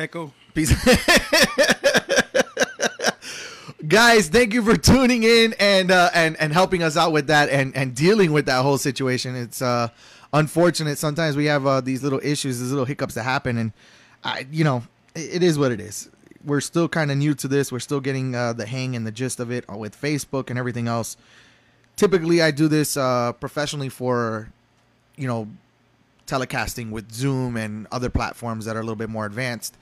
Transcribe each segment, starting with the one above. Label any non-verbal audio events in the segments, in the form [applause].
Echo. Peace. [laughs] Guys, thank you for tuning in and uh, and and helping us out with that and and dealing with that whole situation. It's uh unfortunate. Sometimes we have uh, these little issues, these little hiccups that happen, and I, you know, it, it is what it is. We're still kind of new to this. We're still getting uh, the hang and the gist of it with Facebook and everything else. Typically, I do this uh, professionally for, you know, telecasting with Zoom and other platforms that are a little bit more advanced.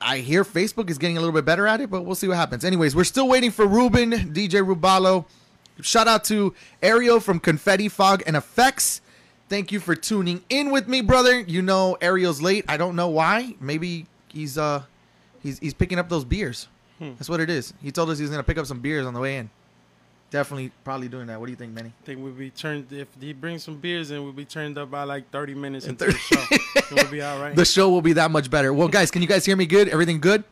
I hear Facebook is getting a little bit better at it, but we'll see what happens. Anyways, we're still waiting for Ruben, DJ Rubalo. Shout out to Ariel from Confetti Fog and Effects. Thank you for tuning in with me, brother. You know Ariel's late. I don't know why. Maybe he's uh he's he's picking up those beers. Hmm. That's what it is. He told us he was gonna pick up some beers on the way in. Definitely, probably doing that. What do you think, Manny? I think we'll be turned if he brings some beers in, we'll be turned up by like thirty minutes In into 30 the show. We'll be all right. [laughs] The show will be that much better. Well, guys, can you guys hear me good? Everything good?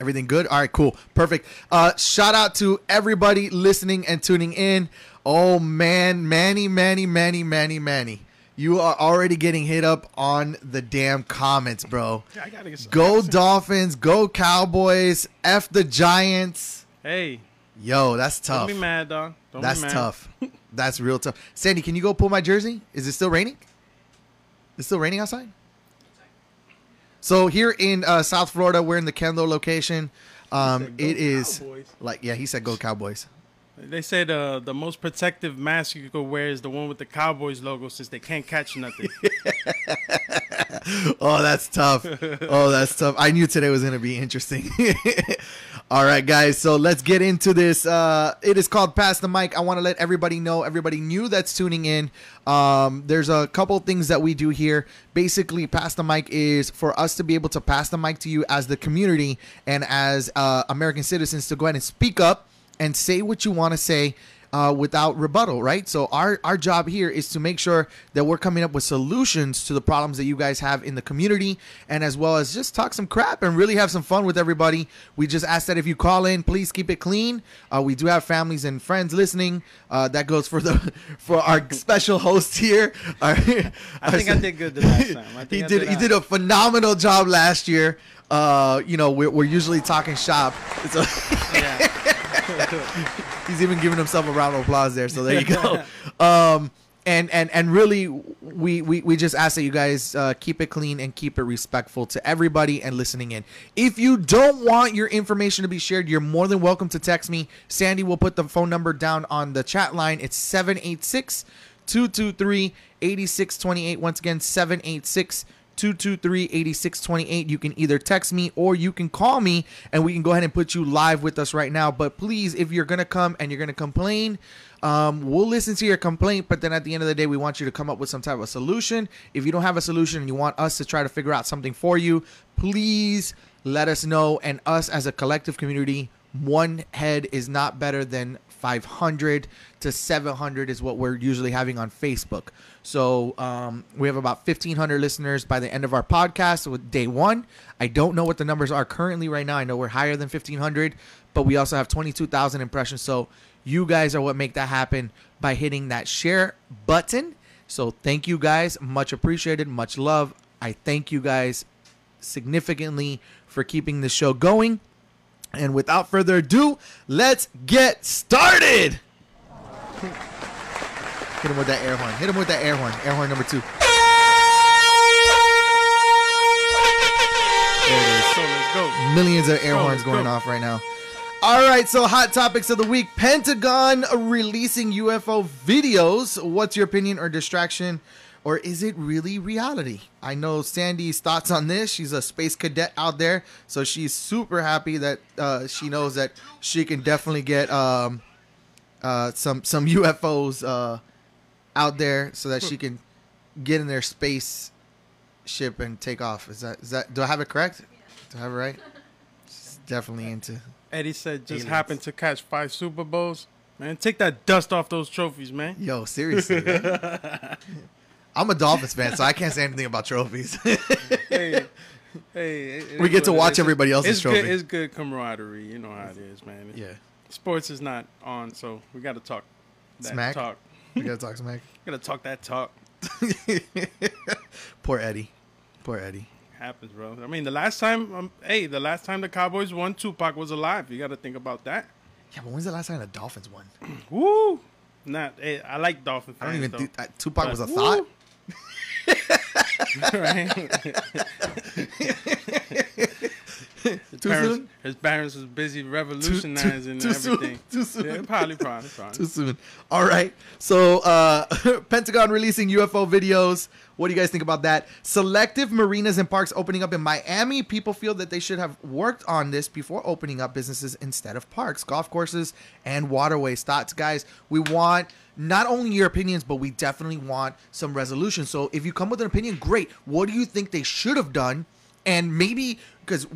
Everything good? All right, cool. Perfect. Uh, shout out to everybody listening and tuning in. Oh, man. Manny, Manny, Manny, Manny, Manny. You are already getting hit up on the damn comments, bro. Yeah, I gotta get some. Go Dolphins. Go Cowboys. F the Giants. Hey, Yo, that's tough. don't be mad, dog. Don't That's be mad. tough. [laughs] That's real tough. Sandy, can you go pull my jersey? Is it still raining? It's still raining outside. So here in uh, South Florida, we're in the Kendall location. Um, said, "Go it is Cowboys." like yeah, he said go Cowboys. They say the the most protective mask you could wear is the one with the Cowboys logo, since they can't catch nothing. [laughs] [laughs] Oh, that's tough. Oh, that's tough. I knew today was going to be interesting. [laughs] All right, guys. So let's get into this. Uh, it is called Pass the Mic. I want to let everybody know, everybody new that's tuning in. Um, there's a couple things that we do here. Basically, Pass the Mic is for us to be able to pass the mic to you as the community and as uh, American citizens to go ahead and speak up and say what you want to say uh, without rebuttal, right? So our our job here is to make sure that we're coming up with solutions to the problems that you guys have in the community, and as well as just talk some crap and really have some fun with everybody. We just ask that if you call in, please keep it clean. Uh, we do have families and friends listening. Uh, that goes for the [laughs] for our special host here. [laughs] Our- I think I did good the last time. I think he I did. did he did a phenomenal job last year. Uh, you know, we're, we're usually talking shop. So [laughs] Yeah. He's even giving himself a round of applause there. So there you go. [laughs] um, and and and really, we we, we just ask that you guys uh, keep it clean and keep it respectful to everybody and listening in. If you don't want your information to be shared, you're more than welcome to text me. Sandy will put the phone number down on the chat line. It's 786 223 8628. Once again, 786 223 8628. You can either text me or you can call me and we can go ahead and put you live with us right now. But please, if you're to come and you're to complain, um, we'll listen to your complaint. But then at the end of the day, we want you to come up with some type of solution. If you don't have a solution and you want us to try to figure out something for you, please let us know. And us as a collective community, one head is not better than 500 to 700 is what we're usually having on Facebook. So um, we have about 1,500 listeners by the end of our podcast with day one. I don't know what the numbers are currently right now. I know we're higher than 1,500, but we also have 22,000 impressions. So you guys are what make that happen by hitting that share button. So thank you guys. Much appreciated. Much love. I thank you guys significantly for keeping the show going. And without further ado, let's get started. Hit him with that air horn. Hit him with that air horn. Air horn number two. There it is. So let's go. Millions of air Go, horns going go. off right now. All right, so hot topics of the week: Pentagon releasing UFO videos. What's your opinion or distraction, or is it really reality? I know Sandy's thoughts on this. She's a space cadet out there, so she's super happy that uh, she knows that she can definitely get um, uh, some some [laughs] UFOs uh, out there, so that she can get in their space ship and take off. Is that is that? Do I have it correct? Do I have it right? She's definitely into. Eddie said just Aliens. happened to catch five Super Bowls. Man, take that dust off those trophies, man. Yo, seriously. [laughs] I'm a Dolphins fan, so I can't say anything about trophies. [laughs] hey, hey, We get to watch everybody else's it's trophy. Good, it's good camaraderie. You know how it is, man. yeah, Sports is not on, so we got to talk. That Smack? talk. we gotta talk smack. [laughs] Got to talk that talk. [laughs] Poor Eddie. Poor Eddie. Happens, bro. I mean, the last time, um, hey, the last time the Cowboys won, Tupac was alive. You got to think about that. Yeah, but when's the last time the Dolphins won? [clears throat] Woo! Not, hey, I like Dolphin I don't even though. think Tupac But was a woo! thought. His, Too parents, soon? his parents was busy revolutionizing too soon, everything. too soon. Yeah, probably, probably, [laughs] probably. Too soon. All right. So, uh, [laughs] Pentagon releasing UFO videos. What do you guys think about that? Selective marinas and parks opening up in Miami. People feel that they should have worked on this before opening up businesses instead of parks, golf courses, and waterways. Thoughts, guys? We want not only your opinions, but we definitely want some resolution. So, if you come with an opinion, great. What do you think they should have done? And maybe because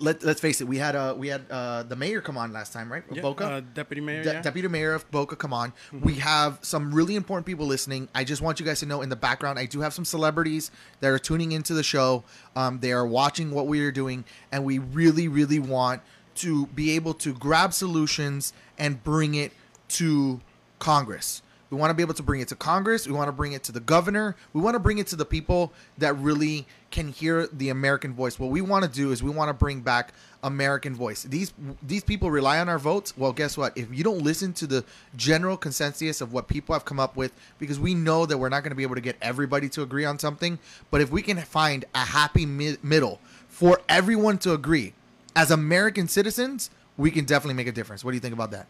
let, let's face it, we had uh, we had uh, the mayor come on last time, right? Yeah, Boca. uh, Deputy Mayor, De- yeah. Deputy Mayor of Boca, come on. We have some really important people listening. I just want you guys to know in the background, I do have some celebrities that are tuning into the show. Um, they are watching what we are doing, and we really, really want to be able to grab solutions and bring it to Congress. We want to be able to bring it to Congress. We want to bring it to the governor. We want to bring it to the people that really can hear the American voice. What we want to do is we want to bring back American voice. These these people rely on our votes. Well, guess what? If you don't listen to the general consensus of what people have come up with, because we know that we're not going to be able to get everybody to agree on something, but if we can find a happy mi- middle for everyone to agree, as American citizens, we can definitely make a difference. What do you think about that?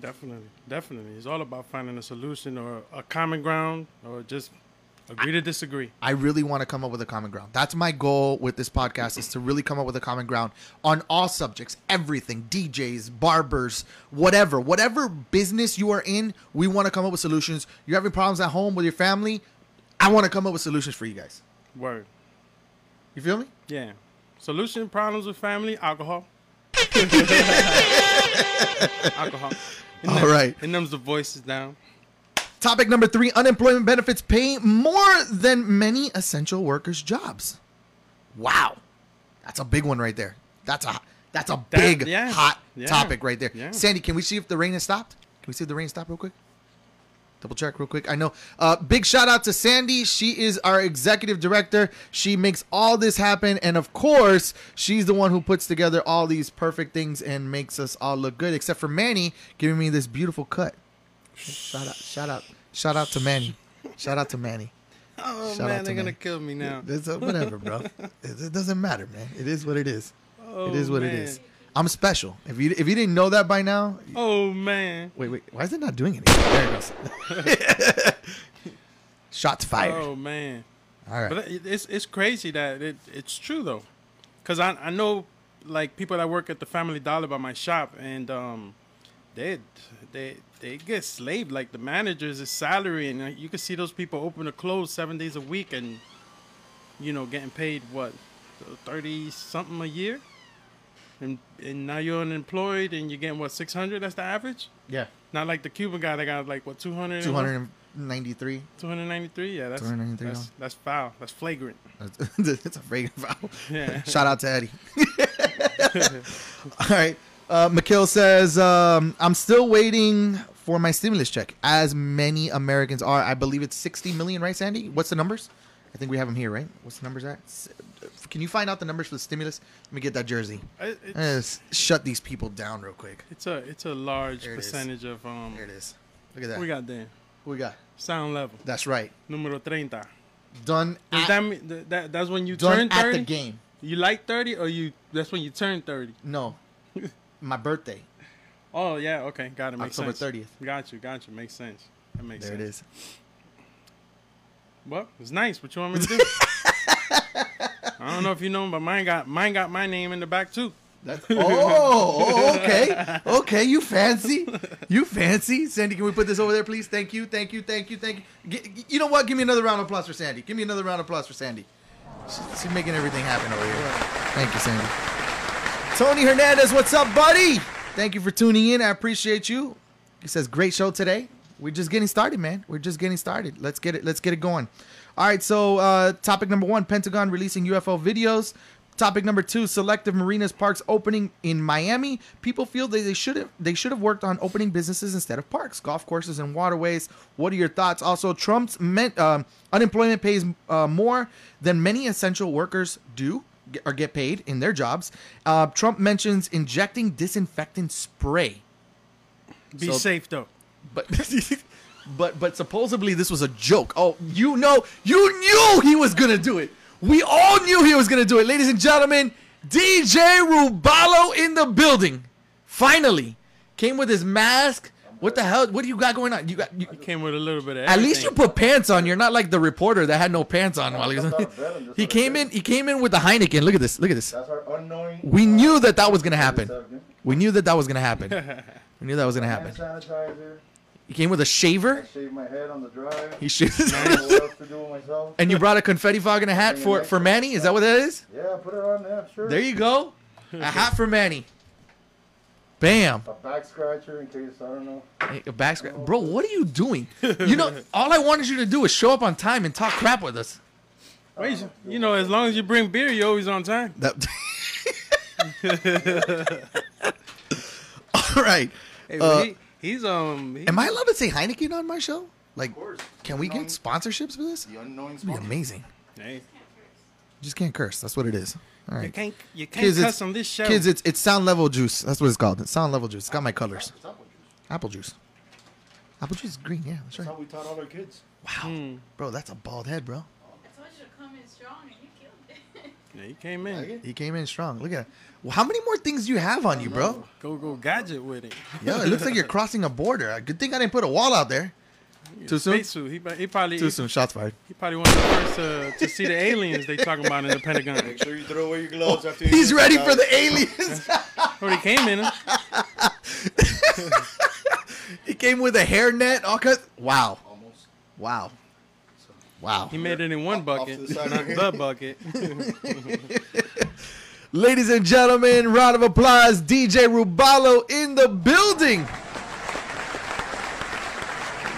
Definitely, definitely. It's all about finding a solution or a common ground or just agree to disagree. I really want to come up with a common ground. That's my goal with this podcast is to really come up with a common ground on all subjects, everything, DJs, barbers, whatever, whatever business you are in, we want to come up with solutions. You're having problems at home with your family, I want to come up with solutions for you guys. Word. You feel me? Yeah. Solution problems with family, alcohol. [laughs] alcohol. It All numbs- right. It numbs the voices down. Topic number 3, unemployment benefits pay more than many essential workers' jobs. Wow. That's a big one right there. That's a that's a That- big yeah. hot Yeah. topic right there. Yeah. Sandy, can we see if the rain has stopped? Can we see if the rain stopped real quick? Double check real quick. I know. Uh, big shout out to Sandy. She is our executive director. She makes all this happen, and of course, she's the one who puts together all these perfect things and makes us all look good. Except for Manny giving me this beautiful cut. Shout out! Shout out! Shout out to Manny! Shout out to Manny! [laughs] Oh Shout man, they're gonna kill me now. It's, uh, whatever, bro. [laughs] it, it doesn't matter, man. It is what it is. Oh, it is what it man. is. I'm special. If you if you didn't know that by now, Oh man. wait, wait. Why is it not doing anything? There it goes. [laughs] Shots fired. Oh man. All right. But it's it's crazy that it it's true though, cause I I know like people that work at the Family Dollar by my shop and um they they they get slaved like the managers is salary and uh, you can see those people open or close seven days a week and you know getting paid what thirty something a year. And, and now you're unemployed and you're getting what 600 that's the average yeah. not like the cuban guy that got like what 200 Two hundred and ninety-three. 293 yeah that's 293 that's, that's foul that's flagrant [laughs] it's a fragrant foul. Yeah. [laughs] Shout out to Eddie. [laughs] All right. Uh, Mikhail says, um, I'm still waiting for my stimulus check, as many Americans are. I believe it's 60 million, right, Sandy? What's the numbers? I think we have them here, right? What's the numbers at? Can you find out the numbers for the stimulus? Let me get that jersey. It- it's, Let's shut these people down real quick. it's a it's a large There it percentage of um. There it is. Look at that. We got there? What we got? Sound level That's right. numero 30. Done Does that mean that, that that's when you done turn at the game. You like 30 or you that's when you turn 30? No. [laughs] my birthday. Oh yeah, okay, got it. Makes October sense. 30th. Got you, got you. Makes sense. That makes There it sense. is. Well, it's nice. What you want me to [laughs] do? I don't know if you know, but mine got mine got my name in the back too. Oh, oh, okay. Okay, you fancy. You fancy. Sandy, can we put this over there, please? Thank you, thank you, thank you, thank you. G- you know what? Give me another round of applause for Sandy. Give me another round of applause for Sandy. She's, she's making everything happen over here. Thank you, Sandy. Tony Hernandez, what's up, buddy? Thank you for tuning in. I appreciate you. He says, great show today. We're just getting started, man. We're just getting started. Let's get it. Let's get it going. All right. So, uh, topic number one: Pentagon releasing UFO videos. Topic number two: Selective marinas parks opening in Miami. People feel that they should have they should have worked on opening businesses instead of parks, golf courses, and waterways. What are your thoughts? Also, Trump's meant, um, unemployment pays uh, more than many essential workers do get, or get paid in their jobs. Uh, Trump mentions injecting disinfectant spray, Be So- safe though. but [laughs] [laughs] but but supposedly this was a joke. Oh, you know, you knew he was gonna do it. We all knew he was gonna do it, ladies and gentlemen. DJ Rubalo in the building, finally came with his mask. What the hell? What do you got going on? You got you, Came with a little bit of at least you put pants on. You're not like the reporter that had no pants on while he was. [laughs] he came in. He came in with the Heineken. Look at this. Look at this. That's our unknowing. We knew that that was gonna happen. We knew that that was gonna happen. We knew that was gonna happen. Sanitizer. He came with a shaver. I shaved my head on the drive. He shaved. I don't know what else to do with myself. And you brought a confetti fog and a hat for, for Manny? Is that what that is? Yeah, put it on there, sure. There you go. A hat for Manny. Bam. A back scratcher in case I don't know. Hey, A back scratcher, Bro, what are you doing? You know, [laughs] all I wanted you to do is show up on time and talk crap with us. Wait, you know, as long as you bring beer, you're always on time. That... [laughs] all right. Hey, Uh, he, he's um. He, Am I allowed to say Heineken on my show? Like, Of course. can we get sponsorships for this? The unknowing It'd be sponsor. amazing. hey, You just can't curse. That's what it is. All right. you can't you can't Kids, cuss it's, on this show. kids, it's it's sound level juice. That's what it's called. It's sound level juice. It's got my colors. It's apple juice. Apple juice. Apple juice is green. Yeah, that's That's right. how we taught all our kids. Wow, Hmm. bro, that's a bald head, bro. I told you to come in strong and you killed it. Yeah, he came in. Like? He came in strong. Look at it. Well, how many more things do you have on you, bro? Go go gadget with it. Yeah, it looks like you're [laughs] crossing a border. Good thing I didn't put a wall out there. Too soon? Spacesuit. He, he probably Too he, soon. Shots fired. he probably one of the first uh, to see the aliens they talking about in the Pentagon. Make sure you throw away your gloves after you He's ready for the aliens. [laughs] Already came in. [laughs] He came with a hairnet. All cut. Wow. Almost. Wow. Wow. He made it in one bucket, the not the bucket. [laughs] [laughs] Ladies and gentlemen, round of applause. DJ Rubalo in the building.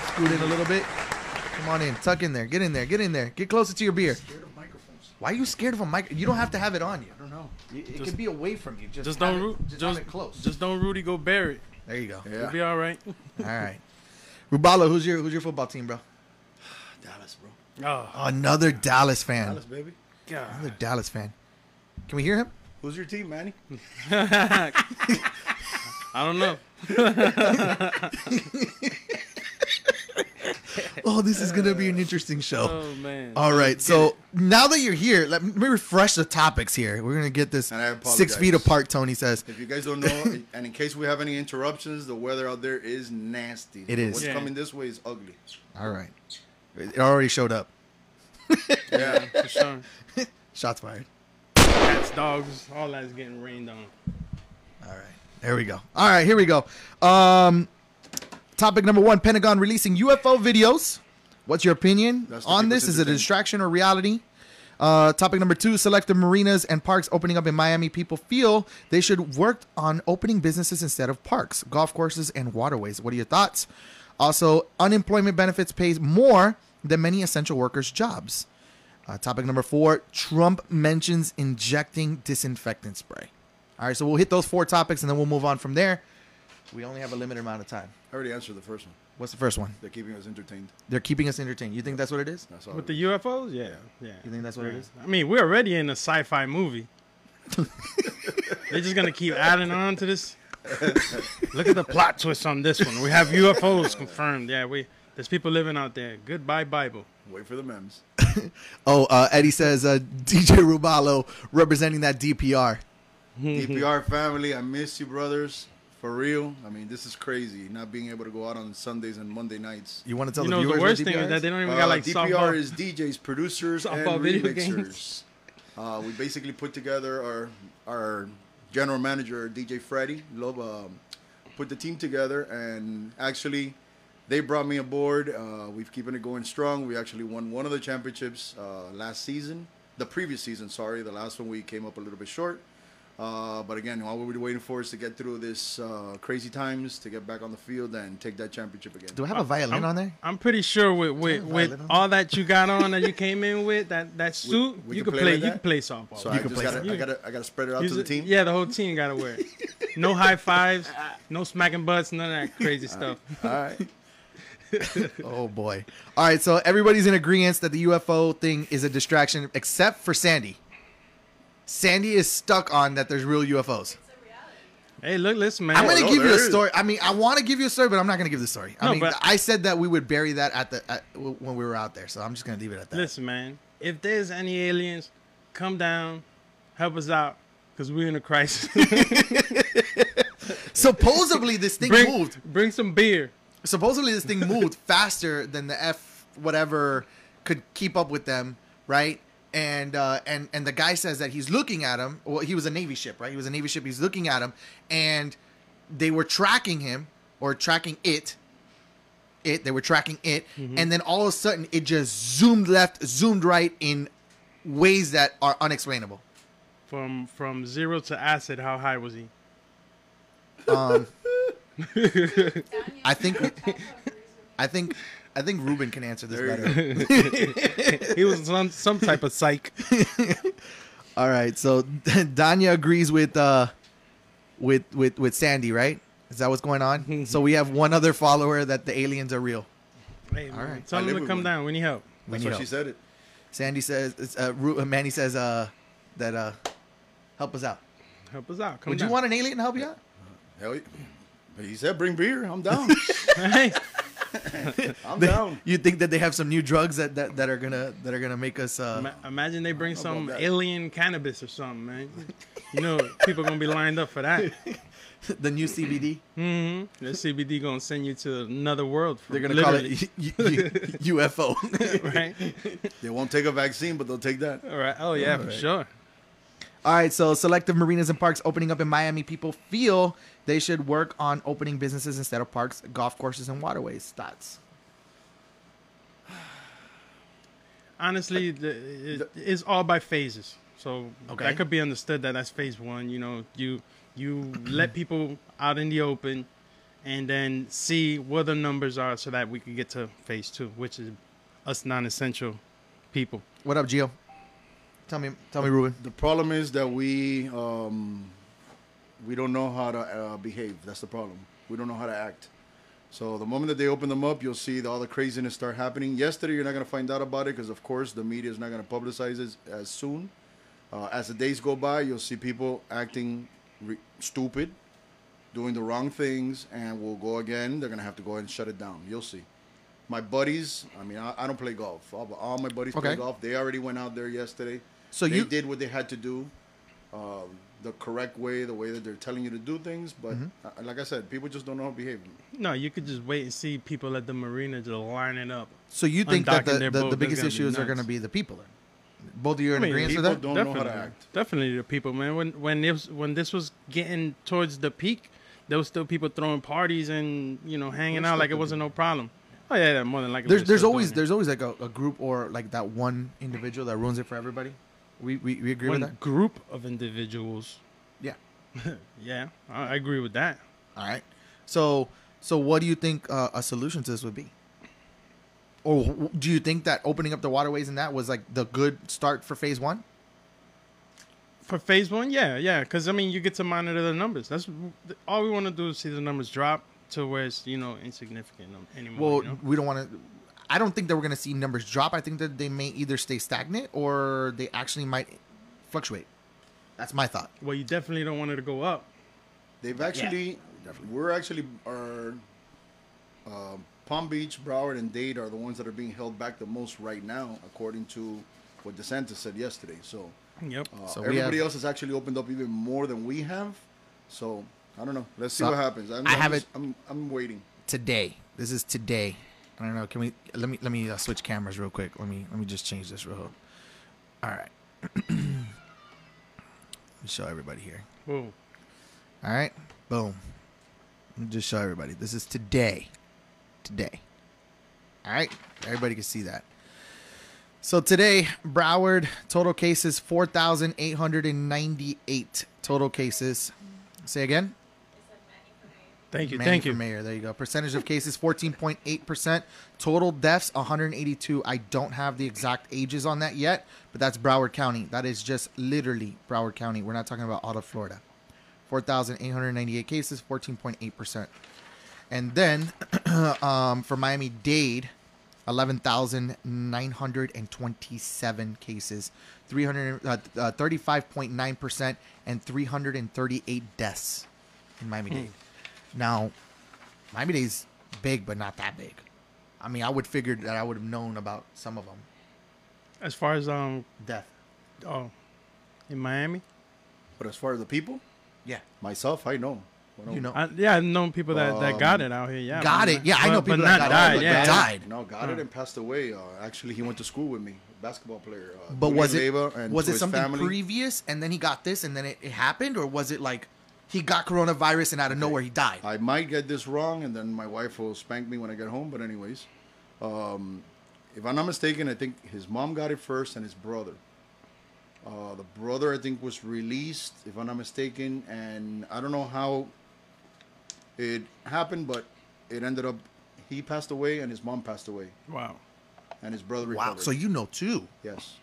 Scoot in a little bit. Come on in. Tuck in there. Get in there. Get in there. Get closer to your beer. Scared of microphones. Why are you scared of a mic? You don't have to have it on you. I don't know. It, it Just- can be away from you. Just, Just don't it, root. just, Just, have it close. just don't Rudy go Barrett. there you go. You'll be all right. All right. Rubalo, who's your who's your football team, bro? Dallas, bro. Oh Another Dallas fan. Dallas, baby. God. Another Dallas fan. Can we hear him? Who's your team, Manny? [laughs] I don't know. [laughs] Oh, this is gonna be an interesting show. Oh man. All right, so now that you're here, let me refresh the topics here. We're gonna get this And I six feet apart. Tony says. If you guys don't know, [laughs] and in case we have any interruptions, the weather out there is nasty. It is. What's Yeah. coming this way is ugly. All right, it already showed up. Yeah, for [laughs] sure. Shots fired. Cats, dogs, all that's getting rained on. All right, there we go. All right, here we go. Um, topic number one: Pentagon releasing UFO videos. What's your opinion That's on this? Is it a distraction or reality? Uh, topic number two: Selective marinas and parks opening up in Miami. People feel they should work on opening businesses instead of parks, golf courses, and waterways. What are your thoughts? Also, unemployment benefits pays more than many essential workers' jobs. Uh, topic number four: Trump mentions injecting disinfectant spray. All right, so we'll hit those four topics and then we'll move on from there. We only have a limited amount of time. I already answered the first one. What's the first one? They're keeping us entertained. They're keeping us entertained. You think that's what it is? That's all. With it the UFOs, yeah, yeah. You think that's what it is? I mean, we're already in a sci-fi movie. [laughs] They're just gonna keep adding on to this. Look at the plot twist on this one. We have UFOs confirmed. Yeah, we there's people living out there. Goodbye, Bible. Wait for the memes. [laughs] Oh, uh, Eddie says uh, [laughs] DJ Rubalo representing that DPR. DPR family, I miss you, brothers. For real. I mean, this is crazy. Not being able to go out on Sundays and Monday nights. You want to tell You the know viewers the what worst thing DPR is that they don't even got Uh, like DPR softball. is DJs, producers, [laughs] Softball and video remixers. games. Uh, we basically put together our our general manager DJ Freddie Love um, put the team together, and actually they brought me aboard. Uh, we've keeping it going strong. We actually won one of the championships uh, last season, the previous season. Sorry, the last one we came up a little bit short. Uh, but again, all we're waiting for is to get through this uh, crazy times, to get back on the field and take that championship again. Do I have a violin I'm, on there? I'm pretty sure with with, with all that you got on that you [laughs] came in with that that suit, we you can play play. like you that? could play softball. So You I can play gotta, I gotta, I gotta spread it out Use to the team. Yeah, the whole team got to wear it. [laughs] No high fives, no smacking butts, none of that crazy [laughs] stuff. All right. Oh boy! All right, so everybody's in agreement that the UFO thing is a distraction, except for Sandy. Sandy is stuck on that there's real UFOs. It's a reality. Hey, look, listen, man. I'm gonna no, give you a is. story. I mean, I want to give you a story, but I'm not gonna give the story. I No, mean, but- I said that we would bury that at the at, when we were out there, so I'm just gonna leave it at that. Listen, man. If there's any aliens, come down, help us out, cause we're in a crisis. [laughs] Supposedly, this thing bring, moved. bring some beer. Supposedly, this thing moved [laughs] faster than the F whatever could keep up with them, right? And uh, and and the guy says that he's looking at him. Well, he was a Navy ship, right? He was a Navy ship. He's looking at him, and they were tracking him or tracking it. It. They were tracking it, and then all of a sudden, it just zoomed left, zoomed right in ways that are unexplainable. From from zero to acid, how high was he? Um, I think- that's what agrees with me. I think I think Ruben can answer this better. [laughs] He was some some type of psych. [laughs] All right, so [laughs] Danya agrees with uh with with with Sandy, right? Is that what's going on? so we have one other follower that the aliens are real. Hey, man, right. Tell I him live to come one. down. We need help. We That's need why help. she said it. Sandy says, it's, uh, Ru- uh, Manny says, uh, that uh, help us out. Help us out. Come Would down. you want an alien to help you out? Hell, yeah. He said bring beer. I'm down. [laughs] Hey, [laughs] I'm down. You think that they have some new drugs that, that, that are gonna that are gonna make us? Uh, ima- imagine they bring some alien cannabis or something, man. You know, people gonna be lined up for that. [laughs] the new CBD. Mm-hmm. The CBD gonna send you to another world. For They're gonna literally, call it U- U- UFO. right. They won't take a vaccine, but they'll take that. All right. Oh yeah, for Alright. sure. All right, so selective marinas and parks opening up in Miami. People feel they should work on opening businesses instead of parks, golf courses, and waterways. Thoughts? [sighs] Honestly, the, it, it's all by phases. So Okay. that could be understood that that's phase one. You know, you you [clears throat] let people out in the open, and then see what the numbers are, so that we can get to phase two, which is us non-essential people. What up, Gio? Tell me, tell me, Ruben. The problem is that we um, we don't know how to uh, behave. That's the problem. We don't know how to act. So the moment that they open them up, you'll see all the craziness start happening. Yesterday, you're not going to find out about it because, of course, the media is not going to publicize it as soon. Uh, as the days go by, you'll see people acting re- stupid, doing the wrong things, and we'll go again. They're going to have to go ahead and shut it down. You'll see. My buddies, I mean, I, I don't play golf. All, all my buddies play golf. They already went out there yesterday. So they you did what they had to do, um, the correct way, the way that they're telling you to do things. But Mm-hmm. uh, like I said, people just don't know how to behave. No, you could just wait and see people at the marina just lining up. so you think that Undocking the, the, the biggest gonna issues are going to be the people. Then? Both of you are in I mean, agreement with people that. don't know how to definitely, act. definitely the people, man. When when this when this was getting towards the peak, there was still people throwing parties and you know hanging out like it wasn't no problem. Oh yeah, yeah more than likely. There's there's always there's always like a, a group or like that one individual that ruins it for everybody. We we, we agree one with that. group of individuals. Yeah. [laughs] Yeah, I, I agree with that. All right. So so what do you think uh, a solution to this would be? Or w- do you think that opening up the waterways and that was like the good start for phase one? For phase one, yeah, yeah, because I mean, you get to monitor the numbers. That's all we want to do is see the numbers drop to where it's you know insignificant um, anymore. Well, you know? we don't want to. I don't think that we're going to see numbers drop. I think that they may either stay stagnant or they actually might fluctuate. That's my thought. well, you definitely don't want it to go up. They've actually, we're actually, our um Palm Beach, Broward, and Dade are the ones that are being held back the most right now, according to what DeSantis said yesterday. So, Yep. uh, So everybody have- else has actually opened up even more than we have. So, I don't know. Let's see So, what happens. I'm, I I'm have just- it- I'm, I'm waiting. Today, this is today. I don't know. Can we let me let me uh, switch cameras real quick? Let me let me just change this real. quick. All right. [clears throat] let me show everybody here. Whoa. All right. Boom. Let me just show everybody. This is today. Today. All right. Everybody can see that. So today, Broward total cases four thousand eight hundred and ninety-eight total cases. Say again. Thank you, Manny thank you. mayor. There you go. Percentage of cases fourteen point eight percent. Total deaths one hundred eighty-two. I don't have the exact ages on that yet, but that's Broward County. That is just literally Broward County. We're not talking about all of Florida. Four thousand eight hundred ninety-eight cases, fourteen point eight percent. And then [clears throat] um, for Miami Dade, 11,927 cases, 300, uh, uh, 35.9%, and 338 deaths in Miami Dade. Now, Miami Dade's big, but not that big. I mean, I would figure that I would have known about some of them. As far as um, Death. oh, in Miami, But as far as the people, Yeah. myself, I know. I. You know. I, yeah, I've known people that, that got Um, it out here. Yeah, got it. not- Yeah, I know people but that not got it, died. but Yeah, died. No, got it and passed away. Uh, actually, he went to school with me, basketball player. Uh, But was it and was it something family. previous and then he got this and then it, it happened or was it like he got coronavirus and out of nowhere he died? I might get this wrong, and then my wife will spank me when I get home. But anyways, um, if I'm not mistaken, I think his mom got it first, and his brother. Uh, the brother, I think, was released, if I'm not mistaken, and I don't know how it happened, but it ended up he passed away and his mom passed away, Wow. and his brother recovered. Wow. So you know too. yes,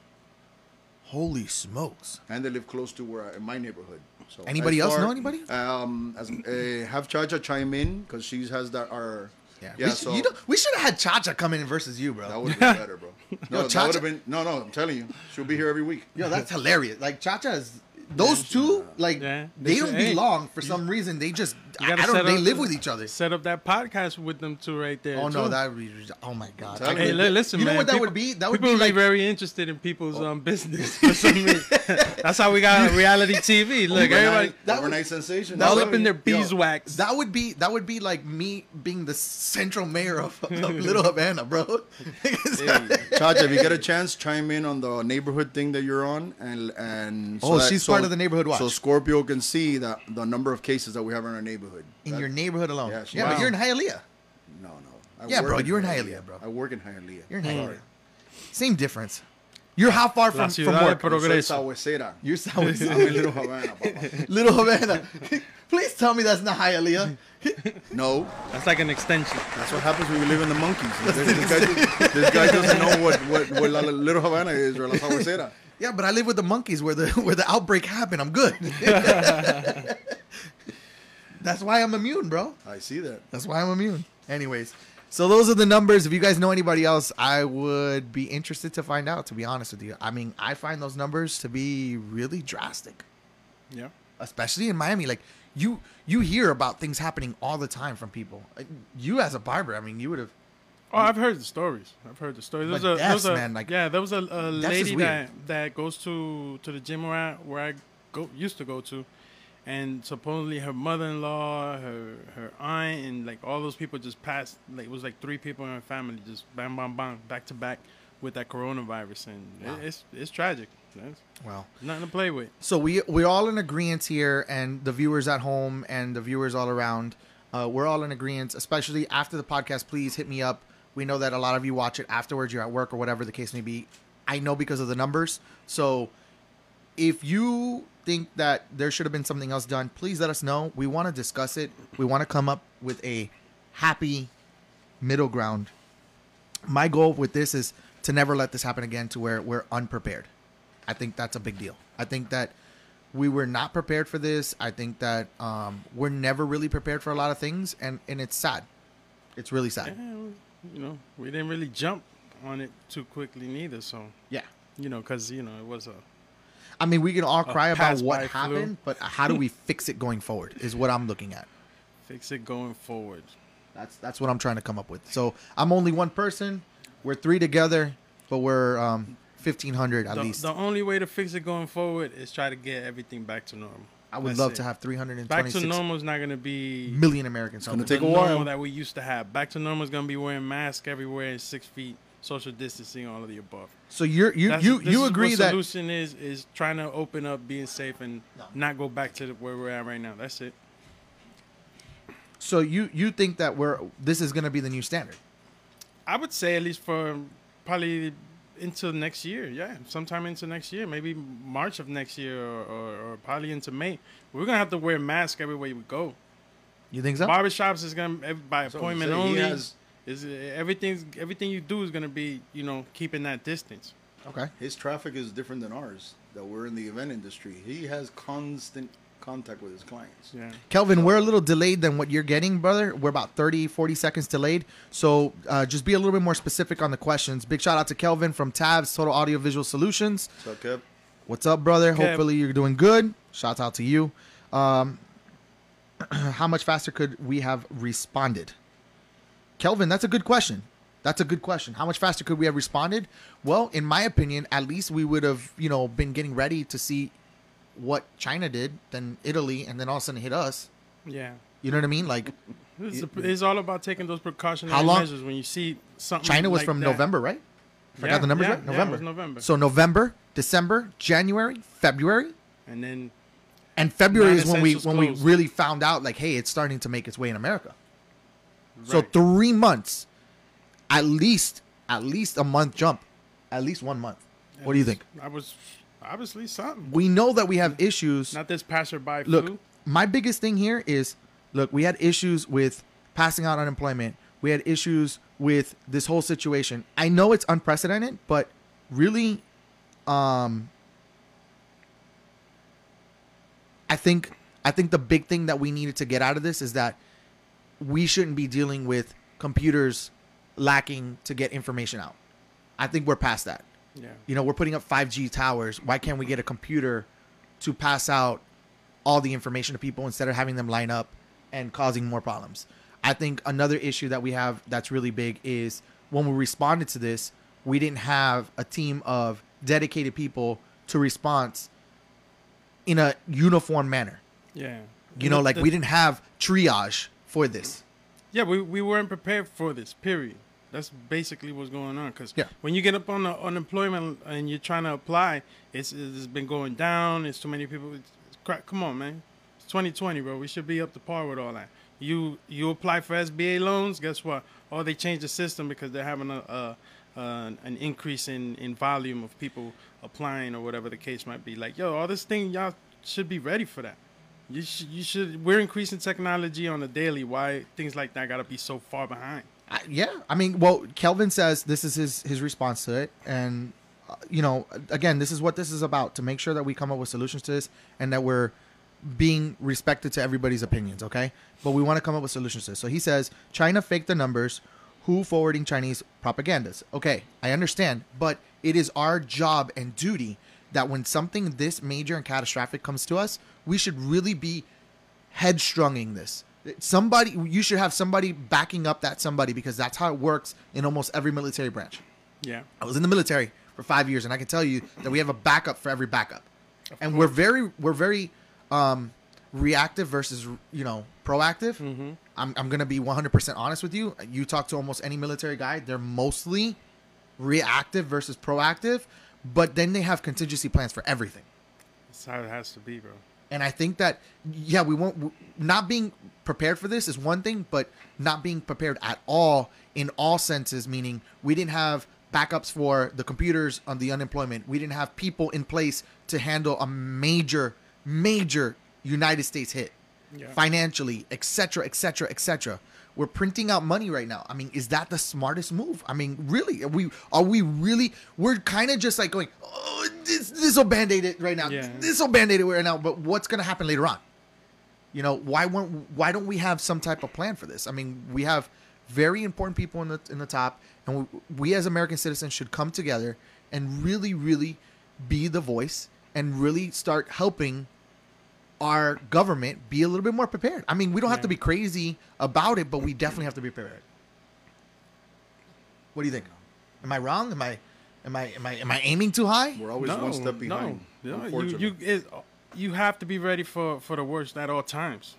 Holy smokes. and they live close to where I, in my neighborhood. So Anybody else far- know anybody? Um, as, uh, have Chacha chime in because she has that our Yeah. yeah. we, should- so you know, we should have had Chacha come in versus you, bro. That would have been better, bro. [laughs] No, that would have been no, no. I'm telling you, she'll be here every week. Yo, that's [laughs] hilarious. Like Chacha is those two, like Yeah. they They don't should- hey, belong for some reason. They just You I, gotta I don't set they up- live with each other. Set up that podcast with them two right there. Oh no, that would be oh my god. Tell Hey, could- li- listen, you know man. what that would be? That would people be like very interested in people's um business. [laughs] For some reason. That's how we got reality TV. [laughs] Look, Overnight, everybody that overnight would- sensation. that all would up in their Yo, beeswax. That would be that would be like me being the central mayor of, of [laughs] Little Havana, bro. Chacha, if you get a chance, chime in on the neighborhood thing that you're on, and and Oh, she's part of the neighborhood watch. So Scorpio can see that the number of cases that we have in our neighborhood. In That- your neighborhood alone. Yeah, Yeah, she- but you're in Hialeah. no, no. I Yeah, work bro, you're in Hialeah, Hialeah, bro. I work in Hialeah. You're in Sorry. Hialeah. Same difference. You're how far from, from de work? Pro- Soy Progreso. sagüesera. You're south. [laughs] I'm in Little Havana, papa. [laughs] Little Havana. [laughs] Please tell me that's not Hialeah. No, That's like an extension. that's what happens when we live in the monkeys. This guy, this guy doesn't know what, what, what La Little Havana is or La Sagüesera. Yeah, but I live with the monkeys where the where the outbreak happened. I'm good. That's why I'm immune, bro. I see that. That's why I'm immune. Anyways, so those are the numbers. If you guys know anybody else, I would be interested to find out. To be honest with you, I mean, I find those numbers to be really drastic, Yeah. especially in Miami. Like you, you hear about things happening all the time from people. You as a barber, I mean, you would have. Oh, I've heard the stories. I've heard the stories. But There was a, there a man, like- yeah, there was a, a lady that that goes to to the gym where I, where I go used to go to, and supposedly her mother-in-law, her her aunt, and like all those people just passed. Like it was like three people in her family just bam bam bam back to back with that coronavirus, and it- it's it's tragic. It's Well, nothing to play with. So we we're all in agreement here, and the viewers at home and the viewers all around, uh, we're all in agreement. Especially after the podcast, please hit me up. We know that a lot of you watch it afterwards. You're at work or whatever the case may be. I know because of the numbers. So if you think that there should have been something else done, please let us know. We want to discuss it. We want to come up with a happy middle ground. My goal with this is to never let this happen again to where we're unprepared. I think that's a big deal. I think that we were not prepared for this. I think that um, we're never really prepared for a lot of things, and, and it's sad. It's really Yeah, sad. you know, we didn't really jump on it too quickly neither. So Yeah. you know, because you know it was a I mean, we can all cry about what by flu. happened, but how do we fix it going forward? Is what I'm looking at. fix it going forward. That's that's what I'm trying to come up with. So I'm only one person. We're three together, but we're um, 1,500 at the, least. the only way to fix it going forward is try to get everything back to normal. I would That's love it. to have 326 Back to normal is not going to be million Americans. gonna take a while. normal that we used to have. Back to normal is going to be wearing masks everywhere, and six feet, social distancing, all of the above. So you're you That's- you this you agree what that solution is is trying to open up, being safe, and not go back to the, where we're at right now. That's it. so you you think that we're this is going to be the new standard? I would say at least for probably into next year. Yeah, sometime into next year, maybe March of next year, or, or, or probably into May. We're gonna have to wear masks everywhere we go. You think so? Barbershops is gonna ev- by So appointment say he only. has- is everything's everything you do is gonna be you know keeping that distance. Okay. His traffic is different than ours. That we're in the event industry. He has constant contact with his clients. Yeah. Kelvin, we're a little delayed than what you're getting, brother. We're about 30, 40 seconds delayed. So uh, just be a little bit more specific on the questions. Big shout out to Kelvin from Tabs Total Audio Visual Solutions. So, Kev, What's up, brother? Kev. Hopefully you're doing good. Shouts out to you. Um, [clears throat] how much faster could we have responded? Kelvin, that's a good question. That's a good question. How much faster could we have responded? Well, in my opinion, at least we would have, you know, been getting ready to see what China did, then Italy, and then all of a sudden hit us. Yeah. You know what I mean? Like It's, it's all about taking those precautionary How long- measures when you see something. China was like from that. November, right? I forgot Yeah, the numbers yeah, right? yeah, it November. was November. So November, December, January, February, And then and February is when we when we really found out like, hey, it's starting to make its way in America. So three months, at least, at least a month jump, at least one month. What do you think? I was obviously something. We know that we have issues. Not this passerby Look, flu. my biggest thing here is, look, we had issues with passing out unemployment. We had issues with this whole situation. I know it's unprecedented, but really, um, I think I think the big thing that we needed to get out of this is that we shouldn't be dealing with computers lacking to get information out. I think we're past that. Yeah. You know, we're putting up 5G towers. Why can't we get a computer to pass out all the information to people instead of having them line up and causing more problems? I think another issue that we have that's really big is when we responded to this, we didn't have a team of dedicated people to response in a uniform manner. Yeah. You know, like we didn't have triage for this. Yeah, we, we weren't prepared for this. Period. That's basically what's going on. Because Yeah. when you get up on the unemployment and you're trying to apply, it's it's been going down. It's too many people. It's, it's crap. Come on, man. It's 2020, bro. We should be up to par with all that. You you apply for SBA loans. Guess what? Oh, they changed the system because they're having a, a uh, an increase in, in volume of people applying or whatever the case might be. Like, yo, all this thing, y'all should be ready for that. You should, you should. We're increasing technology on a daily. Why things like that got to be so far behind? I, yeah, I mean, well, Kelvin says this is his his response to it, and uh, you know, again, this is what this is about to make sure that we come up with solutions to this, and that we're being respected to everybody's opinions. Okay, but we want to come up with solutions to this. So he says China faked the numbers. Who forwarding Chinese propagandas? Okay, I understand, but it is our job and duty that when something this major and catastrophic comes to us, we should really be headstronging this. Somebody, you should have somebody backing up that somebody because that's how it works in almost every military branch. Yeah, I was in the military for five years, and I can tell you that we have a backup for every backup, and we're very, we're very um, reactive versus you know proactive. Mm-hmm. I'm, I'm gonna be 100% honest with you. You talk to almost any military guy, they're mostly reactive versus proactive, but then they have contingency plans for everything. that's how it has to be, bro. And I think that yeah, we won't not being prepared for this is one thing, but not being prepared at all in all senses, meaning we didn't have backups for the computers on the unemployment. We didn't have people in place to handle a major, major United States hit Yeah. financially, etc., etc., etc. We're printing out money right now. I mean, is that the smartest move? I mean, really? Are we are we really? We're kind of just like going, oh, this this will band aid it right now. Yeah. This will band aid it right now. But what's gonna happen later on? You know, why won't why don't we have some type of plan for this? I mean, we have very important people in the in the top, and we, we as American citizens should come together and really, really be the voice and really start helping our government be a little bit more prepared. I mean, we don't have to be crazy about it, but we definitely have to be prepared. What do you think? Am I wrong? Am I am I am I am I aiming too high? We're always one step behind. No, no. You, you, it, you have to be ready for, for the worst at all times.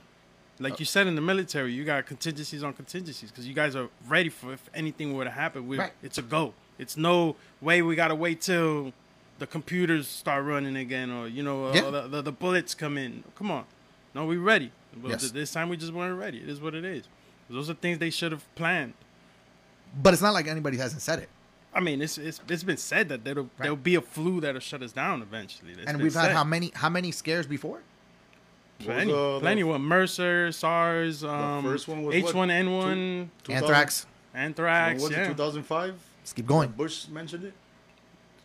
Like uh, you said in the military, you got contingencies on contingencies because you guys are ready for if anything were to happen. We, Right. It's a go. It's no way we got to wait till the computers start running again or, you know, Yeah. or the, the, the bullets come in. Come on. No, we ready. But Yes. th- this time we just weren't ready. It is what it is. Those are things they should have planned. But it's not like anybody hasn't said it. I mean, it's it's, it's been said that there'll Right. there'll be a flu that'll shut us down eventually. It's and we've had how many how many scares before? plenty, What was, uh, plenty. the- With MERS, SARS, um, first one was what? H1N1, Two- Anthrax. anthrax. was yeah. it 2005? Let's keep going. Bush mentioned it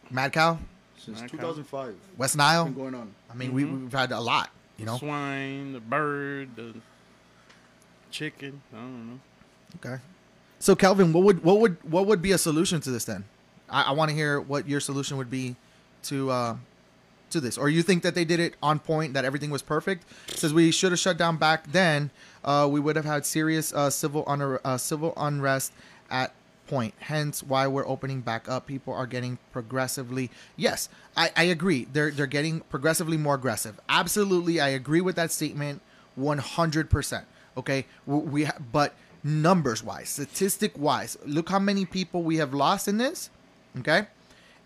Mad cow, since Mad cow. 2005. West Been Nile. going on. I mean, we, Mhm. we've had a lot. You know. swine, the bird, the chicken. I don't know. Okay. So Kelvin, what would what would what would be a solution to this then? I, I want to hear what your solution would be to uh, to this, or you think that they did it on point, that everything was perfect? Says we should have shut down back then. Uh, we would have had serious uh, civil unre- uh, civil unrest at point. Hence, why we're opening back up. People are getting progressively. Yes, I, I agree. They're they're getting progressively more aggressive. Absolutely, I agree with that statement. One hundred percent. Okay, we, we but numbers wise, statistic wise, look how many people we have lost in this. Okay,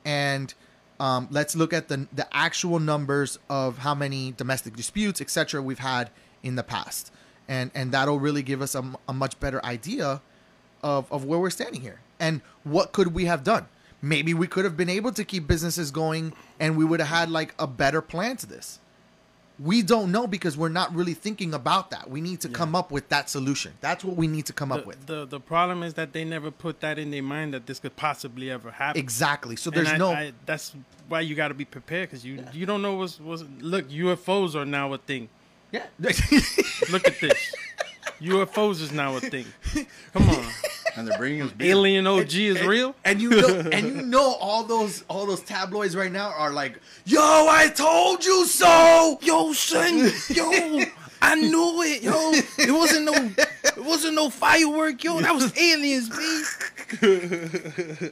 and um, let's look at the the actual numbers of how many domestic disputes, etc., we've had in the past, and and that'll really give us a much better idea of of where we're standing here and what could we have done. Maybe we could have been able to keep businesses going, and we would have had like a better plan to this. We don't know because we're not really thinking about that. We need to come up with that solution. That's what we need to come up with. the the problem is that they never put that in their mind that this could possibly ever happen. Exactly. So there's I- no I, that's why you got to be prepared because you you don't know what's what's. Look, UFOs are now a thing. yeah. Look at this. [laughs] UFOs is now a thing. [laughs] Come on, And they're bringing us beer. Alien OG is real. and you know, and you know all those all those tabloids right now are like, "Yo, I told you so." Yo, son, yo, I knew it, yo. It wasn't no, it wasn't no firework, yo. That was aliens, man.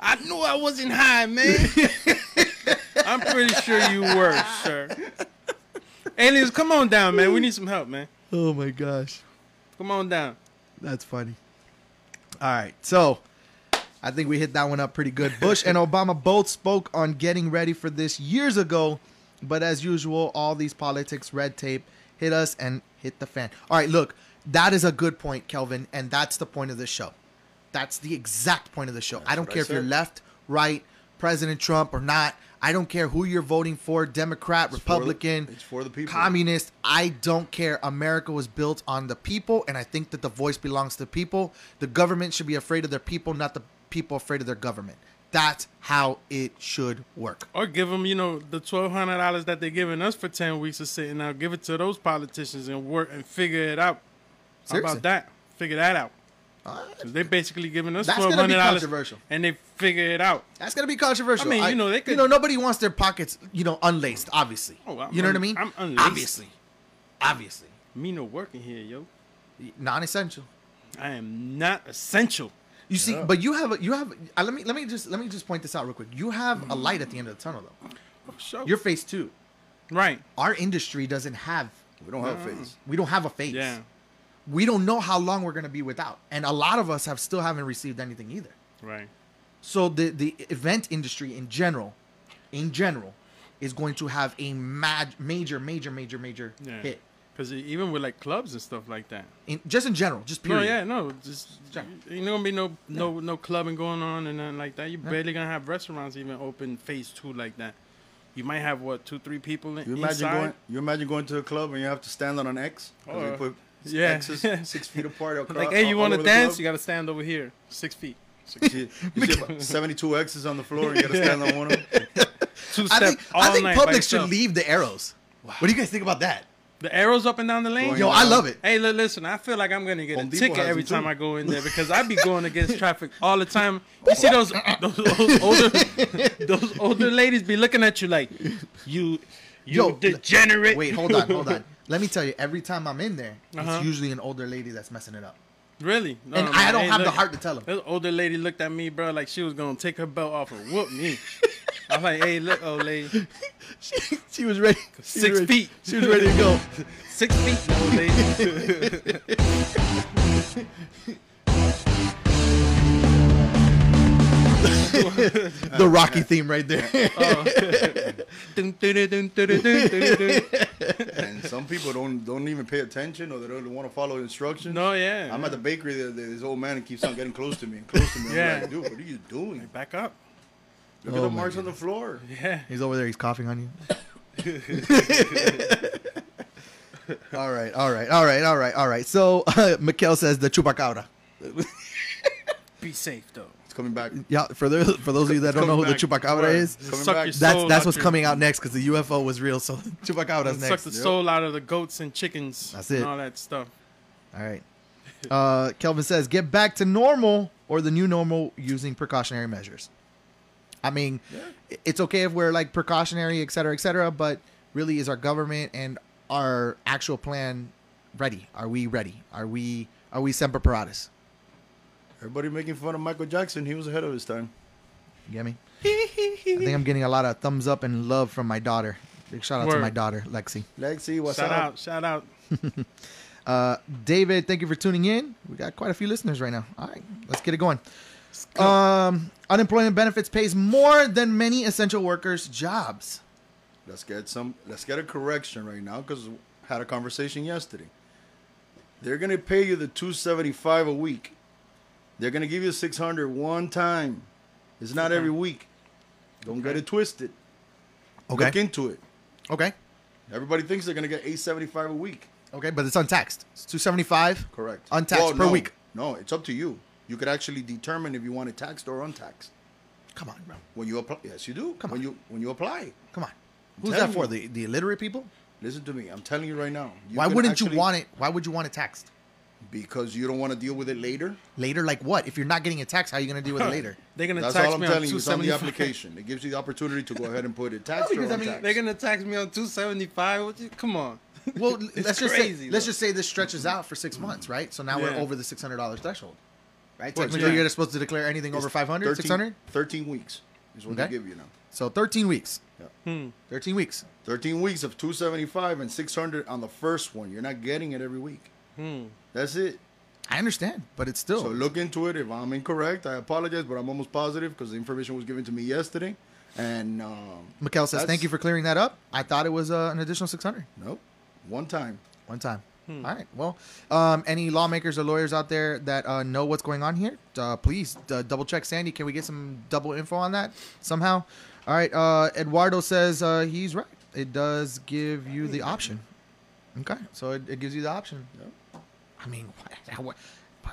I knew I wasn't high, man. I'm pretty sure you were, sir. Aliens, come on down, man. We need some help, man. Oh my gosh. Come on down. That's funny. All right. So I think we hit that one up pretty good. [laughs] Bush and Obama both spoke on getting ready for this years ago, but as usual, all these politics, red tape hit us and hit the fan. All right, look, that is a good point, Kelvin, and that's the point of this show. That's the exact point of the show. I don't what I care if you're left, right, President Trump or not. I don't care who you're voting for, Democrat, for the- Republican, it's for the people. communist. I don't care. America was built on the people, and I think that the voice belongs to the people. The government should be afraid of their people, not the people afraid of their government. That's how it should work. Or give them, you know, the twelve hundred dollars that they're giving us for ten weeks of sitting out. Give it to those politicians and work and figure it out. How about that? Figure that out. 'Cause They're basically giving us That's twelve gonna be hundred dollars, and they figure it out. That's gonna be controversial. I mean, you know, they could, You know, nobody wants their pockets, you know, unlaced. Obviously. Oh, I'm you know what I mean? I'm unlaced. Obviously. Obviously. Me no working here, yo. Non-essential. I am not essential. You see, Yeah. but you have a, you have. Uh, let me let me just let me just point this out real quick. You have a light at the end of the tunnel, though. Oh, sure. You're phase two. right. Our industry doesn't have. We don't have a face. We don't have a face. Yeah. We don't know how long we're going to be without and a lot of us have still haven't received anything either Right. so the the event industry in general in general is going to have a mad, major major major major Yeah. hit Because even with like clubs and stuff like that. in just in general just No, yeah, no, just Sure. ain't gonna be no no no clubbing going on and nothing like that. You're barely gonna have restaurants even open phase two like that. You might have what two, three people in, You imagine inside. going. You imagine going to a club and you have to stand on an X. 'cause Or- they put yeah. X's [laughs] six feet apart. Across, like, hey, you want to dance? club. You gotta stand over here, six feet, [laughs] You see, you see 72 X's on the floor you gotta stand on one of them. [laughs] two i think all i think night Publix should leave the arrows what do you guys think about that The arrows up and down the lane. Going yo i love it Hey, li- listen, I feel like I'm gonna get Home a Depot ticket every time too. I go in there because I be going against traffic all the time. You see those those, those older those older ladies be looking at you like you you Yo, degenerate. wait hold on hold on let me tell you every time i'm in there Uh-huh. it's usually an older lady that's messing it up Really? No, and no, i don't hey, have the heart to tell them This older lady looked at me, bro, like she was gonna take her belt off and whoop me. [laughs] I'm like, "Hey, look, old lady, [laughs] she, she was ready she was Six ready- feet. she was ready to go [laughs] six feet, old lady." [laughs] the rocky theme right there. And some people don't don't even pay attention or they don't want to follow instructions. No, yeah. I'm at the bakery. The, the, this old man keeps on getting close to me and close to me. I'm Yeah. like, dude, what are you doing? Back up. Look Oh at the my marks on the floor. Yeah. He's over there. He's coughing on you. [laughs] all right, all right, all right, all right, all right. So, [laughs] uh, Mikhail says the chupacabra. Be safe though. It's coming back. Yeah, for the, for those of you that don't know who the chupacabra is, Coming back. that's that's what's your- coming out next because the UFO was real. So [laughs] chupacabra's Suck next. the soul out of the goats and chickens. That's And it. all that stuff. All right. Uh, Kelvin says, get back to normal or the new normal using precautionary measures. I mean, i- it's okay if we're like precautionary, et cetera, et cetera, but really, is our government and our actual plan ready? Are we ready? Are we are we semper paratus? Everybody making fun of Michael Jackson. He was ahead of his time. You get me? I think I'm getting a lot of thumbs up and love from my daughter. Big shout out to my daughter, Lexi. Lexi, what's shout up? out, shout out. [laughs] Uh, David, thank you for tuning in. We got quite a few listeners right now. All right, let's get it going. Um, unemployment benefits pays more than many essential workers' jobs. Let's get some. Let's get a correction right now because had a conversation yesterday. They're gonna pay you the two seventy five a week. They're gonna give you six hundred one time. It's not every week. Don't get it twisted. Okay. Look into it. Okay. Everybody thinks they're gonna get eight seventy five a week. Okay, but it's untaxed. It's two seventy five. Correct. Untaxed per no, week. No, it's up to you. You could actually determine if you want it taxed or untaxed Come on, bro. when you apply. Yes, you do. Come when on. you when you apply. Come on. Who's that for? you. The the illiterate people? Listen to me. I'm telling you right now. You Why wouldn't actually- you want it? Why would you want it taxed Because you don't want to deal with it later. later? Like what? If you're not getting a tax, how are you gonna deal with it later? [laughs] They're gonna That's tax all I'm me on telling you. It's on the 275. application. It gives you the opportunity to go ahead and put it [laughs] taxed because, I mean, untaxed. They're gonna tax me on two seventy five. What you? Come on. [laughs] Well, It's let's just crazy, say, let's just say this stretches out for six months, right? So now we're over the six hundred dollars threshold, right? Well, Technically, yeah. you're supposed to declare anything over 500, 13 600. 13 weeks is what Okay. they give you now. So thirteen weeks. Hmm. Thirteen weeks. 13 weeks of 275 and 600 on the first one. You're not getting it every week. Hmm. That's it. I understand, but it's still So look into it. If I'm incorrect, I apologize, but I'm almost positive because the information was given to me yesterday. And um, Mikhail says, That's- "Thank you for clearing that up. I thought it was uh, an additional 600 nope, one time. one time." Hmm. All right. Well, um, any lawmakers or lawyers out there that uh, know what's going on here, uh, please uh, double check Sandy. Can we get some double info on that somehow? All right. Uh, Eduardo says uh, he's right. It does give you the option. Okay, so it, it gives you the option. I mean, why- [laughs] why-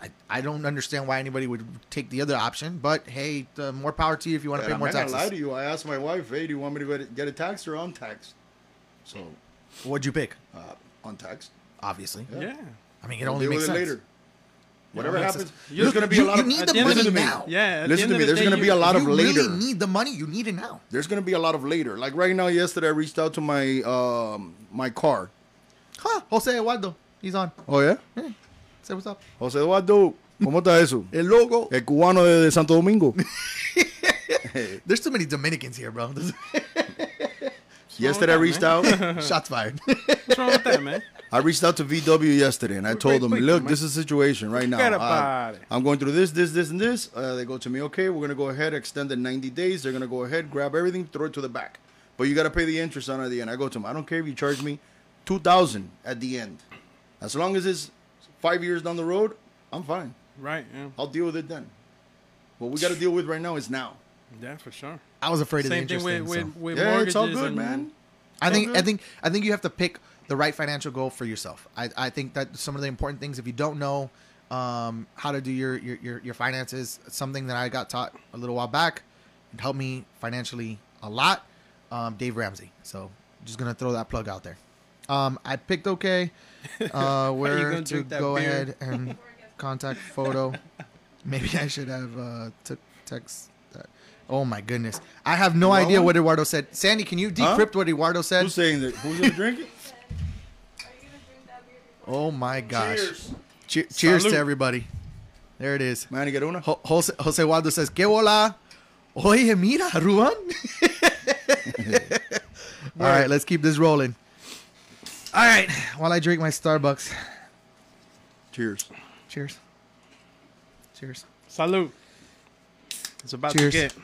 I, I don't understand why anybody would take the other option, but hey, uh, more power to you if you want to And pay I'm more not gonna taxes. lie to you. I asked my wife, "Hey, do you want me to get a tax it taxed or untaxed?" So, What'd you pick? uh, untaxed. obviously. Yeah. Yeah. I mean, it We'll only makes with sense. it later. Whatever it makes happens, sense. there's You- going to be you- a lot you of. need the the money the now. Yeah. Listen to me, there's gonna you- be a lot of you later. really need the money. You need it now. There's going to be a lot of later. Like right now, yesterday I reached out to my um my car. Huh? Jose Eduardo, he's on. Oh yeah, Say what's up. José Eduardo, ¿cómo está eso? [laughs] El logo. El cubano de, de Santo Domingo. [laughs] There's too many Dominicans here, bro. [laughs] yesterday I reached out. Shots fired. What's wrong with that, man? I reached out to VW yesterday and I told them, look, man. this is the situation right now. It. I'm going through this, this, this, and this. Uh, they go to me, okay, we're going to go ahead, extend the 90 days. They're going to go ahead, grab everything, throw it to the back. But you got to pay the interest on it at the end. I go to them, I don't care if you charge me 2000 at the end. As long as it's five years down the road, I'm fine. Right. Yeah. I'll deal with it then. What we got to deal with right now is now. Yeah, for sure. I was afraid of the Same thing interest with thing, with, so. with Yeah, mortgages it's all good, and man. I think Okay. I think I think you have to pick the right financial goal for yourself. I, I think that some of the important things, if you don't know um, how to do your, your, your, your finances, something that I got taught a little while back, it helped me financially a lot. Um, Dave Ramsey. So just gonna throw that plug out there. Um, I picked okay. Uh, [laughs] where gonna to drink that go beer? ahead and [laughs] contact photo. Maybe I should have uh, took text that. Oh my goodness, I have no You idea what Eduardo said. Sandy, can you Huh? decrypt what Eduardo said? Who's saying that? Who's going [laughs] to drink it? Oh my gosh. Cheers. Che- cheers to everybody. There it is. Man, you get una? Jo- Jose, Jose Waldo says, ¿Qué hola? Oye, mira, Ruan. All right, let's keep this rolling. All right, while I drink my Starbucks. Cheers. Cheers. Cheers. Salute. It's about Cheers. to get.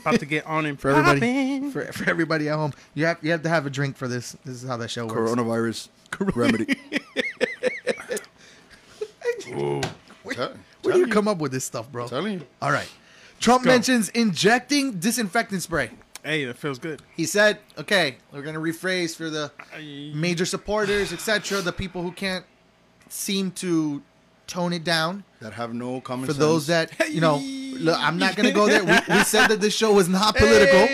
About to get on him for everybody for, for everybody at home. You have you have to have a drink for this. This is how that show works. Coronavirus remedy. [laughs] Where, Tell- where do you telling come up with this stuff, bro? Telling you. All right. Trump mentions injecting disinfectant spray. Hey, that feels good. He said, "Okay, we're gonna rephrase for the major supporters, etc., the people who can't seem to tone it down. That have no common For sense. those that you know, look, I'm not gonna go there. We, we said that this show was not political.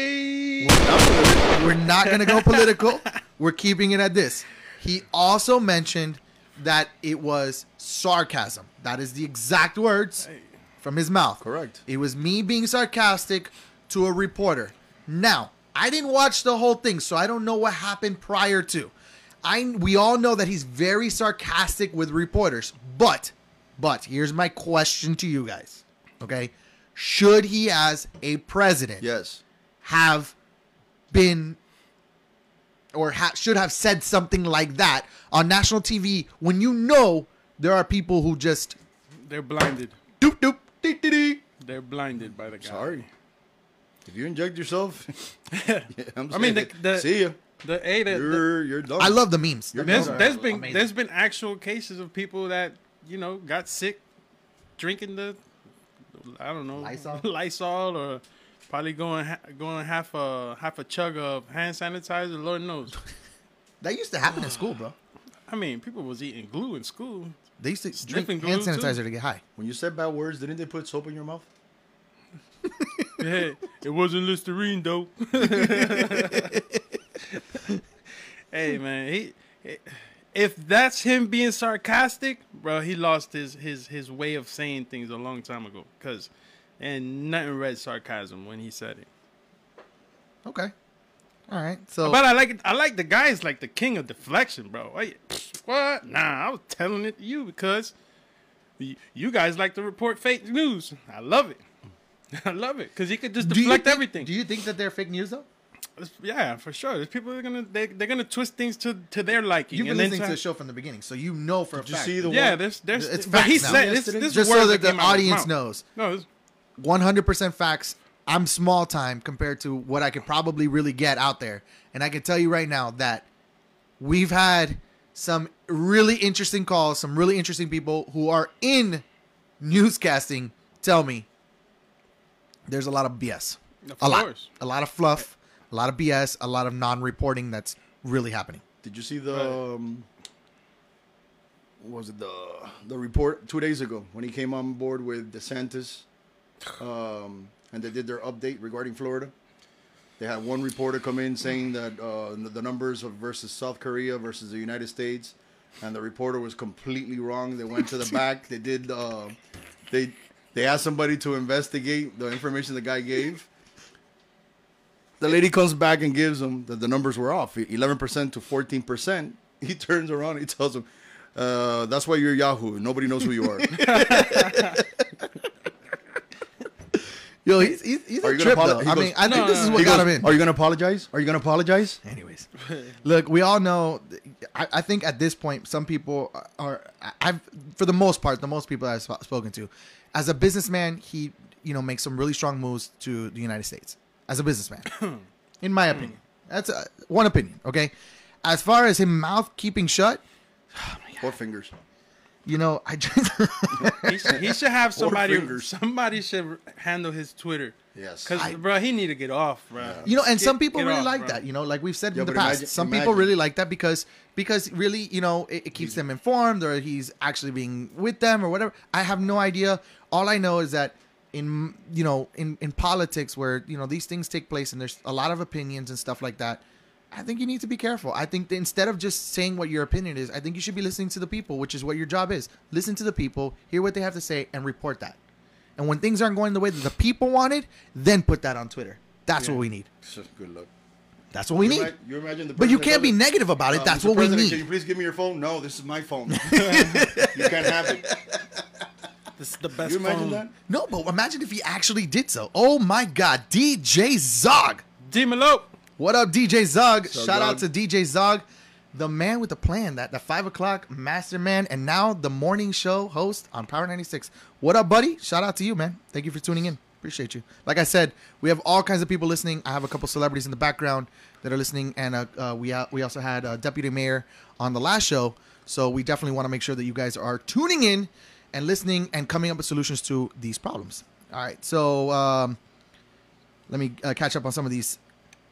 We're not going to go political. [laughs] We're keeping it at this. He also mentioned that it was sarcasm. That is the exact words from his mouth. Correct. It was me being sarcastic to a reporter. Now, I didn't watch the whole thing, so I don't know what happened prior to. I we all know that he's very sarcastic with reporters. But but here's my question to you guys. Okay? Should he as a president Yes. have been or ha- should have said something like that on national TV when you know there are people who just They're blinded. doop doop dee dee dee. They're blinded by the guy. Sorry. If you inject yourself, [laughs] yeah, I'm I mean, the- the- see ya. The, hey, the, the, You're you're done. I love the memes. The there's memes there's been amazing. there's been actual cases of people that you know got sick drinking the I don't know Lysol? [laughs] Lysol or probably going going half a half a chug of hand sanitizer. Lord knows. [laughs] that used to happen in school, bro. I mean, people was eating glue in school. They used to drink hand glue, too. sanitizer to get high. When you said bad words, didn't they put soap in your mouth? Yeah, it wasn't Listerine though. [laughs] hey man, he, if that's him being sarcastic, bro, he lost his his his way of saying things a long time ago. Cause and nothing read sarcasm when he said it. Okay. All right. So But I like it. I like the guy's like the king of deflection, bro. Wait, what? Nah, I was telling it to you because you guys like to report fake news. I love it. [laughs] I love it because he could just do deflect think- everything. Do you think that they're fake news though? Yeah, for sure. There's people that are gonna they, they're gonna twist things to to their liking. You've been and listening to try- the show from the beginning, so you know for a Did you see the Yeah, one? there's there's It's but he facts now. said this, Yesterday? this Just so that the came out of his audience knows, No, 100% facts. I'm small time compared to what I could probably really get out there. And I can tell you right now that we've had some really interesting calls, some really interesting people who are in newscasting tell me there's a lot of BS. Of a lot. A lot of fluff, a lot of BS, a lot of non reporting that's really happening. Did you see the Right. um, what was it the the report two days ago when he came on board with DeSantis, um, and they did their update regarding Florida? They had one reporter come in saying that uh, the- the numbers of versus South Korea versus the United States, and the reporter was completely wrong. They went to the [laughs] back. They did. Uh, they they asked somebody to investigate the information the guy gave. The lady comes back and gives him that the numbers were off, eleven percent to fourteen percent. [laughs] He turns around, he tells him, uh, "That's why you're Yahoo. Nobody knows who you are." [laughs] Yo, he's, he's, he's Are a you trip, apolo- though. I goes- mean, I think No, this no, is no. what He got goes, him in. Are you gonna apologize? Are you gonna apologize? Anyways, look, we all know. I, I think at this point, some people are. I've, for the most part, the most people I've sp- spoken to, as a businessman, he, you know, makes some really strong moves to the United States as a businessman, [clears throat] in my opinion. That's uh one opinion. Okay, as far as him mouth keeping shut, [sighs] Four fingers. you know, I just [laughs] he, should, he should have somebody. Somebody should handle his Twitter. Yes. Cause I- bro, he need to get off, bro. you know and Get- some people really off, like bro. that you know like we've said Yeah, in the past imagine- some people really like that because because really you know it, it keeps them informed or he's actually being with them or whatever i have no idea all i know is that in you know in in politics where you know these things take place and there's a lot of opinions and stuff like that I think you need to be careful. I think that instead of just saying what your opinion is, I think you should be listening to the people, which is what your job is. Listen to the people, hear what they have to say, and report that. And when things aren't going the way that the people wanted, then put that on Twitter. That's Yeah. what we need. Good luck. That's what we You need. ima- You imagine the But you can't be negative about it. uh, That's Mr. what we need. Can you please give me your phone? No, this is my phone. [laughs] you can't have it. This is the best. you imagine phone. that? No, but imagine if he actually did so. Oh my God, DJ Zog. D-Melo. What up, DJ Zog? So Shout out to DJ Zog, the man with the plan, that the five o'clock master man, and now the morning show host on Power 96. What up, buddy? Shout out to you, man. Thank you for tuning in. Appreciate you. Like I said, we have all kinds of people listening. I have a couple celebrities in the background that are listening, and uh, uh, we uh, we also had uh, deputy mayor on the last show. So we definitely want to make sure that you guys are tuning in and listening and coming up with solutions to these problems. All right, so um, let me uh, catch up on some of these.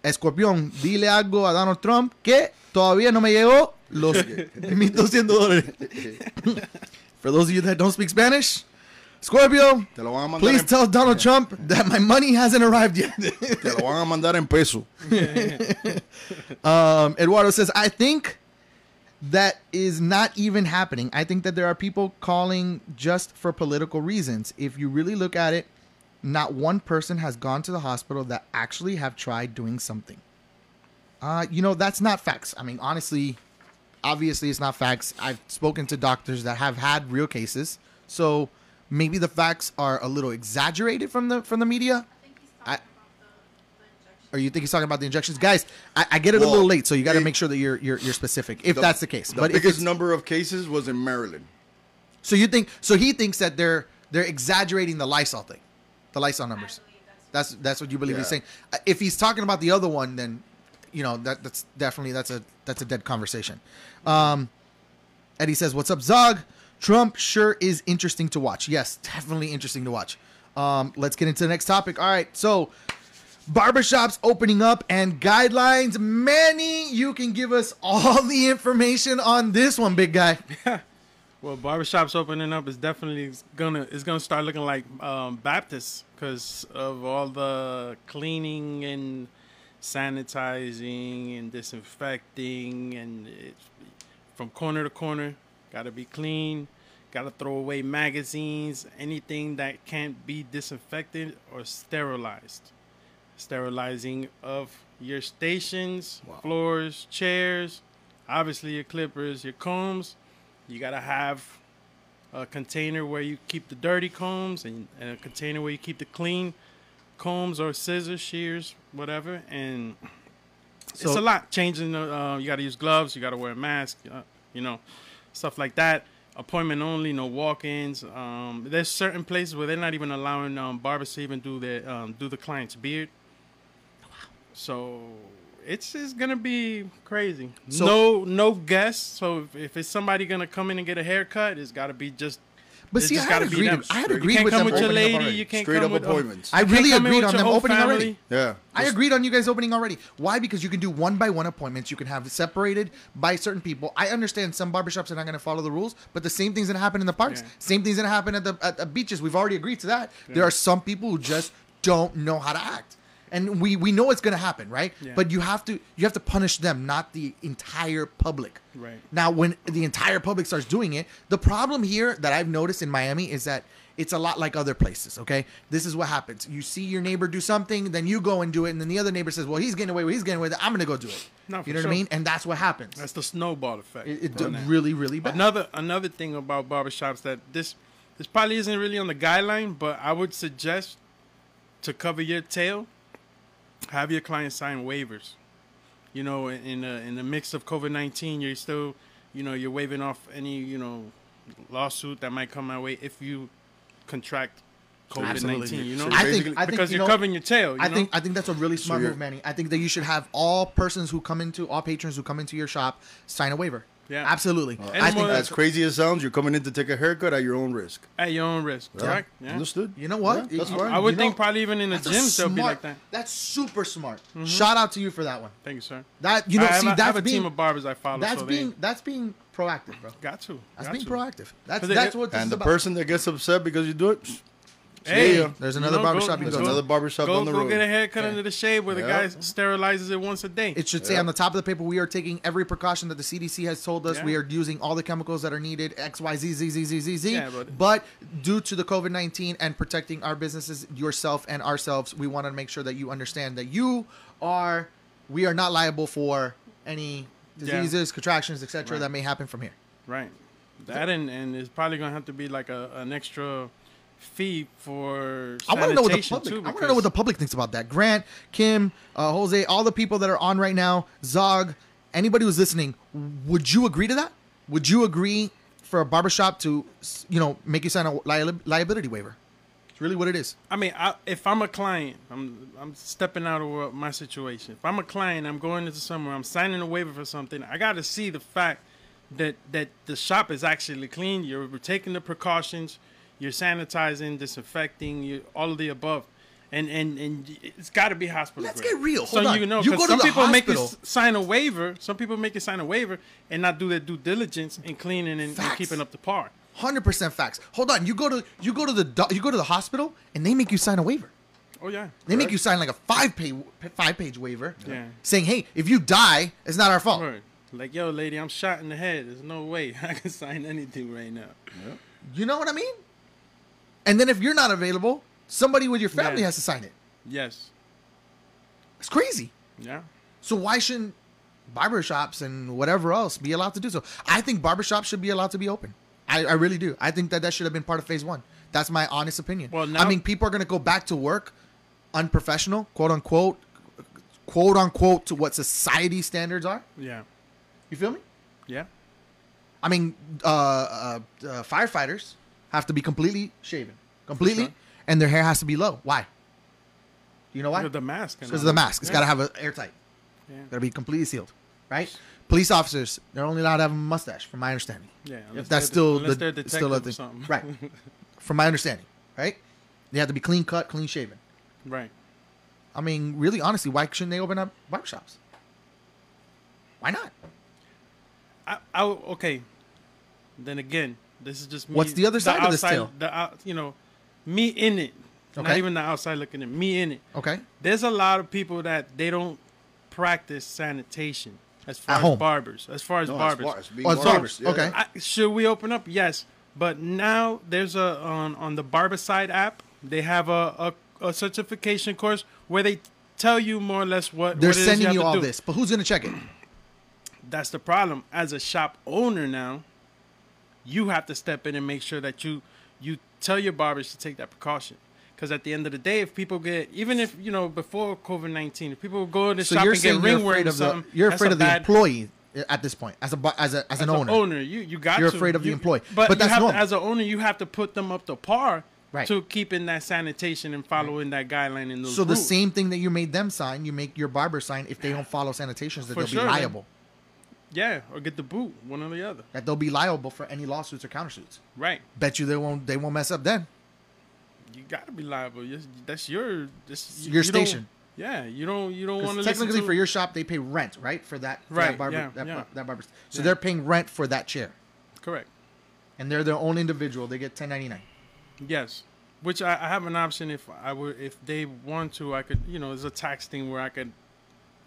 Escorpión, dile algo a Donald Trump que todavía no me llegó los [laughs] 1.200 dólares. [laughs] For those of you that don't speak Spanish, Scorpio, Te lo van a mandar please en, tell Donald Trump that my money hasn't arrived yet. te lo van a mandar en peso. [laughs] um, Eduardo says, I think that is not even happening. I think that there are people calling just for political reasons. If you really look at it, not one person has gone to the hospital that actually have tried doing something. Uh, you know, that's not facts. I mean, honestly, obviously it's not facts. I've spoken to doctors that have had real cases. So maybe the facts are a little exaggerated from the from the media. I- Or you think he's talking about the injections, guys? I, I get it a little late, so you got to make sure that you're you're, you're specific, if The- that's the case. The but if biggest number of cases was in Maryland. so you think so he thinks that they're they're exaggerating the Lysol thing, the Lysol numbers. That's that's what you believe he's saying. Uh, If he's talking about the other one, then you know that that's definitely that's a that's a dead conversation. Um, Eddie says, "What's up, Zog? Trump sure is interesting to watch. Yes, definitely interesting to watch. Um, let's get into the next topic. All right, so barbershops opening up and guidelines. Manny, you can give us all the information on this one, big guy. Yeah. [laughs] Well, barbershops opening up is definitely gonna is gonna start looking like um, Baptists because of all the cleaning and sanitizing and disinfecting and it's from corner to corner. Got to be clean. Got to throw away magazines, anything that can't be disinfected or sterilized. Sterilizing of your stations, floors, chairs, obviously your clippers, your combs. You gotta have a container where you keep the dirty combs and, and a container where you keep the clean combs or scissors, shears, whatever. And it's a lot. Changing the, uh, you gotta use gloves. You gotta wear a mask. Uh, you know, stuff like that. Appointment only, no walk-ins. Um, there's certain places where they're not even allowing um, barbers to even do their um, do the client's beard. So it's just gonna be crazy. So- no, no guests. So if, if it's somebody gonna come in and get a haircut, it's gotta be just. But it's see, I had agreed. them. I had You agreed can't with come them with your lady. You can't Straight come up with, appointments. I really agreed on them opening already. Yeah. I agreed on you guys opening already. Why? Because you can do one by one appointments. You can have separated by certain people. I understand some barbershops are not going to follow the rules, but the same thing's going to happen in the parks. Yeah. Same thing's going to happen at the at the beaches. We've already agreed to that. There are some people who just don't know how to act. And we, we know it's going to happen, right? Yeah. But you have to you have to punish them, not the entire public. Right. Now, when the entire public starts doing it, the problem here that I've noticed in Miami is that it's a lot like other places. Okay, this is what happens: you see your neighbor do something, then you go and do it, and then the other neighbor says, "Well, he's getting away with, he's getting away with it. I'm going to go do it." No, you know what. I mean? And that's what happens. That's the snowball effect. it, it really, really bad. Another another thing about barbershops that this this probably isn't really on the guideline, but I would suggest to cover your tail, have your clients sign waivers. You know, in in the, in the mix of COVID nineteen, you're still, you know, you're waiving off any you know lawsuit that might come my way if you contract COVID nineteen. You know, I think I think because you you're know, covering your tail. You I know? think I think that's a really smart you're- move, Manny. I think that you should have all persons who come into all patrons who come into your shop sign a waiver. Yeah. absolutely. And I think that's As crazy as sounds, you're coming in to take a haircut at your own risk. at your own risk. Correct. Yeah. Understood? You know what? Yeah, that's You- fine. I would You know, think probably even in the that's a gyms they'll be like that. That's super smart. Mm-hmm. Shout out to you for that one. Thank you, sir. That you know, I see, a- I that's have a being team of barbers I follow. that's so being they that's being proactive, bro. got to. That's got being to. proactive. That's it- that's what this And is the about. person that gets upset because you do it, Hey, Yeah. There's you another know, barbershop you there's go another barbershop Go, down the road. go get a haircut Yeah. under the shade where the guy sterilizes it once a day. It should say on the top of the paper, we are taking every precaution that the CDC has told us. We are using all the chemicals that are needed, X, Y, Z, Z, Z, Z, Z, Z. But- due to the COVID 19 and protecting our businesses, yourself and ourselves, we want to make sure that you understand that you are, we are not liable for any diseases, contractions, etc. Right. that may happen from here. right. That and and it's probably gonna have to be like a an extra fee for I want to know what the public. too, I want to know what the public thinks about that. Grant, Kim, uh, Jose, all the people that are on right now, Zog, anybody who's listening, would you agree to that? Would you agree for a barbershop to, you know, make you sign a li- liability waiver? It's really what it is. I mean, I, if I'm a client, I'm I'm stepping out of my situation. If I'm a client, I'm going into somewhere, I'm signing a waiver for something. I got to see the fact that that the shop is actually clean. You're taking the precautions. You're sanitizing, disinfecting, you all of the above. And and and it's got to be hospital. Let's grade. get real. So Hold on. you know, You 'cause go to some the people make you hospital- sign a waiver. Some people make you sign a waiver and not do their due diligence in cleaning and, and keeping up the par. Hundred percent facts. Hold on. You go to you go to the do- you go to the hospital and they make you sign a waiver. Oh yeah. They make you sign like a five page five page waiver, Yeah. saying, "Hey, if you die, it's not our fault." Word. Like, yo, lady, I'm shot in the head. There's no way [laughs] I can sign anything right now. Yeah. You know what I mean? And then if you're not available, somebody with your family Yeah. has to sign it. Yes. It's crazy. Yeah. So why shouldn't barbershops and whatever else be allowed to do so? I think barbershops should be allowed to be open. I, I really do. I think that that should have been part of phase one. That's my honest opinion. Well, now- I mean, people are going to go back to work unprofessional, quote unquote, quote unquote, to what society standards are. Yeah. You feel me? Yeah. I mean, uh, uh, uh, firefighters have to be completely shaven, completely, Sure. and their hair has to be low. Why? Do you know why? With the mask. Because of the mask. It's Yeah. got to have an airtight. Yeah. Got to be completely sealed, right? Police officers, they're only allowed to have a mustache, from my understanding. Yeah. If that's still the, they're still a thing, right? [laughs] From my understanding, right? They have to be clean cut, clean shaven. right. I mean, really, honestly, why shouldn't they open up barbershops? Why not? I, I okay. Then again, this is just me. What's the other side of this outside, tale? The out, you know, me in it. Not even the outside looking in. Me in it. Okay, There's a lot of people that they don't practice sanitation as far At as home. barbers. As far as No, as barbers. far as Oh, as barbers, barbers, okay. I, should we open up? Yes, but now there's a on on the Barbicide app. They have a, a, a certification course where they tell you more or less what they're what it is sending have you to all do. this, but who's gonna check it? That's the problem. As a shop owner now, you have to step in and make sure that you you tell your barbers to take that precaution. Because at the end of the day, if people get even if you know before COVID nineteen, if people go to the So shop and get ringworm or of the you're afraid of the employee at this point as a as a as an as owner. owner, you you got You're to. afraid of the employee. but, But you that's have to, as an owner, you have to put them up to par Right. to keeping that sanitation and following that guideline in those. So the same thing that you made them sign, you make your barber sign if they don't follow sanitations that For they'll sure, be man. Yeah, or get the boot, one or the other. That they'll be liable for any lawsuits or countersuits. Right, Bet you they won't they won't mess up then. you got to be liable. That's your this Your you station. Yeah, you don't you don't want to technically to, for your shop they pay rent, right? For that for Right, that barber yeah, that, yeah. that barber. So Yeah. they're paying rent for that chair. correct. And they're their own individual. They get 1099. Yes, which I, I have an option if I were if they want to, I could you know there's a tax thing where I could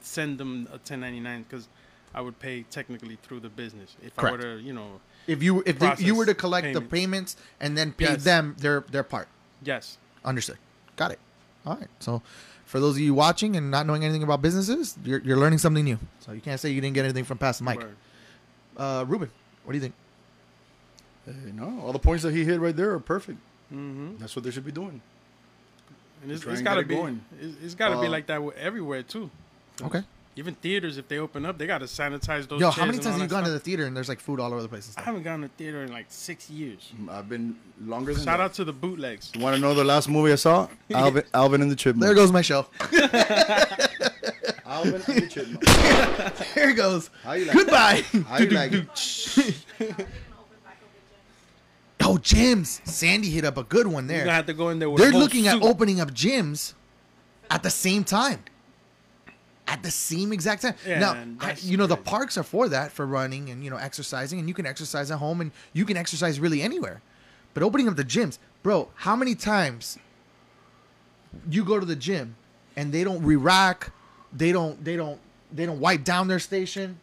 send them a 1099 because I would pay technically through the business if I were to you know If you if they, you were to Process collect the payments. payments and then pay Yes. them their their part. yes Understood. Got it. All right. So, for those of you watching and not knowing anything about businesses, you're, you're learning something new. So you can't say you didn't get anything from Pass The Mic. word. Uh, Ruben, what do you think? Hey, no, all the points that he hit right there are perfect. Mm-hmm. That's what they should be doing. And it's, Try it's and got to it be going. it's, it's got to be Uh, like that everywhere too. Okay. Even theaters, if they open up, they got to sanitize those. Yo, chairs how many times have you that gone to the theater and there's like food all over the place and I haven't gone to the theater in like six years. Mm, I've been longer than Shout that. out to the bootlegs. You want to know the last movie I saw? [laughs] Alvin, Alvin and the Chipmunks. There goes my show. [laughs] [laughs] Alvin and the Chipmunks. There it goes. How you like Goodbye. How you like it? oh, gyms. Sandy hit up a good one You're there. gonna have to go in there with They're a whole looking at opening up gyms at the same time. At the same exact time. Yeah, now, I- you know, the parks are for that, for running and, you know, exercising, and you can exercise at home and you can exercise really anywhere. But opening up the gyms, bro, how many times you go to the gym and they don't re-rack, they don't, they don't, they don't wipe down their station?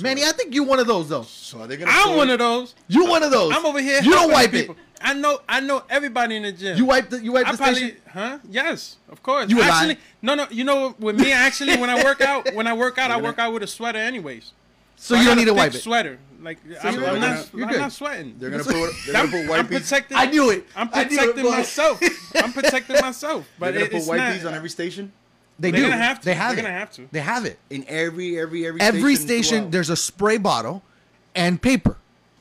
Manny, I think you're one of those, though. So are they gonna? I'm one of those. You're one of those. I'm over here. You don't wipe people. it. I know. I know everybody in the gym. You wipe the, you wipe I the probably, station. huh? Yes, of course. You a lie. actually, no, no. You know, with me, actually, when I work out, when I work out, I work out with a sweater, anyways. So I you don't a need to wipe it. Sweater, like I'm, you're I'm not, You're I'm good. not sweating. They're gonna put. They're gonna I'm, put I'm protecting. I knew it. I'm I knew it, protecting myself. [laughs] I'm protecting myself. But They're But gonna it, put white bees on every station. They They're do. gonna have to. They have They're it. gonna have to. They have it. In every every every Every station, station, throughout. there's a spray bottle and paper.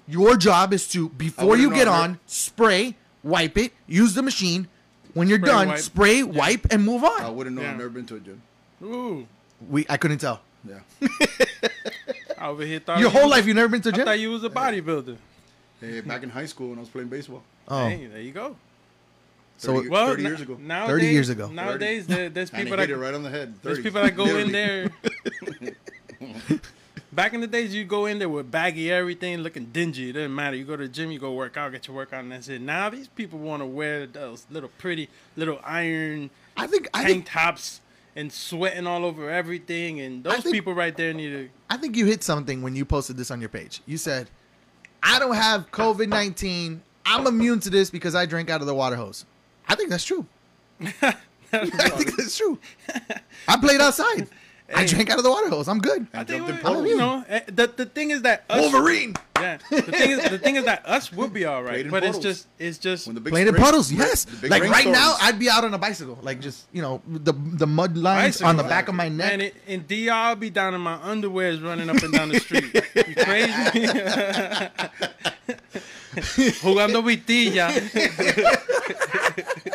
Your job is to before you get know, on, spray, wipe it, use the machine, When you're Spray, done, wipe. spray, wipe, and move on. I wouldn't know. Yeah. I've never been to a gym. Ooh, We I couldn't tell. Yeah. [laughs] I over here thought Your whole was- life you've never been to a gym? thought you was a bodybuilder. Hey, back in high school when I was playing baseball. Oh, Hey, there you go. so 30 Well, 30 years ago. Nowadays, 30 years ago. Nowadays, there, there's people that right on the head. there's people that go in there. [laughs] Back in the days, you go in there with baggy everything, looking dingy. It doesn't matter. You go to the gym, you go work out, get your workout, and that's it. Now these people want to wear those little pretty little iron I think I tank think tops and sweating all over everything. And those think- people right there need to. I think you hit something when you posted this on your page. You said, "I don't have COVID nineteen. I'm immune to this because I drank out of the water hose." I think that's true. [laughs] [laughs] I think that's true. I played outside. I Hey. drank out of the water hose. I'm good. I think jumped in we- puddles. you know eh, the the thing is that us, Wolverine. Yeah, the thing is the thing is that us would be all right, Played in but it's just it's just When the big Playing in puddles, yes. Like right now. I'd be out on a bicycle, like just you know the the mud lines on the back of my neck. And, it, in DR, I'll be down in my underwears running up and down the street. You [laughs] crazy? [laughs] Jugando vitilla. [laughs]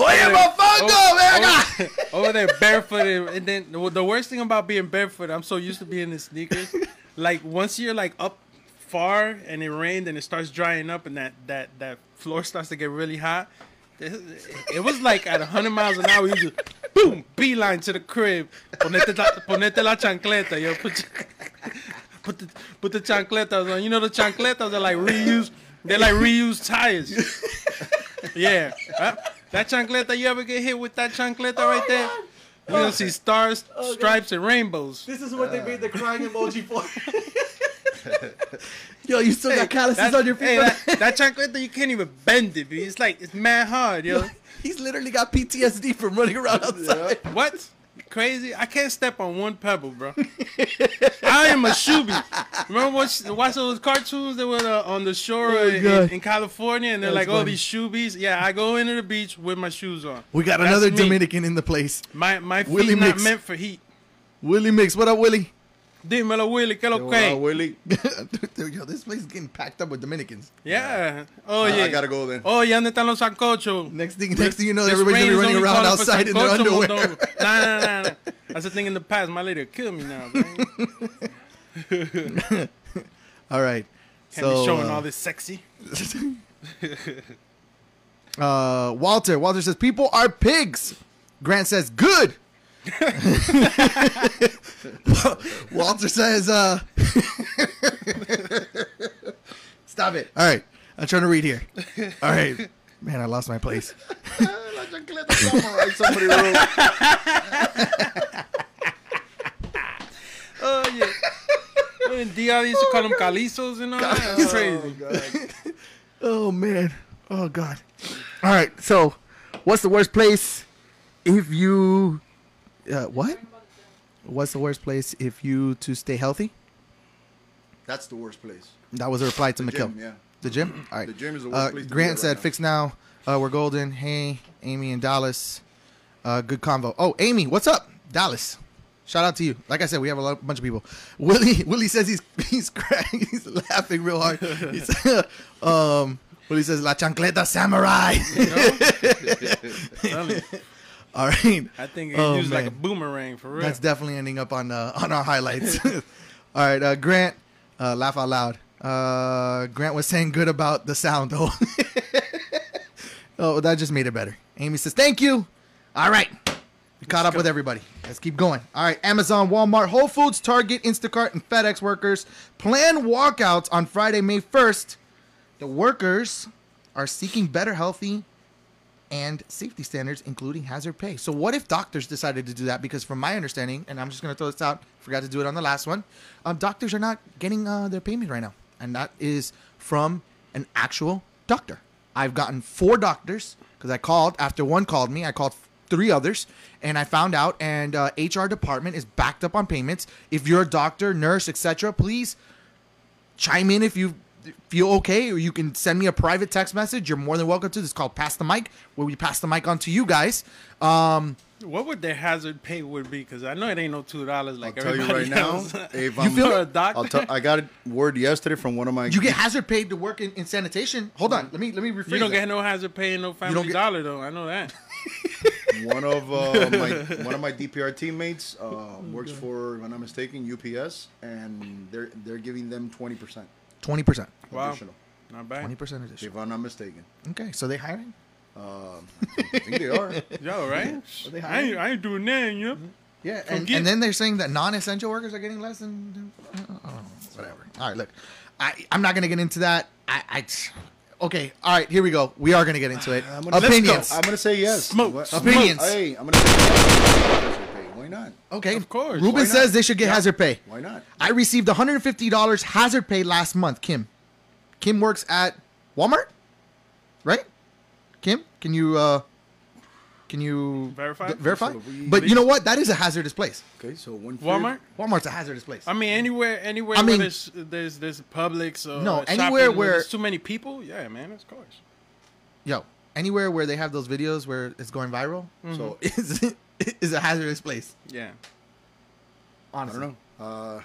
Oye, mofongo, Oh, verga! [laughs] over there barefooted, and then the, worst thing about being barefoot, I'm so used to being in sneakers. [laughs] Like once you're like up far and it rained and it starts drying up and that that that floor starts to get really hot. It, was like at 100 miles an hour. You just boom, beeline to the crib. Ponete la, ponete la chancleta, yo. Put, put the put the chancletas on. You know the chancletas are like reused. They're like reused tires. [laughs] Yeah. That chancleta, you ever get hit with that chancleta oh right there? You're gonna see stars, stripes, and rainbows. This is what they made the uh. crying emoji for. [laughs] Yo, you still got calluses on your feet. hey, that, that chancleta, you can't even bend it, dude. It's like it's mad hard, yo. [laughs] He's literally got PTSD from running around outside. What? Crazy? I can't step on one pebble, bro. [laughs] I am a shoebie. Remember watch, watch those cartoons that were uh, on the shore Oh, in, in California, and they're That's like, "Oh, funny. these shoebies." Yeah, I go into the beach with my shoes on. We got That's another me. Dominican in the place. My my feet Willie not Mix. meant for heat. Willie Mix. What up, Willie? Dímelo, Willie, que lo que? Willie. Dude, yo, this place is getting packed up with Dominicans. Yeah. Oh I- yeah. I gotta go then. Oh, yeah, ¿dónde están los sancochos? Next thing, next thing you know, everybody's gonna be running around outside in their underwear. [laughs] Nah, nah, nah. That's the thing in the past. My lady will kill me now, man. [laughs] All right. [laughs] Can't so, be showing uh, all this sexy. Uh, Walter. Walter says people are pigs. Grant says good. [laughs] Walter says, uh, [laughs] stop it. All right. I'm trying to read here. All right. Man, I lost my place. La chancleta samurai, somebody wrote. [laughs] Oh, yeah. In DR, they used to call them calizos and all that. That's crazy. God. Oh, man. Oh, God. All right. So, what's the worst place if you. Uh, what? What's the worst place if you to stay healthy? That's the worst place. That was a reply to The Mikhail. gym, yeah. The gym? All right. The gym is the worst Uh, place Grant at said, right "Fix now. Uh, we're golden. Hey, Amy and Dallas. Uh, good convo. Oh, Amy, what's up, Dallas? Shout out to you. Like I said, we have a lot, bunch of people. [laughs] Willie, Willie says he's [laughs] he's crying. [laughs] He's laughing real hard. He's, um, Willie says, "La chancleta samurai." Tell me. All right. I think it Oh, used like a boomerang for real. That's definitely ending up on uh, on our highlights. [laughs] All right, uh, Grant, uh, laugh out loud. Uh, Grant was saying good about the sound though. [laughs] oh, that just made it better. Amy says thank you. All right, we caught up with everybody. Let's keep going. All right, Amazon, Walmart, Whole Foods, Target, Instacart, and FedEx workers plan walkouts on Friday, May first. The workers are seeking better healthy and safety standards, including hazard pay. So, what if doctors decided to do that? Because, from my understanding, and I'm just going to throw this out, forgot to do it on the last one, um, doctors are not getting uh, their payment right now. And that is from an actual doctor. I've gotten four doctors because I called. After one called me, I called three others, and I found out. And uh, HR department is backed up on payments. If you're a doctor, nurse, etc., please chime in if you feel okay or you can send me a private text message you're more than welcome to this is called pass the mic where we pass the mic on to you guys um What would their hazard pay would be? Because I know it ain't no two dollars like I'll tell you everybody right now. [laughs] If You I'm, feel a doctor. I'll tell, got a word yesterday from one of my. You get hazard paid to work in, in sanitation. Hold on, let me let me rephrase. you don't that. get no hazard pay and no family get- dollar though. I know that. [laughs] one of uh, [laughs] my one of my DPR teammates uh, works for, if I'm not mistaken, UPS, and they're they're giving them twenty percent twenty percent. Wow. additional. Not bad. Twenty percent addition. If I'm not mistaken, Okay, so they hiring? um, I think they are. [laughs] Yo, right? they I ain't, I ain't doing that, you know. Yeah, and, Forget- and then they're saying that non-essential workers are getting less than I whatever. All right, look, I I'm not gonna get into that. I, I okay, all right, here we go. We are gonna get into it. I'm gonna- let's Opinions. I'm gonna say yes. Smoke. What- Opinions. Hey, I'm gonna say yes. Why not? Okay, Of course. Ruben says they should get Yeah. hazard pay. Why not? I received 150 dollars hazard pay last month. Kim, Kim works at Walmart, right? Kim, can you uh, can you Verify? d- verify? So we- But you know what? That is a hazardous place. Okay, so one Walmart. Walmart's a hazardous place. I mean, anywhere, anywhere I where mean- there's there's there's Publix or No, anywhere where- there's too many people. Yeah, man, of course. Yo, anywhere where they have those videos where it's going viral So [laughs] is [laughs] is a hazardous place. Yeah. I don't know. Uh,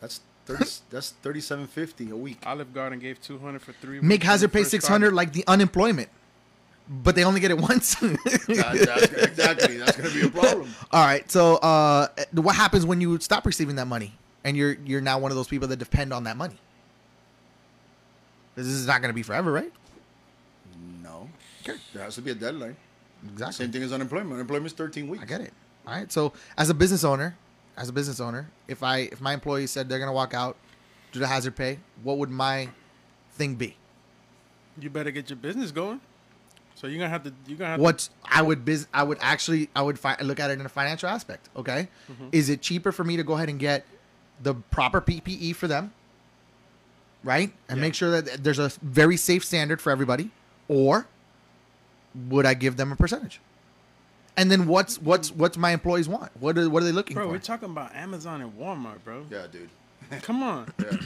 that's thirty. [laughs] that's thirty-seven fifty a week. Olive Garden gave two hundred for three. Make hazard pay 600 like the unemployment, but they only get it [laughs] once. That- that's, exactly. That's gonna be a problem. All right. So, uh, what happens when you stop receiving that money and you're you're now one of those people that depend on that money? This is not going to be forever, right? No. There has to be a deadline. Exactly. Same thing as unemployment. Unemployment is thirteen weeks. I get it. All right. So, as a business owner, as a business owner, if I if my employees said they're going to walk out due to hazard pay, what would my thing be? You better get your business going. So you're gonna have to. You're gonna have What I would biz I would actually I would fi- look at it in a financial aspect. Okay, mm-hmm. is it cheaper for me to go ahead and get the proper PPE for them, right, and Yeah. make sure that there's a very safe standard for everybody, or would I give them a percentage? And then what's what's what's my employees want? What are what are they looking bro. for? Bro, we're talking about Amazon and Walmart, bro. Yeah, dude. [laughs] Come on, Yeah.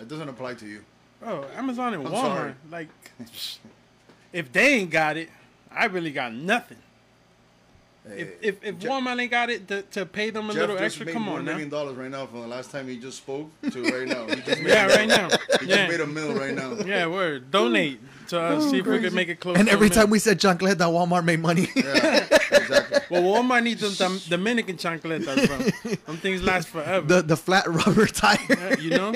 It doesn't apply to you. bro. Amazon and I'm Walmart, sorry. like, [laughs] if they ain't got it, I really got nothing. If if, if Je- Walmart ain't got it to, to pay them a Jeff little extra, made come one on now. million dollars right now from the last time he just spoke to right now. He just [laughs] made, Yeah, right now. He Yeah. just made a mill right now. Yeah, word. Donate to us. see if we can make it close. and to a every million. time we said chancleta, Walmart made money. Yeah, exactly. Well, Walmart needs them Dom- Dominican chancletas, bro. Them things last forever. the the flat rubber tire. you know,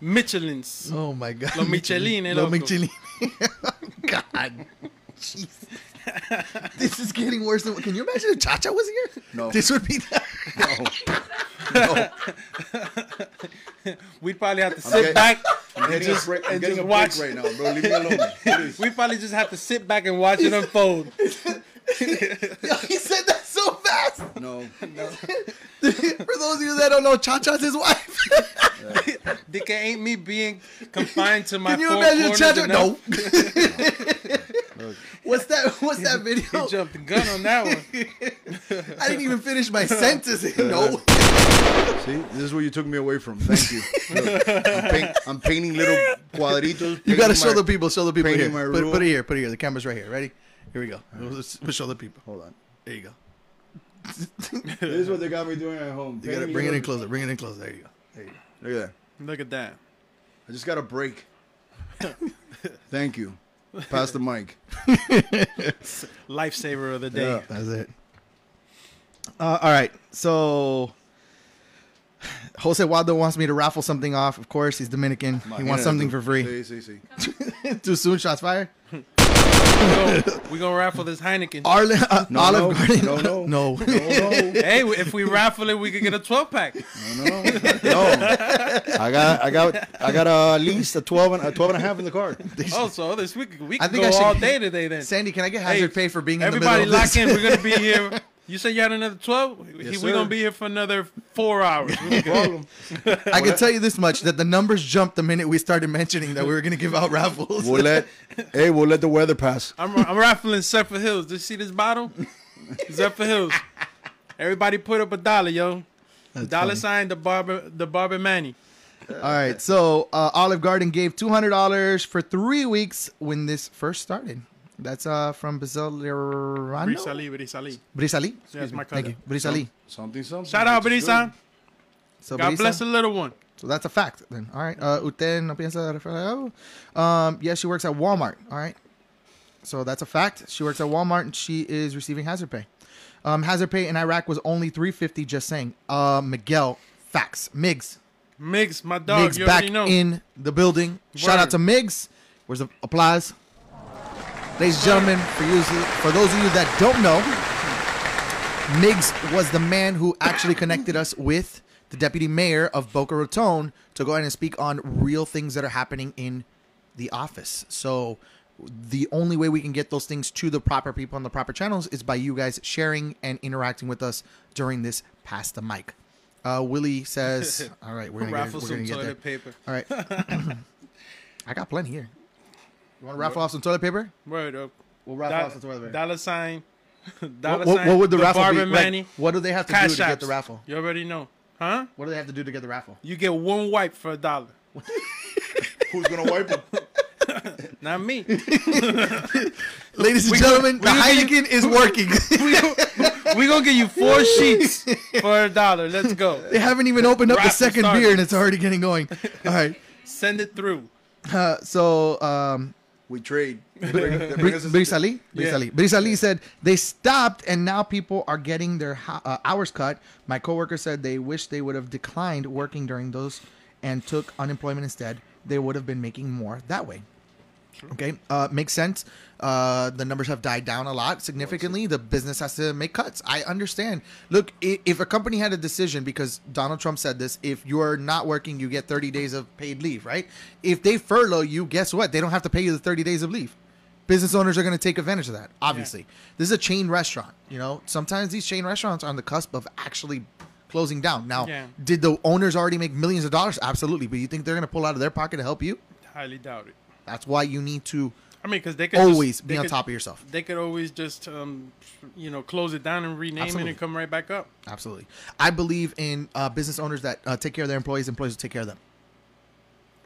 Michelin's. oh my god. Lo Michelin, eh, Lo loco. Michelin. [laughs] God. Jeez. [laughs] this is getting worse than. Can you imagine if Cha Cha was here? No. This would be. No. [laughs] No. [laughs] We'd probably have to sit getting- back I'm and just, a break, I'm and just a watch. break right now, bro. Leave me alone. Please. We probably just have to sit back and watch it unfold. [laughs] Yo, he said that so fast. No. no. [laughs] For those of you that don't know, Chacha's his wife. Dick, it ain't me being confined to my Can you four imagine corners Chacha? and No. [laughs] what's that? What's that video? He jumped the gun on that one. I didn't even finish my sentence. No. See, this is where you took me away from. Thank you. Look, I'm, paint, I'm painting little cuadritos. You gotta painting show my- the people. Show the people here. Put, put it here. Put it here. The camera's right here. Ready? Here we go. Let's, show the people. Hold on. There you go. [laughs] This is what they got me doing at home. You gotta bring it in closer. Bring it in closer. There you go. There you go. Look at that. Look at that. I just got a break. [laughs] Thank you. Pass the mic. [laughs] Lifesaver of the day. Yeah. That's it. Uh, all right. So Jose Waldo wants me to raffle something off. Of course, he's Dominican. He wants something for free. See, see, see. Too soon, shots fired. [laughs] we gonna raffle this Heineken. Arlen, uh, No, Olive no, Garden. no, no. [laughs] no. No, no, hey, if we raffle it, we could get a 12 pack. no, no. no. I got, I got, I got uh, at least a 12 and a 12 and a half in the car. [laughs] Oh, so this week we I think go I should- all day today then. Sandy, can I get Hey, hazard pay for being in the Everybody middle of lock in. We're gonna be here. You said you had another 12? Yes, We're gonna be here for another four hours. No problem. [laughs] I can tell you this much: that the numbers jumped the minute we started mentioning that we were going to give out raffles. We'll let, [laughs] hey, we'll let the weather pass. I'm, I'm raffling Zephyrhills. Did you see this bottle? [laughs] Zephyrhills. Everybody put up a dollar, yo. dollar funny. sign the barber the barber Manny. All right, so uh, Olive Garden gave two hundred dollars for three weeks when this first started. That's uh from Braziliano. Brisali, Brisali. Brisali. Yes, my Thank cousin. you, Brisali. Something, something. Shout out, which is Brisa. So God Brisa- bless the little one. So that's a fact then. All right. Uh, usted no piensa referir- Um, yeah, she works at Walmart. All right. So that's a fact. She works at Walmart and she is receiving hazard pay. Um, hazard pay in Iraq was only 350 just saying. Uh, Miguel, facts. Migs. Mix, my dog. Migs you back already know. in the building. Shout out to Migs. Where's the applause? Ladies and gentlemen, for you, for those of you that don't know, Migs was the man who actually connected us with the deputy mayor of Boca Raton to go ahead and speak on real things that are happening in the office. So the only way we can get those things to the proper people on the proper channels is by you guys sharing and interacting with us during this pass the mic. Uh, Willie says, [laughs] "All right, we're gonna Raffle get, we're gonna get there. paper. All right, [laughs] [coughs] I got plenty here. You want to raffle off some toilet paper? Word up. We'll raffle Do- off some toilet paper. dollar sign. [laughs] dollar What, what, sign. what would the, raffle be? Barber Like, Manny. what do they have to do to get the raffle? You already know. Huh? What do they have to do to get the raffle? You get one wipe for a dollar. [laughs] Who's gonna wipe them? [laughs] Not me. Ladies and We gentlemen, gonna- the we gonna Heineken is working. we're gonna give you four sheets for a dollar. Let's go. they haven't even opened up the second started. beer and it's already getting going. All right. Send it through. Uh, so, um, We trade. They bring- they bring us a- Brisali, Yeah. Brisali, Brisali said they stopped and now people are getting their uh, hours cut. My coworker said they wish they would have declined working during those and took unemployment instead. They would have been making more that way. Okay, uh, makes sense. Uh, the numbers have died down a lot significantly. The business has to make cuts. I understand. Look, if a company had a decision, because Donald Trump said this, if you're not working, you get 30 days of paid leave, right? If they furlough you, guess what? They don't have to pay you the 30 days of leave. Business owners are going to take advantage of that. Obviously, this is a chain restaurant. You know, sometimes these chain restaurants are on the cusp of actually closing down. Now, Yeah. did the owners already make millions of dollars? Absolutely. But you think they're going to pull out of their pocket to help you? Highly doubt it. That's why you need to I mean, because they could always just, be they on top of yourself. They could always just, um, you know, close it down and rename Absolutely. it and come right back up. Absolutely. I believe in uh, business owners that uh, take care of their employees. Employees will take care of them.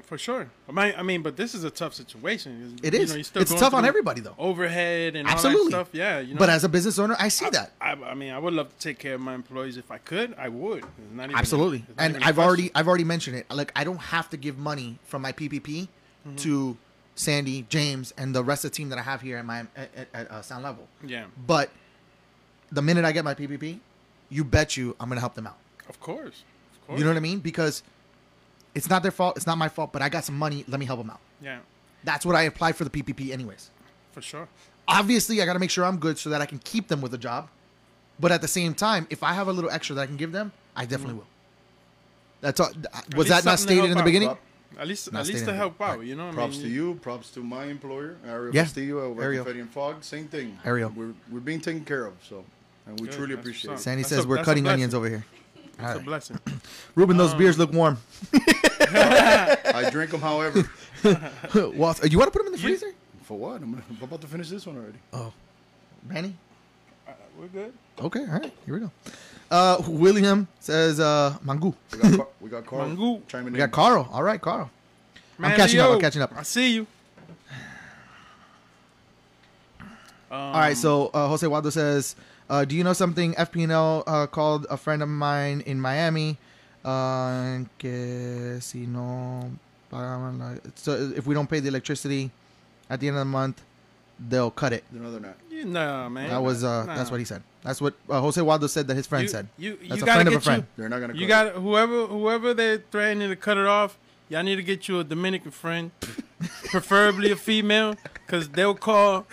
For sure. I mean, I mean, but this is a tough situation. It You know, it's tough on everybody, though. Overhead and all Absolutely. that stuff. Yeah, you know. But as a business owner, I see that. I, I mean, I would love to take care of my employees if I could. I would. Not even- Absolutely. not And a I've already I've already mentioned it. Like I don't have to give money from my PPP Mm-hmm. to Sandy, James, and the rest of the team that I have here at my at, at, at uh, Sound Level. Yeah, But the minute I get my PPP, you bet you I'm gonna help them out. of course. Of course. You know what I mean? Because it's not their fault. It's not my fault. But I got some money. Let me help them out. Yeah, That's what I applied for the PPP anyways. for sure. obviously I got to make sure I'm good so that I can keep them with a job. But at the same time, if I have a little extra that I can give them, I definitely will. That's all. Was that not stated in the beginning? Prop- At least, at least stating to help out. Right. You know, I Props mean, to you. Props to my employer, Ariel Yeah. Castillo over Ariel. at Confetti and Fog. Same thing. Ariel. We're, we're being taken care of, so and we Good, truly appreciate it. Sandy That's says a- we're cutting onions over here. It's All a blessing. [laughs] Ruben, those Um, beers look warm. I drink them, however. [laughs] Walt, you want to put them in the You- freezer? For what? I'm, I'm about to finish this one already. Oh, Manny. Uh, we're good. Okay, all right. Here we go. Uh, William says uh, mangu. We got, Car- we got Carl Mangu. chiming We in. got Carl. All right, Carl. Man, I'm catching up, I'm catching up. I see you. Um, All right, so uh, Jose Waldo says, uh, "Do you know something? FP&L uh, called a friend of mine in Miami. Uh, que si no so if we don't pay the electricity at the end of the month, they'll cut it. No, they're not. You, nah, man. That was uh, Nah. that's what he said. That's what uh, Jose Waldo said that his friend you, said. You, you That's a gotta friend of get a friend. They're not gonna. You, you cut it. got whoever whoever they're threatening to cut it off. Y'all need to get you a Dominican friend, [laughs] preferably a female, because they'll call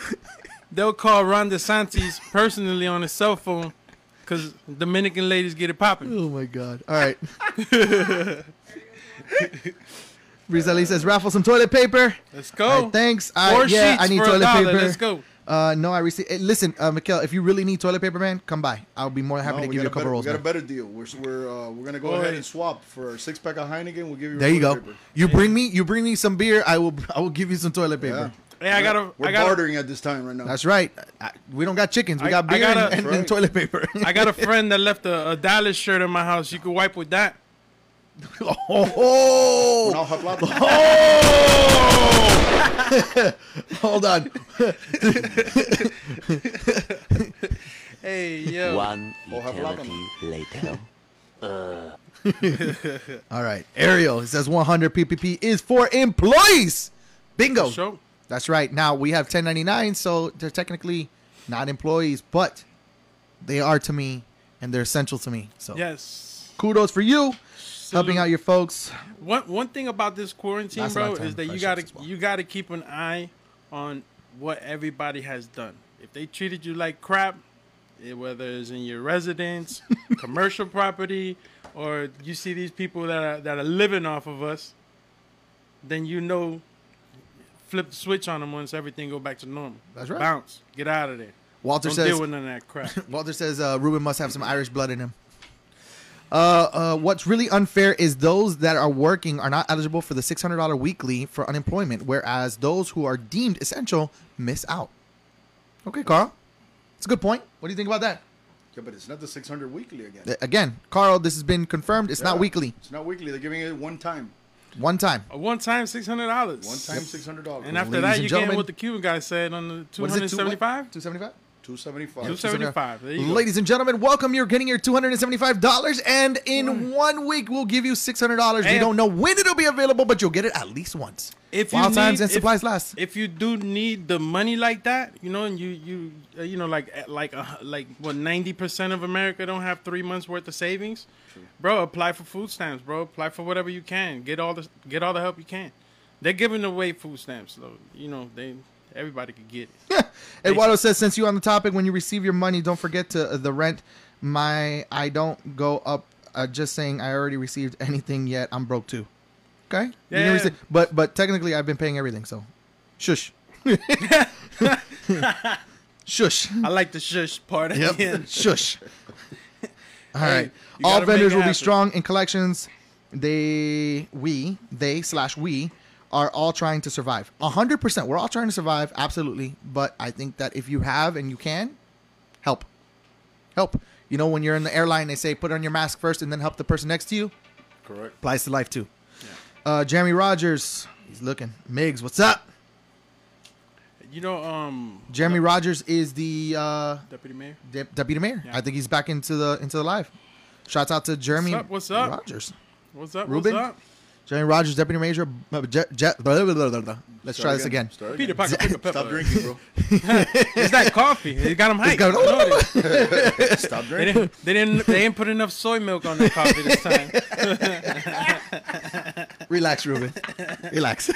they'll call Ron DeSantis personally on his cell phone, because Dominican ladies get it popping. Oh my god! All right. [laughs] [laughs] Rizali says raffle some toilet paper. Let's go. All right, thanks. I, Four yeah, sheets I need for toilet a dollar. paper. Let's go. Uh, no, I received. eh, listen, uh, Mikhail, if you really need toilet paper, man, come by. I'll be more than happy No, to give you a couple better, rolls. We got a better deal. We're we're uh, we're gonna go Go ahead ahead. and swap for a six pack of Heineken. We'll give you. There you go. paper. You bring me, you bring me some beer. I will, I will give you some toilet Yeah. paper. Hey, I gotta, We're I gotta, bartering at this time right now. That's right. I, we don't got chickens. We I- got I beer gotta- and, and, Right. and toilet paper. I got a [laughs] friend that left a, a Dallas shirt in my house. You could wipe with that. Oh, Now, hablado. Oh! [laughs] hold on. [laughs] Hey yo. One Oh, have eternity later. [laughs] Uh. All right, Ariel. It says 100 PPP is for employees. Bingo. Show. That's right. Now we have 1099, so they're technically not employees, but they are to me, and they're essential to me. So Yes. kudos for you helping out your folks. One one thing about this quarantine, Last bro, is that you gotta well. you gotta keep an eye on what everybody has done. If they treated you like crap, eh, whether it's in your residence, [laughs] commercial property, or you see these people that are that are living off of us, then you know, flip the switch on them once everything go back to normal. That's right. Bounce, get out of there. Walter Don't says deal with none of that crap. [laughs] Walter says uh, Ruben must have some Irish blood in him. Uh, uh, what's really unfair is those that are working are not eligible for the $600 weekly for unemployment, whereas those who are deemed essential miss out. Okay, Carl. It's a good point. What do you think about that? Yeah, but it's not the 600 weekly again. Uh, Again, Carl, this has been confirmed. It's not weekly. It's not weekly. They're giving it one time. One time. A one time six hundred dollars. One time, $600. And after Ladies that, you get what the Cuban guy said on the two What is it? hundred Two- seventy five. 275 275 Two seventy five. There you go. Ladies and gentlemen, welcome. You're getting your $275, and in one week, we'll give you $600. We don't know when it'll be available, but you'll get it at least once. If you While need, times and if- supplies last. If you do need the money like that, you know, and you you uh, you know like uh, like uh, like what ninety percent of America don't have three months worth of savings, bro. Apply for food stamps, bro. Apply for whatever you can. Get all the get all the help you can. They're giving away food stamps, though you know they everybody could get it. [laughs] Eduardo says, since you on the topic, when you receive your money, don't forget to uh, the rent. My, I don't go up. Uh, just saying, I already received anything yet. I'm broke too. Okay. You Yeah. receive- but but technically, I've been paying everything. So, shush. [laughs] shush. I like the shush part Yep. Shush. [laughs] All Hey, right. All vendors will be strong in collections. They, we, they slash we are all trying to survive. A hundred percent. We're all trying to survive. Absolutely. But I think that if you have and you can, help. Help. You know, when you're in the airline, they say put on your mask first and then help the person next to you. Correct. Applies to life too. Uh, Jeremy Rogers, he's looking. Migs, what's up? You know, um, Jeremy Rogers is the uh, deputy mayor. de- deputy mayor. Yeah. I think he's back into the into the live. Shouts out to Jeremy What's up? What's up? Rogers. What's up? Ruben? What's up? Jeremy Rogers, deputy mayor. uh, Je- Je- blah, blah, blah, blah, blah. Let's try this again. Start Peter again. Parker, pick a pepper. Stop drinking, bro. [laughs] It's that coffee. It got him hyped. got- I know it is. [laughs] Stop They drinking. didn't. They didn't. They didn't put enough soy milk on that coffee this time. [laughs] Relax, Ruben. Relax.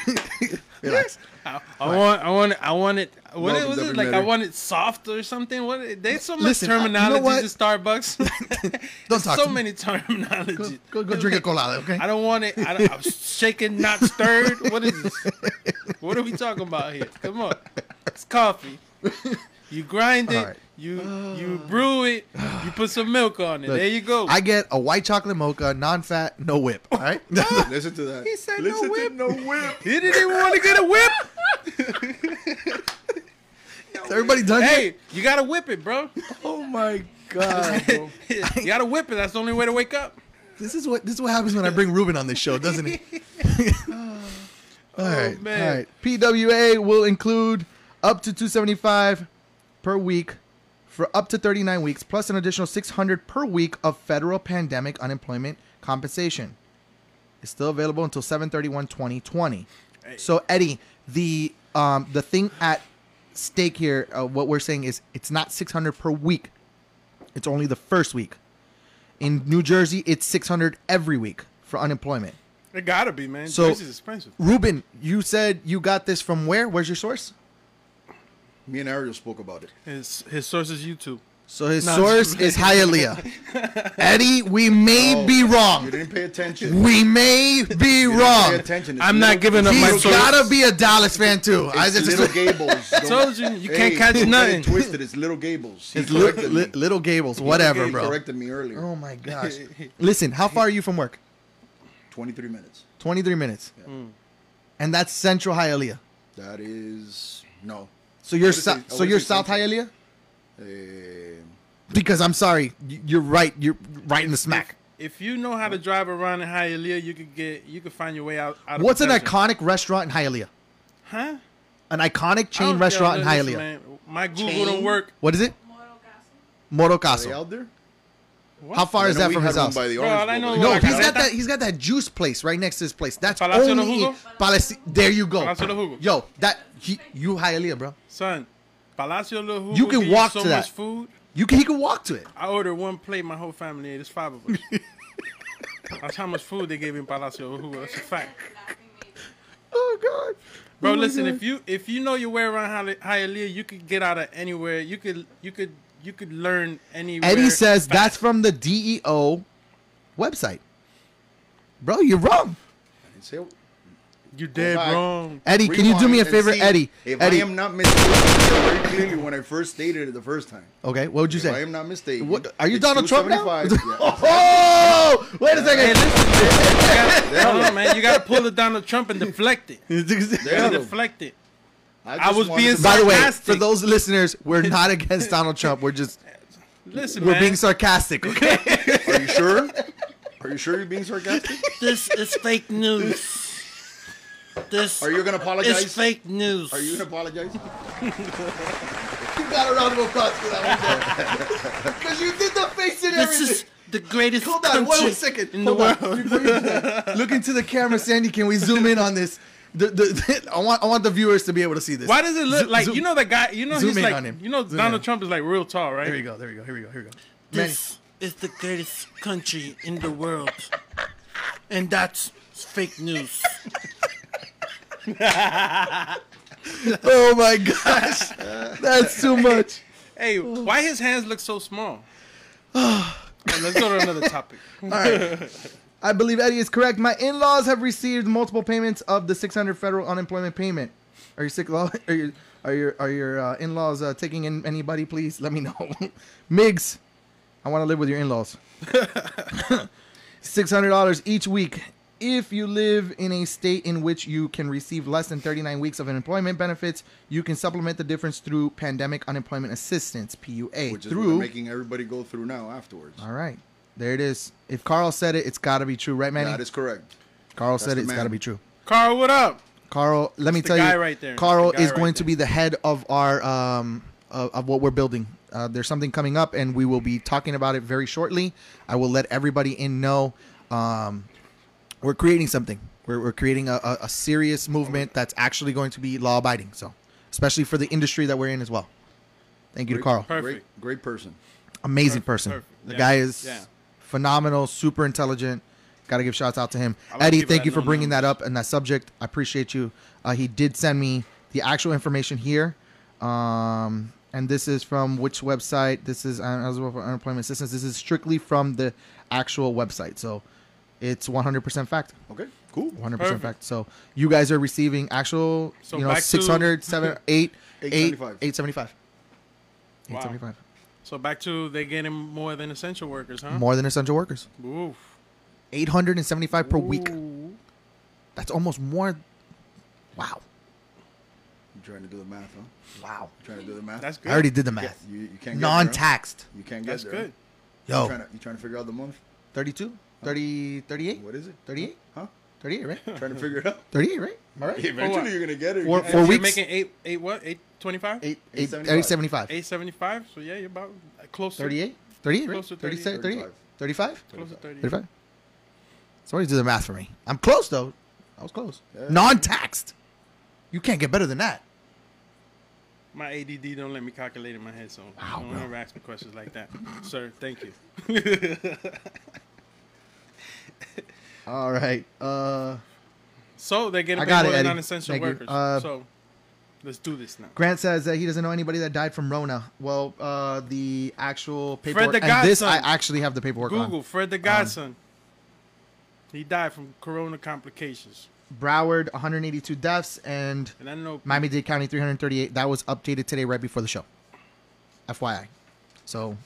Relax. I, I want. I want. I want it. What Welcome, was it? Like I want it soft or something. What? There's so much Listen, I- you know terminology in Starbucks. [laughs] Don't talk so to many terminology. Go, go drink a colada, okay? I don't want it. I don't, I'm shaken, not stirred. What is this? What are we talking about here? Come on, it's coffee. You grind it. All right. You you brew it. You put some milk on it. Look, there you go. I get a white chocolate mocha, non-fat, no whip. All right. [laughs] Listen to that. He said no whip. To no whip. [laughs] he didn't even want to get a whip. [laughs] Is everybody done? yet? Hey, you gotta whip it, bro. Oh my god, bro. you gotta whip it. That's the only way to wake up. This is what this is what happens when I bring Ruben on this show, doesn't it? all right, oh, man. all right. PWA will include up to 275 per week for up to 39 weeks, plus an additional 600 per week of federal pandemic unemployment compensation. It's still available until 7/31/2020. So Eddie, the um the thing at stake here, uh, what we're saying is it's not 600 per week. It's only the first week. In New Jersey, it's 600 every week for unemployment. It gotta be, man. So- Jersey's expensive. Ruben, you said you got this from where? Where's your source? Me and Ariel spoke about it. His his source is YouTube. So his No, source just- is Hialeah. [laughs] Eddie, we may Oh, be You wrong. didn't pay attention. We may be You didn't wrong. Pay attention. It's I'm not giving up my He's source. gotta be a Dallas fan too. I It's just, little Gables. [laughs] Don't- Told you, you can't catch nothing. Twisted. It's little Gables. He it's li- li- little Gables, whatever, He bro. corrected me earlier. Oh my gosh. [laughs] Listen, how far are you from work? 23 minutes. 23 minutes. Hmm. And that's Central Hialeah. That is no. So you're so, it? So you're South Central. Hialeah? Eh, Because I'm sorry, you're right. You're right in the smack. if you know how to drive around in Hialeah, you could get you could find your way out. out of What's an iconic restaurant in Hialeah? Huh? An iconic chain restaurant yo, in Hialeah. man, My Google Chain? don't work. What is it? Are they Morocaso. out there? How far is that from his house? by the Bro, I know No, Like he's a got that. He's got that juice place right next to his place. That's Palacio de only Jugo? Palacio. There you go. Palacio de Jugo. Yo, that he, you Hialeah, bro. Son, Palacio de Jugo You can give walk so to that. much food. You can. He can walk to it. I ordered one plate. My whole family ate. It's five of us. [laughs] That's how much food they gave in Palacio de Jugo. That's a fact. Oh God. Bro, Oh, listen. God. If you if you know your way around Hiale- Hialeah, you could get out of anywhere. You could you could you could learn anywhere. Eddie says fast. that's from the DEO website. Bro, you're wrong. Say- you dead back. wrong. Eddie, can you do me a favor, see Eddie? If Eddie. I am not mistaken, very clearly when I first stated it the first time. okay, what would you If I am not mistaken. What, are you Donald Trump now? 275, yeah. [laughs] oh, wait a Hey, second. listen, man. You gotta, hold on, man. You gotta pull it Donald Trump and deflect it. [laughs] You deflect it. Just I was being to- By the way, for those listeners, we're [laughs] not against Donald Trump. We're just Listen, we're man. being sarcastic. [laughs] Okay. Are you sure? Are you sure you're being sarcastic? [laughs] this is fake news. This Are you gonna apologize? fake news. Are you gonna apologize? you got a round of applause for that one. Because you did the face and This everything. is the greatest Hold on, wait country a second. in Hold the on. world. Before you do that, Look into the camera, Sandy. Can we zoom in on this? The, the, [laughs] I want I want the viewers to be able to see this. Why does it look Zoom- like zoom- you know the guy? You know zoom he's like on him. you know Zoom Donald in. Trump is like real tall, right? Here we go. There we go. Here we go. Here we go. Man, This is the greatest country in the world, and that's fake news. [laughs] oh my gosh, that's too much. hey, why his hands look so small? [sighs] Alright, let's go to another topic. [laughs] I believe Eddie is correct. My in-laws have received multiple payments of the 600 federal unemployment payment. Are you sick? Are you are your are your uh, in-laws uh, taking in anybody? Please let me know. [laughs] Migs, I want to live with your in-laws. [laughs] Six hundred dollars each week. If you live in a state in which you can receive less than 39 weeks of unemployment benefits, you can supplement the difference through Pandemic Unemployment Assistance (PUA). Which is what through they're making everybody go through now afterwards. all right, there it is. If Carl said it, it's got to be true, right, Manny? That is correct. Carl said the It's got to be true. Carl, what up? Carl, let me the tell guy you, right there. Carl That's the guy is going right to be the head of our um of, of what we're building. Uh, there's something coming up, and we will be talking about it very shortly. I will let everybody in know. Um, we're creating something. We're, we're creating a, a, a serious movement that's actually going to be law abiding. So, especially for the industry that we're in as well. Thank you to Carl. Perfect. Great, great person. Amazing Perfect, person. perfect. The Yeah, guy is yeah. Phenomenal, super intelligent. Got to give shouts out to him. Like Eddie, thank you for bringing that up and that subject. I appreciate you. Uh, he did send me the actual information here. Um, and this is from which website? This is as well for unemployment assistance. This is strictly from the actual website. So it's 100% fact. Okay, cool. 100% Perfect. fact. So you guys are receiving actual, So you know, back to- 600, 7, 8, [laughs] 8, 875. 875. Wow. 875. So back to they getting more than essential workers, huh? More than essential workers. Oof. 875 per week. Ooh. That's almost more. Wow. You trying to do the math, huh? Wow. You trying to do the math? That's good. I already did the math. you, you can't get there, huh? Non-taxed. You can't get That's there. good. You Yo, trying, to, you trying to figure out the month? 32? 30, 38? What is it? 38? Huh? 38, right? [laughs] Trying to figure it out? 38, right? Am I right? Eventually, you're gonna get it. For- You for can't- You're weeks? making eight eight what? Eight twenty five? Eight, Eight- 875. 875. Eight seventy five. So yeah, you're about close to 38? 38, right? Close to 30, 30. 38? 35? Close to thirty. 35? Somebody do the math for me. I'm close, though. I was close. Yeah. Non-taxed. You can't get better than that. My ADD don't let me calculate in my head, so Wow, don't bro. ever ask me questions like that, [laughs] sir. Thank you. [laughs] All right. Uh, So they're getting I paid got more it, than non-essential workers. Uh, so let's do this now. Grant says that he doesn't know anybody that died from Rona. Well, uh, the actual paperwork. Fred the and this, I actually have the paperwork on. Google Fred the Godson. he died from corona complications, Broward, 182 deaths, and and I know Miami Dade County 338. That was updated today right before the show. FYI. So,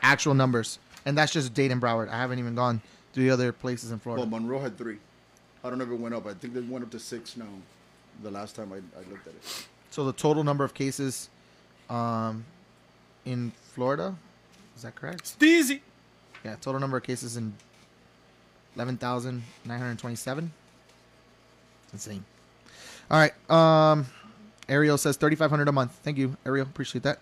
actual numbers. And that's just Dade and Broward. I haven't even gone to the other places in Florida. Well, Monroe had three. I don't know if it went up. I think they went up to six now. The last time I, I looked at it. So, the total number of cases um, in Florida, is that correct? Steezy. Yeah, total number of cases in eleven thousand nine hundred twenty-seven. Insane. All right. Um, Ariel says thirty-five hundred a month. Thank you, Ariel. Appreciate that.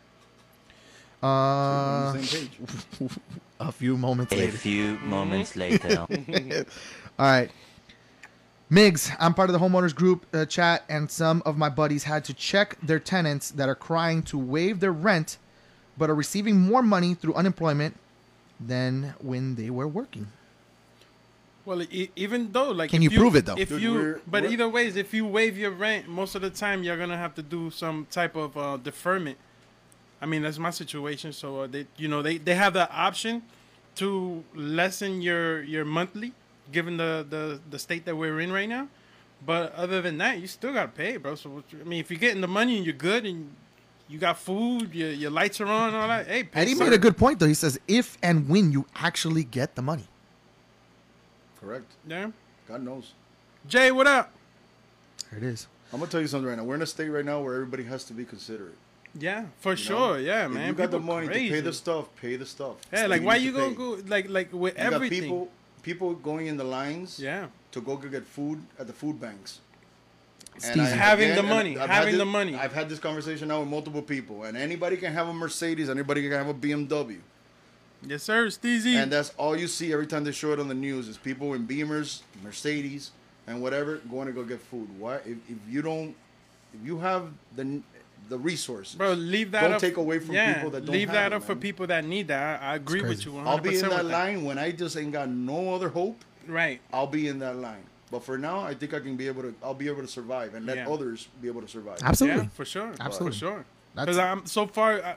Uh, same [laughs] page. a few moments A few moments later. [laughs] All right. Migs, I'm part of the homeowners group uh, chat, and some of my buddies had to check their tenants that are crying to waive their rent, but are receiving more money through unemployment than when they were working. Well, e- even though, like, Can if you prove it, though? If Dude, you, we're- but we're- either ways, if you waive your rent, most of the time you're gonna have to do some type of uh, deferment. I mean, that's my situation. So uh, they, you know, they they have the option to lessen your your monthly, given the the the state that we're in right now. But other than that, you still gotta pay, bro. So what you- I mean, if you're getting the money and you're good and you got food, your your lights are on, and all that. Hey, pay Eddie sir. made a good point, though. He says, if and when you actually get the money. Correct. Yeah. God knows. Jay, what up? There it is. I'm gonna tell you something right now. We're in a state right now where everybody has to be considerate. Yeah, for you know? sure. Yeah, If man. you got the People money to pay the stuff, pay the stuff. Yeah, like why need you to gonna go like like with You got everything? people, people going in the lines. yeah, To go get food at the food banks. Steve's I- having the money, I've having this- the money. I've had this conversation now with multiple people, and anybody can have a Mercedes, anybody can have a BMW, yes sir, Steezy. and that's all you see every time they show it on the news is people in Beamers, Mercedes, and whatever going to go get food. Why? If, if you don't, if you have the the resources, Bro, leave that up. Don't up. take away from yeah, people that don't leave have that it, up for people that need that. I, I agree with you. 100% I'll be in that with line when I just ain't got no other hope. Right. I'll be in that line. But for now, I think I can be able to. I'll be able to survive and let Yeah. others be able to survive. Absolutely. Yeah, for sure. Absolutely. For sure. Because I'm so far. I,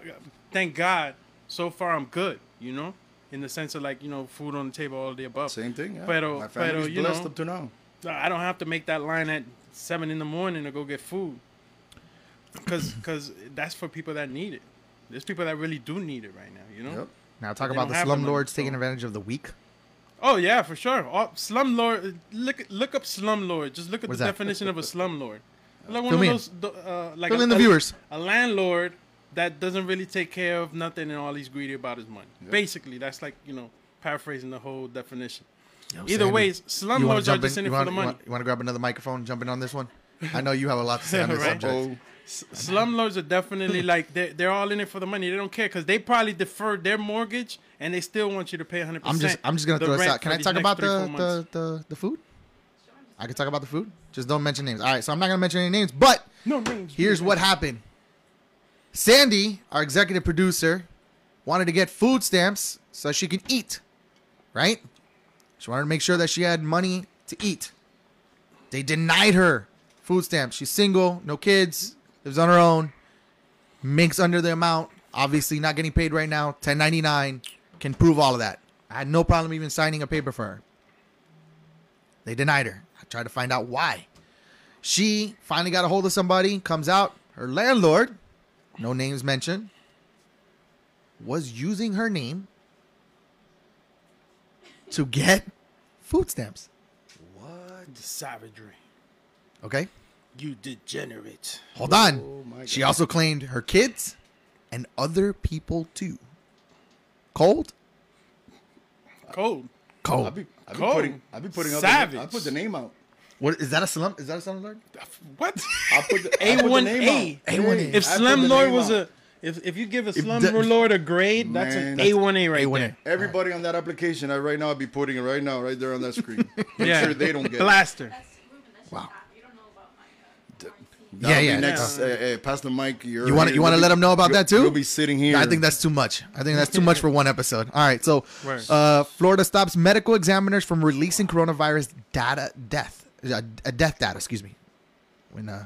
thank God. So far, I'm good. You know, in the sense of like you know, food on the table, all of the above. Same thing. Yeah. Pero- My pero, family's you blessed know- up to now. I don't have to make that line at seven in the morning to go get food. Because cause that's for people that need it. There's people that really do need it right now, you know? Yep. Now, talk They about the have the money, slumlords taking advantage of the weak. Oh, yeah, for sure. Oh, slumlord. Look look up slumlord. Just look at What's the that? definition of a slumlord. [laughs] Like one Fill of those, th- uh, like Fill a, in the a- viewers. A landlord that doesn't really take care of nothing and all he's greedy about his money. Basically, that's like, you know, paraphrasing the whole definition. Either Sandy, ways, you wanna slumlords are just in you it for wanna- the you money. wanna- You want to grab another microphone, and jump in on this one? I know you have a lot to say on [laughs] this Right. subject. S- Slumlords are definitely [laughs] like they're, they're all in it for the money. They don't care because they probably deferred their mortgage and they still want you to pay 100. I'm just I'm just gonna throw this out. Can I talk about the, the, the the food? I can talk about the food. Just don't mention names. All right, so I'm not gonna mention any names. But no names? here's what happened. Sandy, our executive producer, wanted to get food stamps so she could eat. Right? She wanted to make sure that she had money to eat. They denied her food stamps. She's single, no kids, lives on her own, makes under the amount. Obviously, not getting paid right now. 1099 can prove all of that. I had no problem even signing a paper for her. They denied her. I tried to find out why. She finally got a hold of somebody, comes out. Her landlord, no names mentioned, was using her name to get food stamps. What savagery? Okay? You degenerate. Hold on. Oh she also claimed her kids and other people too. Cold? Cold. I'll Cold. be, I'll be putting, I'll be putting Savage. up. I put the name out. What is that a slum? Is that a slum lord? What? I'll put the, I'll put the A1A. A1A. If slum put the slumlord name was out. a if if you give a slum the- lord a grade, that's an that's A1A right A1A. there. Everybody on that application, I right now, I'll be putting it right now, right there on that screen. Make Yeah. sure they don't get it. Blaster. That's Ruben. That's Wow. wow. You don't know about my, uh, my team. That'll Yeah, yeah. Next, uh, uh, pass the mic. You're You wanna- you wanna let them know about that too? You'll be sitting here. I think that's too much. I think that's too much for one episode. All right, so Word. uh, Florida stops medical examiners from releasing coronavirus data death, a uh, death data. Excuse me. When uh,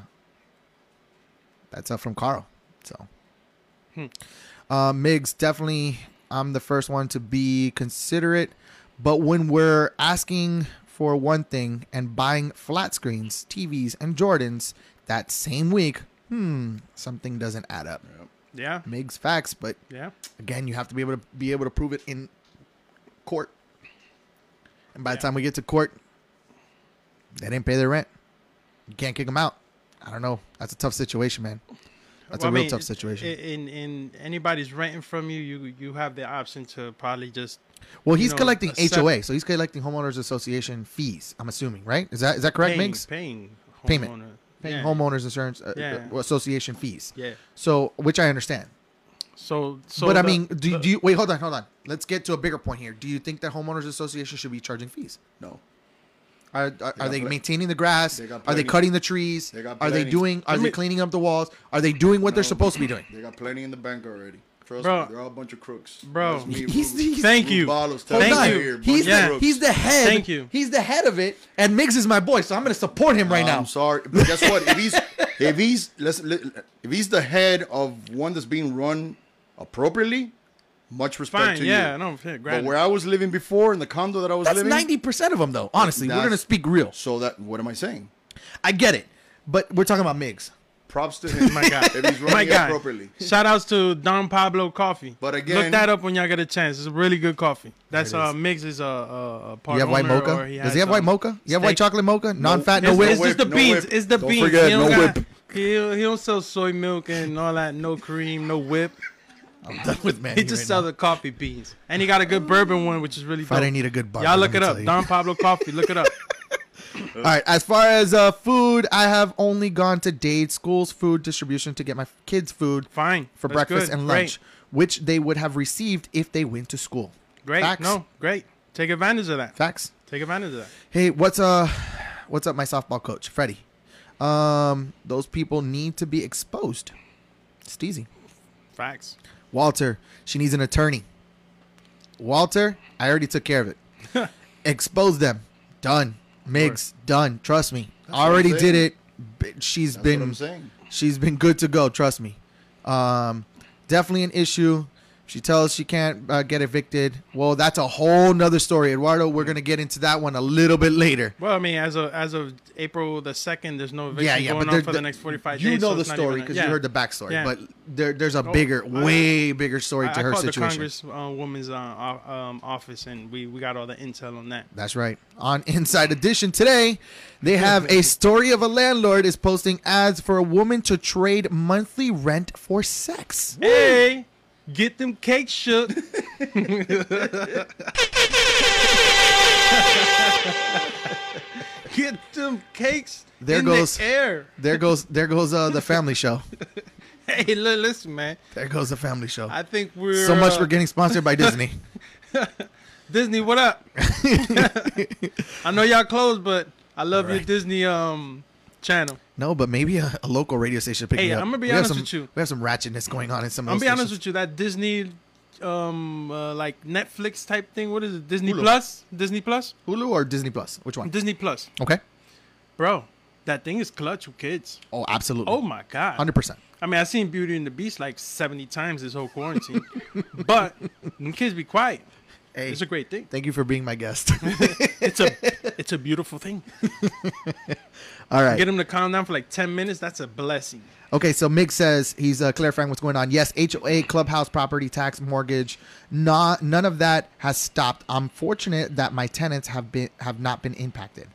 that's up from Carl. So, hmm. uh, Migs definitely. I'm the first one to be considerate, but when we're asking for one thing and buying flat screens, TVs, and Jordans that same week, hmm, something doesn't add up. Yeah. Migs facts, but Yeah. again, you have to be able to be able to prove it in court. And by the time we get to court, they didn't pay their rent. You can't kick them out. I don't know. That's a tough situation, man. That's Well, a I real mean, tough situation. In in anybody's renting from you, you you have the option to probably just Well, he's know, collecting accept- HOA, so he's collecting homeowners association fees. I'm assuming, right? Is that is that correct, paying, Migs? Paying Payment. Homeowner. Paying yeah. homeowners insurance uh, Yeah. uh, association fees. Yeah. So, which I understand. So, so. but I mean, do, the- do you wait? Hold on, hold on. Let's get to a bigger point here. Do you think that homeowners association should be charging fees? No. Are are, are they pl- maintaining the grass? they Are they cutting the trees? they Are they doing? Are they cleaning up the walls? Are they doing what they're No. supposed to be doing? They got plenty in the bank already. Trust Bro. me, they're all a bunch of crooks. Bro. Me, He's- Ru- he's- Thank Ru you. Balos Thank you you. here, He's of the, Yeah. he's the head. Thank you. He's the head of it, and Migs is my boy, so I'm gonna support him right now. I'm sorry, but guess what? If he's if he's let's, if he's the head of one that's being run appropriately, much respect Fine. to Yeah. you. No. Yeah, But granted. where I was living before in the condo that I was That's living, ninety percent of them, though. Honestly, we're gonna speak real. so that what am I saying? I get it, but we're talking about Migs. Props to him. [laughs] My God. if he's running My it God. appropriately. Shout outs to Don Pablo Coffee. But again, look that up when y'all get a chance. It's a really good coffee. That's a it uh. Mix is a, a, a part You have white mocha? or Does he have white mocha? You have white steak. chocolate mocha? Non-fat, no it's, whip. It's just the No beans. whip. It's the Don't beans. forget, he don't no got- whip. He, he don't sell soy milk and all that. No cream, no whip. I'm done with man. He just sells the coffee beans, and he got a good bourbon one, which is really If dope. I didn't need a good bar, Y'all let look me it tell up. you. Don Pablo Coffee. Look it up. [laughs] All right. As far as uh, food, I have only gone to Dade School's food distribution to get my kids' food Fine for That's breakfast good. and Great. lunch, which they would have received if they went to school. Great. Facts. No, great. Take advantage of that. Facts. Take advantage of that. Hey, what's uh, what's up, my softball coach, Freddie? Um, those people need to be exposed. It's easy. Facts. Walter, she needs an attorney. Walter, I already took care of it. [laughs] Expose them. Done. Migs, done. Trust me. That's already did it. She's That's been what I'm saying. she's been good to go. Trust me. Um, definitely an issue. She tells she can't uh, get evicted. Well, that's a whole nother story, Eduardo. We're gonna get into that one a little bit later. Well, I mean, as of as of April the second, there's no eviction Yeah, yeah, going on for the there- next 45 You days. You know so the story because yeah. you heard the backstory, Yeah. but there, there's a Oh, bigger, I- way bigger story I, to I her called situation. the Congress uh, woman's uh, um, office, and we, we got all the intel on that. That's right. On Inside Edition today, they have a story of a landlord is posting ads for a woman to trade monthly rent for sex. Hey, get them cakes shook. get them cakes There in goes- the air. There goes there goes uh, the family show. [laughs] Hey, li- listen, man. There goes the family show. I think we're So much uh, for getting sponsored by Disney. [laughs] Disney. What up? [laughs] I know y'all closed, but I love your Disney um channel. No, but maybe a, a local radio station pick Hey. I'm gonna be we honest some, with you. We have some ratchetness going on in some of I'm be honest with you. That Disney, um, uh, like Netflix type thing. What is it? Disney Hulu. Plus. Disney Plus. Hulu or Disney Plus? Which one? Disney Plus. Okay. Bro, that thing is clutch with kids. Oh, absolutely. Oh my god. Hundred percent. I mean, I've seen Beauty and the Beast like 70 times this whole quarantine. [laughs] but kids be quiet. Hey, It's a great thing. thank you for being my guest. [laughs] It's a it's a beautiful thing. [laughs] All right. Get him to calm down for like 10 minutes. That's a blessing. Okay, so Mig says he's uh, clarifying what's going on. Yes, HOA, clubhouse, property tax, mortgage, not none of that has stopped. I'm fortunate that my tenants have been have not been impacted.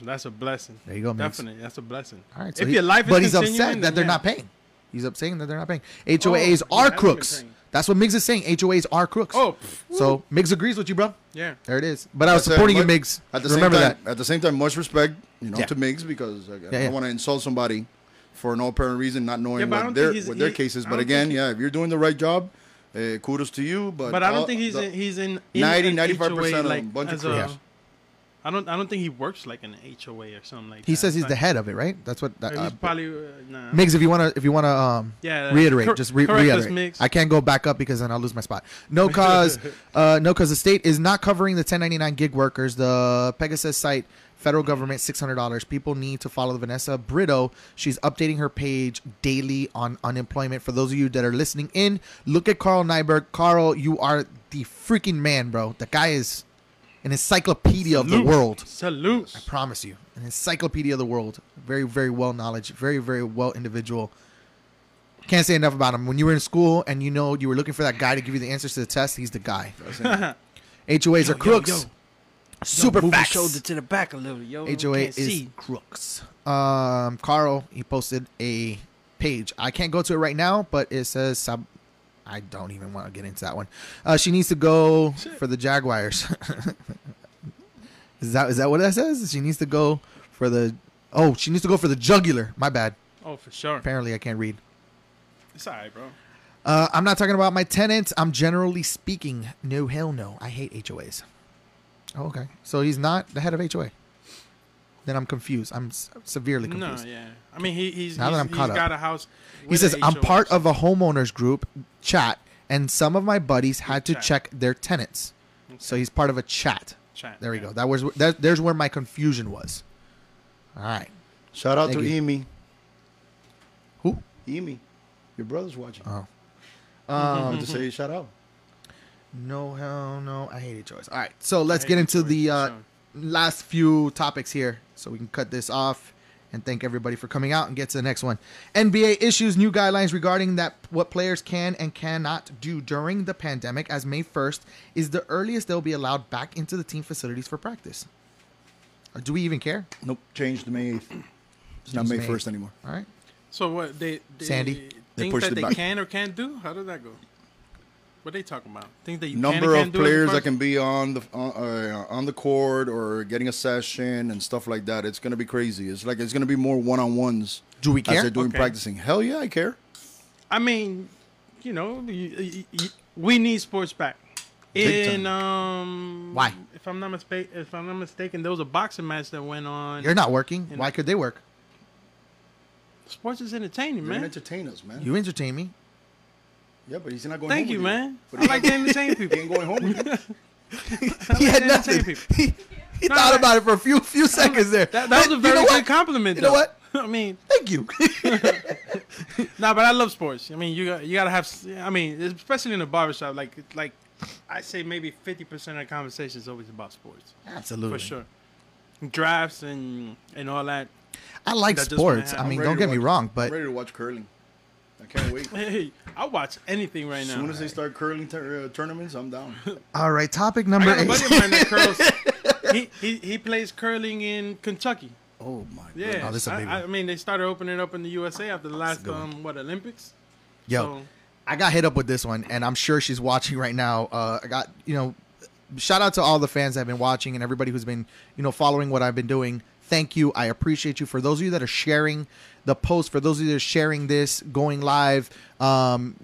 That's a blessing. There you go, Migs. Definitely, that's a blessing. All right, so if he- your life is but he's upset that they're yeah. not paying. He's upset that they're not paying. HOAs he are crooks. Paying. That's what Migs is saying. HOAs are crooks. Oh, pff, so Migs agrees with you, bro. yeah. There it is. But I was That's it. supporting you, But Migs. At the Remember same time, that. At the same time, much respect, you know, Yeah. to Migs because like, I yeah. don't want to insult somebody for no apparent reason, not knowing Yeah, what their think he's- what their he- case is. But again, yeah, if you're doing the right job, uh, kudos to you. But But I don't all- think he's the- in, he's in, in 90, an 95% HOA, of like, a bunch of as a- crooks. I don't I don't think he works like an HOA or something like that. He says he's But- the head of it, right? That's what. That, uh, probably uh, nah. Migs, if you wanna, if you wanna, um, Yeah, reiterate, cor- just re- reiterate. I can't go back up because then I'll lose my spot. No [laughs] cause, uh, no cause the state is not covering the 1099 gig workers. The Pegasus site, federal government, six hundred dollars. People need to follow Vanessa Brito. She's updating her page daily on unemployment. For those of you that are listening in, look at Carl Nyberg. Carl, you are the freaking man, bro. The guy is an encyclopedia of the world. Salute. I promise you, an encyclopedia of the world. Very, very well knowledge. Very, very well individual. Can't say enough about him. When you were in school and you know you were looking for that guy to give you the answers to the test, he's the guy. [laughs] HOAs are crooks. Super Move your facts. shoulder to the back a little, yo. HOA is see. crooks. Um, Carl, he posted a page. I can't go to it right now, but it says. I don't even want to get into that one. Uh, she needs to go for the Jaguars. [laughs] is that is that what that says? She needs to go for the. Oh, she needs to go for the jugular. My bad. Oh, for sure. Apparently, I can't read. It's alright, bro. Uh, I'm not talking about my tenants. I'm generally speaking. No, hell no. I hate HOAs. Oh, okay. So he's not the head of HOA. Then I'm confused. I'm s- severely No, confused. yeah. I mean, he, he's Now that I'm caught he's up. got a house. He with says, a I'm HOA. part of a homeowners group chat, and some of my buddies had to Chat. check their tenants. So he's part of a chat. Chat, There we yeah. go. That was that, there's where my confusion was. All right. Shout out Thank to you. Emi. Who? Emi. Your brother's watching. Oh. I Um, [laughs] wanted to say shout out. no, hell no. I hate HOAs. All right. So let's get hate into HOAs, the uh, sure. last few topics here so we can cut this off and thank everybody for coming out and get to the next one. NBA issues new guidelines regarding that what players can and cannot do during the pandemic as May 1st is the earliest they'll be allowed back into the team facilities for practice. Or do we even care? Nope, changed to May 8th. It's not May May 1st anymore. All right. So what they, they Sandy? They things pushed that they back. can or can't do? How does that go? What they talking about? Things that you Number or of can't do as players that can be on the on, uh, on the court or getting a session and stuff like that. It's gonna be crazy. It's like it's gonna be more one on ones. Do we As care? they're doing Okay. practicing. Hell yeah, I care. I mean, you know, you, you, you, we need sports back. Big In time. um, Why? If I'm not mistaken, if I'm not mistaken, there was a boxing match that went on. You're not working. And- Why could they work? Sports is entertaining, You're man. entertain us, man. You entertain me. Yeah, but he's not going. Thank home you, with man. But I like to entertain [laughs] He people. ain't going home with you. [laughs] [laughs] he had nothing. people. He, he No, thought that- about it for a few few seconds there. That, that was But a you very know good what? compliment. You know though. what? I mean, Thank you. nah, but I love sports. I mean, you got you gotta have. I mean, especially in the barbershop, like like I say, maybe fifty percent of the conversation is always about sports Absolutely. for sure. Drafts and and all that. I like That sports. I mean, don't to get me watch- wrong, I'm but ready to watch curling. I can't wait. [laughs] Hey, I watch anything right now. As soon as they start curling tur- uh, tournaments, I'm down. [laughs] all right. Topic I number got a eight. buddy of mine that [laughs] curls. he, he he plays curling in Kentucky. Oh my Yeah, Oh, this is a I, big I, one. I mean they started opening it up in the USA after the last good one. um what Olympics. Yo, So, I got hit up with this one, and I'm sure she's watching right now. Uh, I got you know, shout out to all the fans that have been watching and everybody who's been you know following what I've been doing. Thank you. I appreciate you. For those of you that are sharing the post, for those of you that are sharing this, going live, um,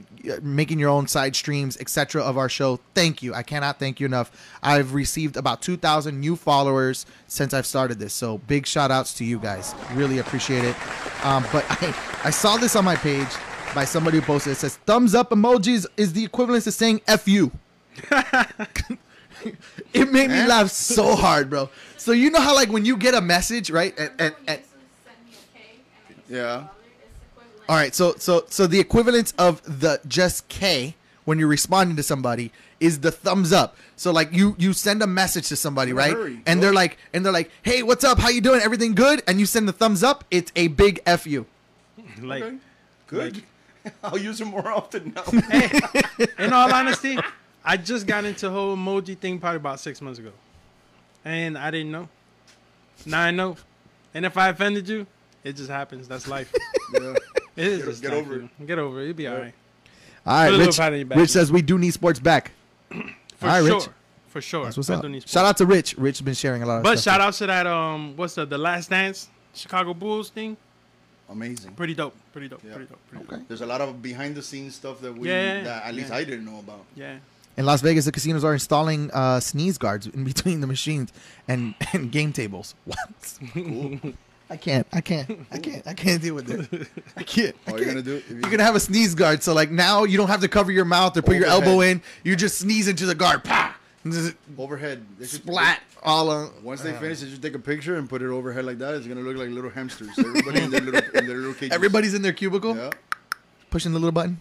making your own side streams, etc. of our show, thank you. I cannot thank you enough. I've received about 2,000 new followers since I've started this. So big shout outs to you guys. Really appreciate it. Um, but I, I saw this on my page by somebody who posted it. It says thumbs up emojis is the equivalent to saying F you. [laughs] [laughs] [laughs] it made me laugh so hard, bro. So you know how like when you get a message, right? And, and, and Yeah. all right, so so so the equivalent of the just K when you're responding to somebody is the thumbs up. So like you you send a message to somebody, right? hurry. And they're like and they're like, "Hey, what's up? How you doing? Everything good?" And you send the thumbs up, it's a big F you. [laughs] like Okay. Good. [laughs] I'll use it more often now. in all honesty, I just got into the whole emoji thing probably about six months ago, and I didn't know. Now I know, and if I offended you, it just happens. That's life. [laughs] yeah. It is Get- just get life, over you know. Get over it. You'll be all right. All right, Put a little Rich. pat on your back. Rich says we do need sports back. [clears throat] For All right, sure. Rich. For sure. That's what's I up. do need Shout out to Rich. Rich has been sharing a lot of stuff. But shout out to that um what's the the last dance Chicago Bulls thing. Amazing. Pretty dope. Pretty dope. Yeah. Pretty dope. Pretty Okay. dope. There's a lot of behind the scenes stuff that we Yeah, that at least yeah. I didn't know about. Yeah. In Las Vegas, the casinos are installing uh, sneeze guards in [laughs] between the machines and, [laughs] and game tables. [laughs] What? I can't. I can't. I can't. I can't deal with this. I can't. I All you're can't. gonna do if you- You're gonna have a sneeze guard, so like now you don't have to cover your mouth or put your elbow in. You just sneeze into the guard. Pa! And just overhead. They should- Splat all on. Once they finish, they just take a picture and put it overhead like that. It's gonna look like little hamsters. Everybody in their little in their little cages. Everybody's in their cubicle Yeah. pushing the little button.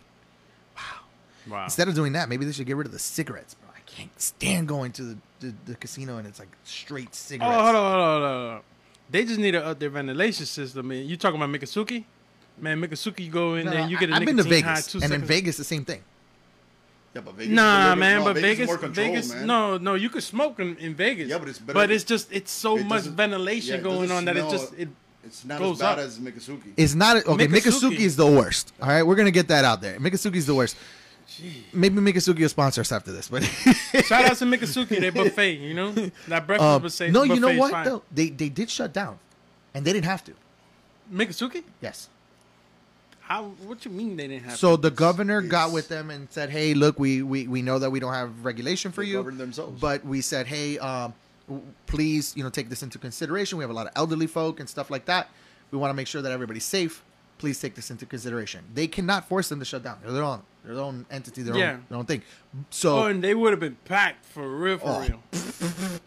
Wow. Instead of doing that, maybe they should get rid of the cigarettes, bro. I can't stand going to the, the, the casino and it's like straight Oh, cigarettes. hold on, hold on, hold on, hold on. They just need to up their ventilation system. Man. You talking about Miccosukee? Man, Miccosukee, you go in No, there, no, you get a I- I've been to nicotine high Vegas, two and in. Vegas, the same thing. Yeah, but Vegas. Nah, little man, no, but Vegas, Vegas, more Vegas, man. no, no, you could smoke in, in Vegas. Yeah, but it's better- But it's just it's so It much ventilation yeah, going doesn't on that it just it. It's not goes as bad up. as Miccosukee. It's not okay. Miccosukee. Miccosukee. is the worst. All right, we're gonna get that out there. Miccosukee is the worst. Maybe Miccosukee will sponsor us after this, but [laughs] Shout out to Miccosukee, they [laughs] buffet. You know that breakfast um, buffet. no, you know what though? They they did shut down, and they didn't have to. Miccosukee? Yes. How? What you mean they didn't have? To? So to? the governor got with them and said, "Hey, look, we we, we know that we don't have regulation for you, themselves. but we said, hey, um, please, you know, take this into consideration. We have a lot of elderly folk and stuff like that. We want to make sure that everybody's safe. Please take this into consideration. They cannot force them to shut down. They're their own, their own entity, their Yeah. own, their own thing. So oh, and they would have been packed for real, for Oh. real. [laughs]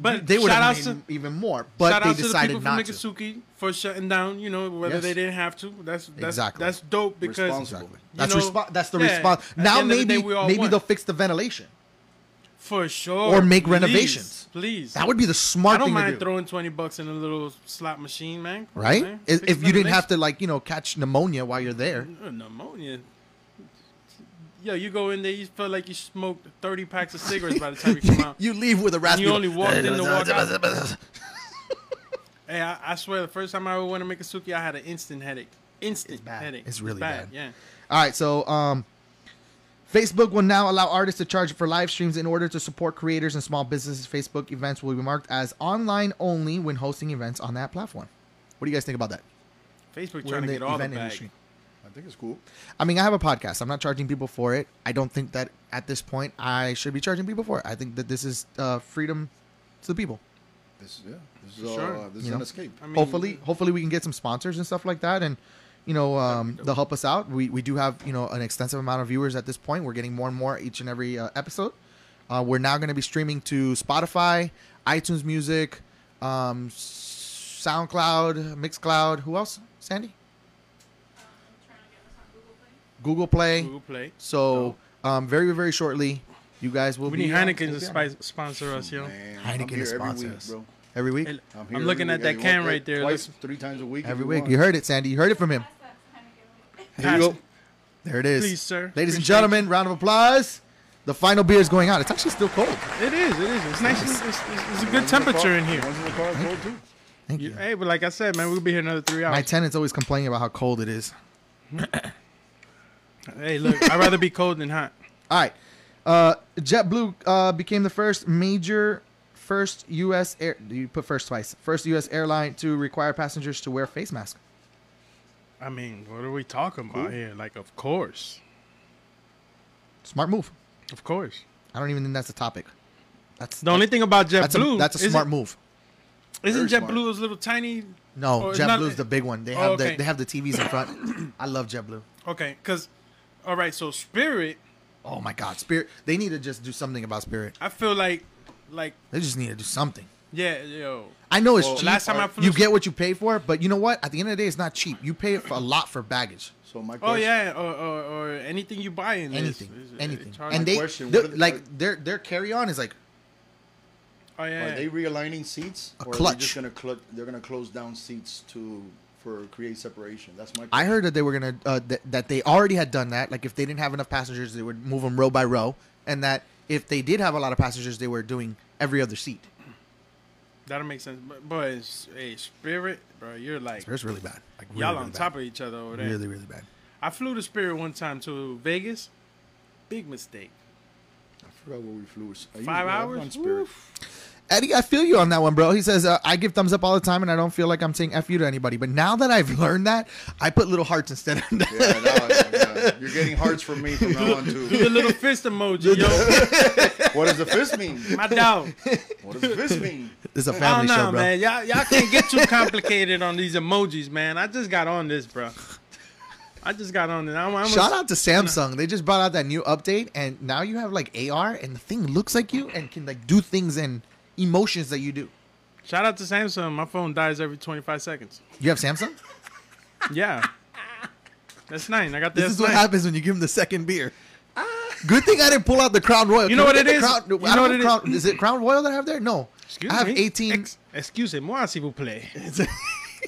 But they would have outs made to, even more, but shout they outs to the decided people not from to. Miccosukee for shutting down. You know, whether Yes. they didn't have to. That's that's Exactly. that's dope because Responsible. Exactly. You That's know, respo- That's the yeah, response. at the Now the day, maybe we maybe won. they'll fix the ventilation. For sure. Or make Please, renovations. Please, That would be the smart. I smart don't thing mind do. throwing twenty bucks in a little slot machine, man. Come on, right? man. If, if you didn't have to like you know catch pneumonia while you're there, Uh, pneumonia. Yo, you go in there, you feel like you smoked thirty packs of cigarettes by the time you [laughs] come out. you leave with a raspy. you only walked in to walk out. Hey, I, I swear, the first time I ever went to make a Miccosukee, I had an instant headache. Instant It's bad. headache. It's really bad. Yeah. All right, so um, Facebook will now allow artists to charge for live streams in order to support creators and small businesses. Facebook events will be marked as online only when hosting events on that platform. What do you guys think about that? Facebook We're trying to get all the event bag. industry. I think it's cool. I mean, I have a podcast. I'm not charging people for it. I don't think that at this point I should be charging people for it. I think that this is uh, freedom to the people. This yeah. This is Sure. uh, this is You an escape. I mean, hopefully, hopefully we can get some sponsors and stuff like that, and you know um, they'll help us out. We we do have you know an extensive amount of viewers at this point. We're getting more and more each and every uh, episode. Uh, we're now going to be streaming to Spotify, iTunes Music, um, SoundCloud, Mixcloud. Who else? Sandy, Um, trying to get us on Google Google Play. Play. Google Play. So um, very very shortly, you guys will We be need uh, Heineken to be spi- sponsor us, yo. Man, Heineken I'm here is every sponsor week, us. bro. Every week. Hey, I'm, I'm looking at that You can right there. Twice, Let's- three times a week. Every you week, want. you heard it, Sandy. You heard it from him. Pass that Heineken. Here you go. There it is. Please, sir. Ladies and Appreciate gentlemen, round of applause. The final beer is going out. It's actually still cold. It is. It is. It's nice. It's, it's, it's a good temperature in here. The in the car are cold too. Thank You- you. Hey, but like I said, man, we'll be here another three hours. My tenant's always complaining about how cold it is. [coughs] hey, look, I'd rather be cold than hot. All right. Uh, JetBlue uh, became the first major, first U.S. air. You put first twice. First U.S. airline to require passengers to wear face mask. I mean, what are we talking about here? Like, of course, Smart move. of course. I don't even think that's a topic. That's The only thing about that's JetBlue a, that's a isn't- smart move. Isn't Very smart. JetBlue those little tiny? No, Oh, it's not- JetBlue's the big one. They Oh, have okay. the they have the TVs in front. [coughs] I love JetBlue. Okay, because, all right, so Spirit, Oh my God, Spirit. They need to just do something about Spirit. I feel like, like, They just need to do something. yeah, yo, I know it's Well, cheap. last time I flew, you get what you pay for, but you know what? At the end of the day, it's not cheap. You pay for a lot for baggage. So my oh yeah, or, or, or anything you buy in Anything, is- is- anything. it And they, question, they're- the- like their their carry on is like oh yeah, are they realigning seats, A or are clutch. they just gonna cl- they're gonna close down seats to for create separation? That's my. I heard that they were gonna uh, that, that they already had done that. Like if they didn't have enough passengers, they would move them row by row, and that if they did have a lot of passengers, they were doing every other seat. that'll make sense. But boys, hey, Spirit, bro, you're like It's really bad. Like really, y'all really on bad. top of each other over there. Really, really bad. I flew to Spirit one time to Vegas. Big mistake. I forgot where we flew. I used- Five yeah, hours. gone Spirit. Oof. Eddie, I feel you on that one, bro. He says uh, I give thumbs up all the time, and I don't feel like I'm saying f you to anybody. But now that I've learned that, I put little hearts instead of that. Yeah, no, yeah, you're getting hearts from me from now on Do the little fist emoji, yo. [laughs] What does the fist mean? My dog. What does the fist mean? It's a a I family don't know, show, bro. man. Y'all, y'all can't get too complicated on these emojis, man. I just got on this, bro. I just got on it. I'm, I'm Shout out to Samsung. They just brought out that new update, and now you have like AR, and the thing looks like you and can like do things and emotions that you do. Shout out to Samsung. My phone dies every 25 seconds. You have Samsung. [laughs] Yeah. That's nine. I got the This is S9. what happens when you give him the second beer. Good thing I didn't pull out the Crown Royal. You know what it is? Crown- You know what it Crown- Is it Crown Royal that I have there? No. Excuse me. I have me. 18. Ex- excusez-moi, s'il vous plaît. [laughs]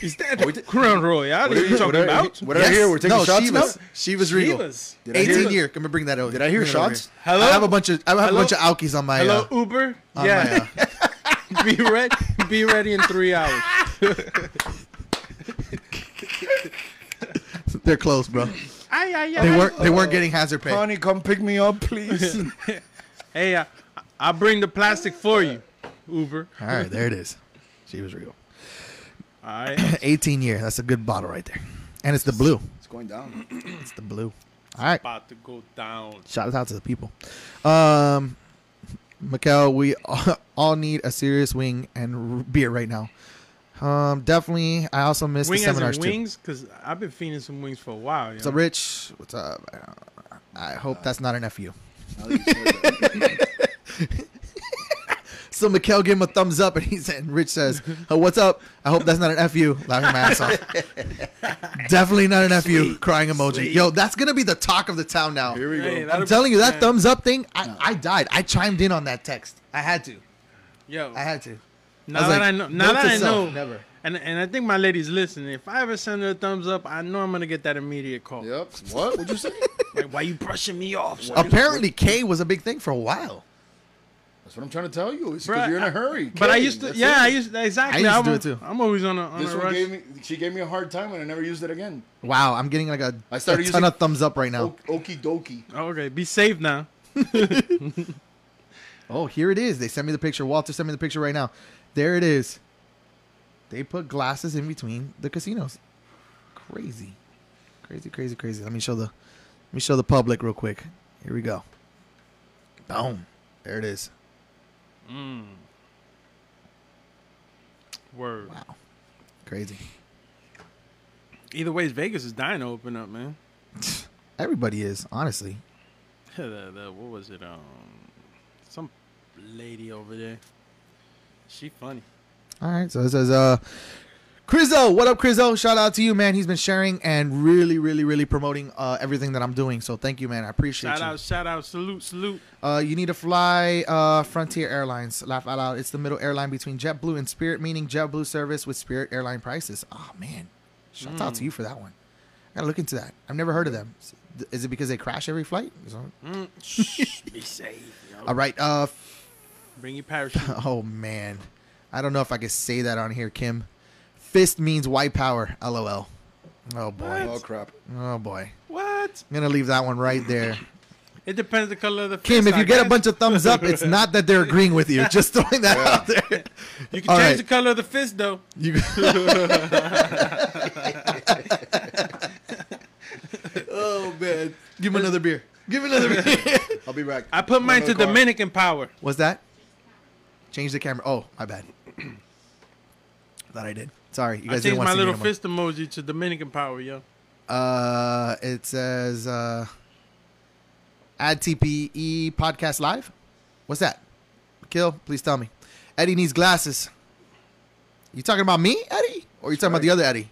Is that Crown Royal? What are you talking about? What did I hear? We're taking no, shots now. Chivas. Chivas Regal. Chivas. Did I hear- 18 year. Can we bring that over? Did I hear bring it over shots? here. Hello? I have a bunch of I have Hello? a bunch of alkies on my. Hello, Uh, Uber? on yeah. my, uh, [laughs] be ready. Be ready in three hours. [laughs] they're close, bro. Ay, yeah, yeah. They weren't they weren't getting hazard pay. Honey, come pick me up, please. [laughs] Hey, I, I'll bring the plastic for you, Uber. All right, there it is. She was real. All right. [coughs] 18 year. That's a good bottle right there. And it's the blue. it's going down. [clears throat] It's the blue. All right. About to go down. Shout out to the people. Um, Mikkel, we [laughs] all need a serious wing and r- beer right now. Um, definitely. I also missed Wing the as in seminars too. wings? Because I've been feeding some wings for a while. Yo. So, Rich, what's up? I hope that's not an FU. [laughs] Now that you said that. So Mikkel gave him a thumbs up, and he said, and Rich says, oh, "What's up? I hope that's not an fu." Laughing my ass off. [laughs] Definitely not an fu. Crying emoji. Yo, that's gonna be the talk of the town now. Here we go. Hey, I'm telling you, that man. thumbs up thing, I, I died. I chimed in on that text. I had to. Yo, I had to. now was that like, I know, now that to I self, know, never. and and I think my lady's listening. If I ever send her a thumbs up, I know I'm gonna get that immediate call. Yep. What? What'd you say? [laughs] Like, why you brushing me off? son? Apparently, K was a big thing for a while. That's what I'm trying to tell you. It's because you're in a hurry. But I used to, that's yeah, it. I used exactly. I used to I'm- do it too. I'm always on a on This a one rush. gave me. She gave me a hard time, and I never used it again. Wow, I'm getting like a, I a started ton using- of thumbs up right now. O- Okie dokie. Oh, okay, be safe now. [laughs] [laughs] Oh, here it is. They sent me the picture. Walter sent me the picture right now. There it is. They put glasses in between the casinos. Crazy. Crazy, crazy, crazy. Let me show the let me show the public real quick. Here we go. Boom. There it is. Word. Wow. Crazy. Either way, Vegas is dying to open up, man. [laughs] Everybody is, honestly. [laughs] the, the, what was it? Um, some lady over there. She funny. All right. So it says, uh, Crizzo, what up, Crizzo? Shout out to you, man. He's been sharing and really, really, really promoting uh, everything that I'm doing. So thank you, man. I appreciate Shout you. out, shout out, salute, salute. Uh, you need to fly uh, Frontier Airlines. Laugh out loud. It's the middle airline between JetBlue and Spirit, meaning JetBlue service with Spirit airline prices. Oh man, shout out to you for that one. I gotta look into that. I've never heard of them. Is it because they crash every flight? Mm, [laughs] shh, be safe. yo. All right. Uh, Bring your parachute. [laughs] oh man, I don't know if I can say that on here, Kim. Fist means white power. LOL. Oh boy. Oh crap. Oh boy. what? I'm gonna leave that one right there. [laughs] It depends the color of the Kim, fist, if I you get a bunch of thumbs up, it's not that they're agreeing with you. Just throwing that out there. You can All change right. the color of the fist though. You. [laughs] [laughs] oh man! Give him another beer. Give him another beer. I'll be back. I put mine to car. Dominican power. What's that? Change the camera. Oh, my bad. [clears throat] Thought I did. Sorry, you I guys didn't want my to see me little no more. fist emoji to Dominican power, yo. Uh, it says uh, add TPE podcast live. What's that? Kill, please tell me. Eddie needs glasses. You talking about me, Eddie, or you talking about the other Eddie?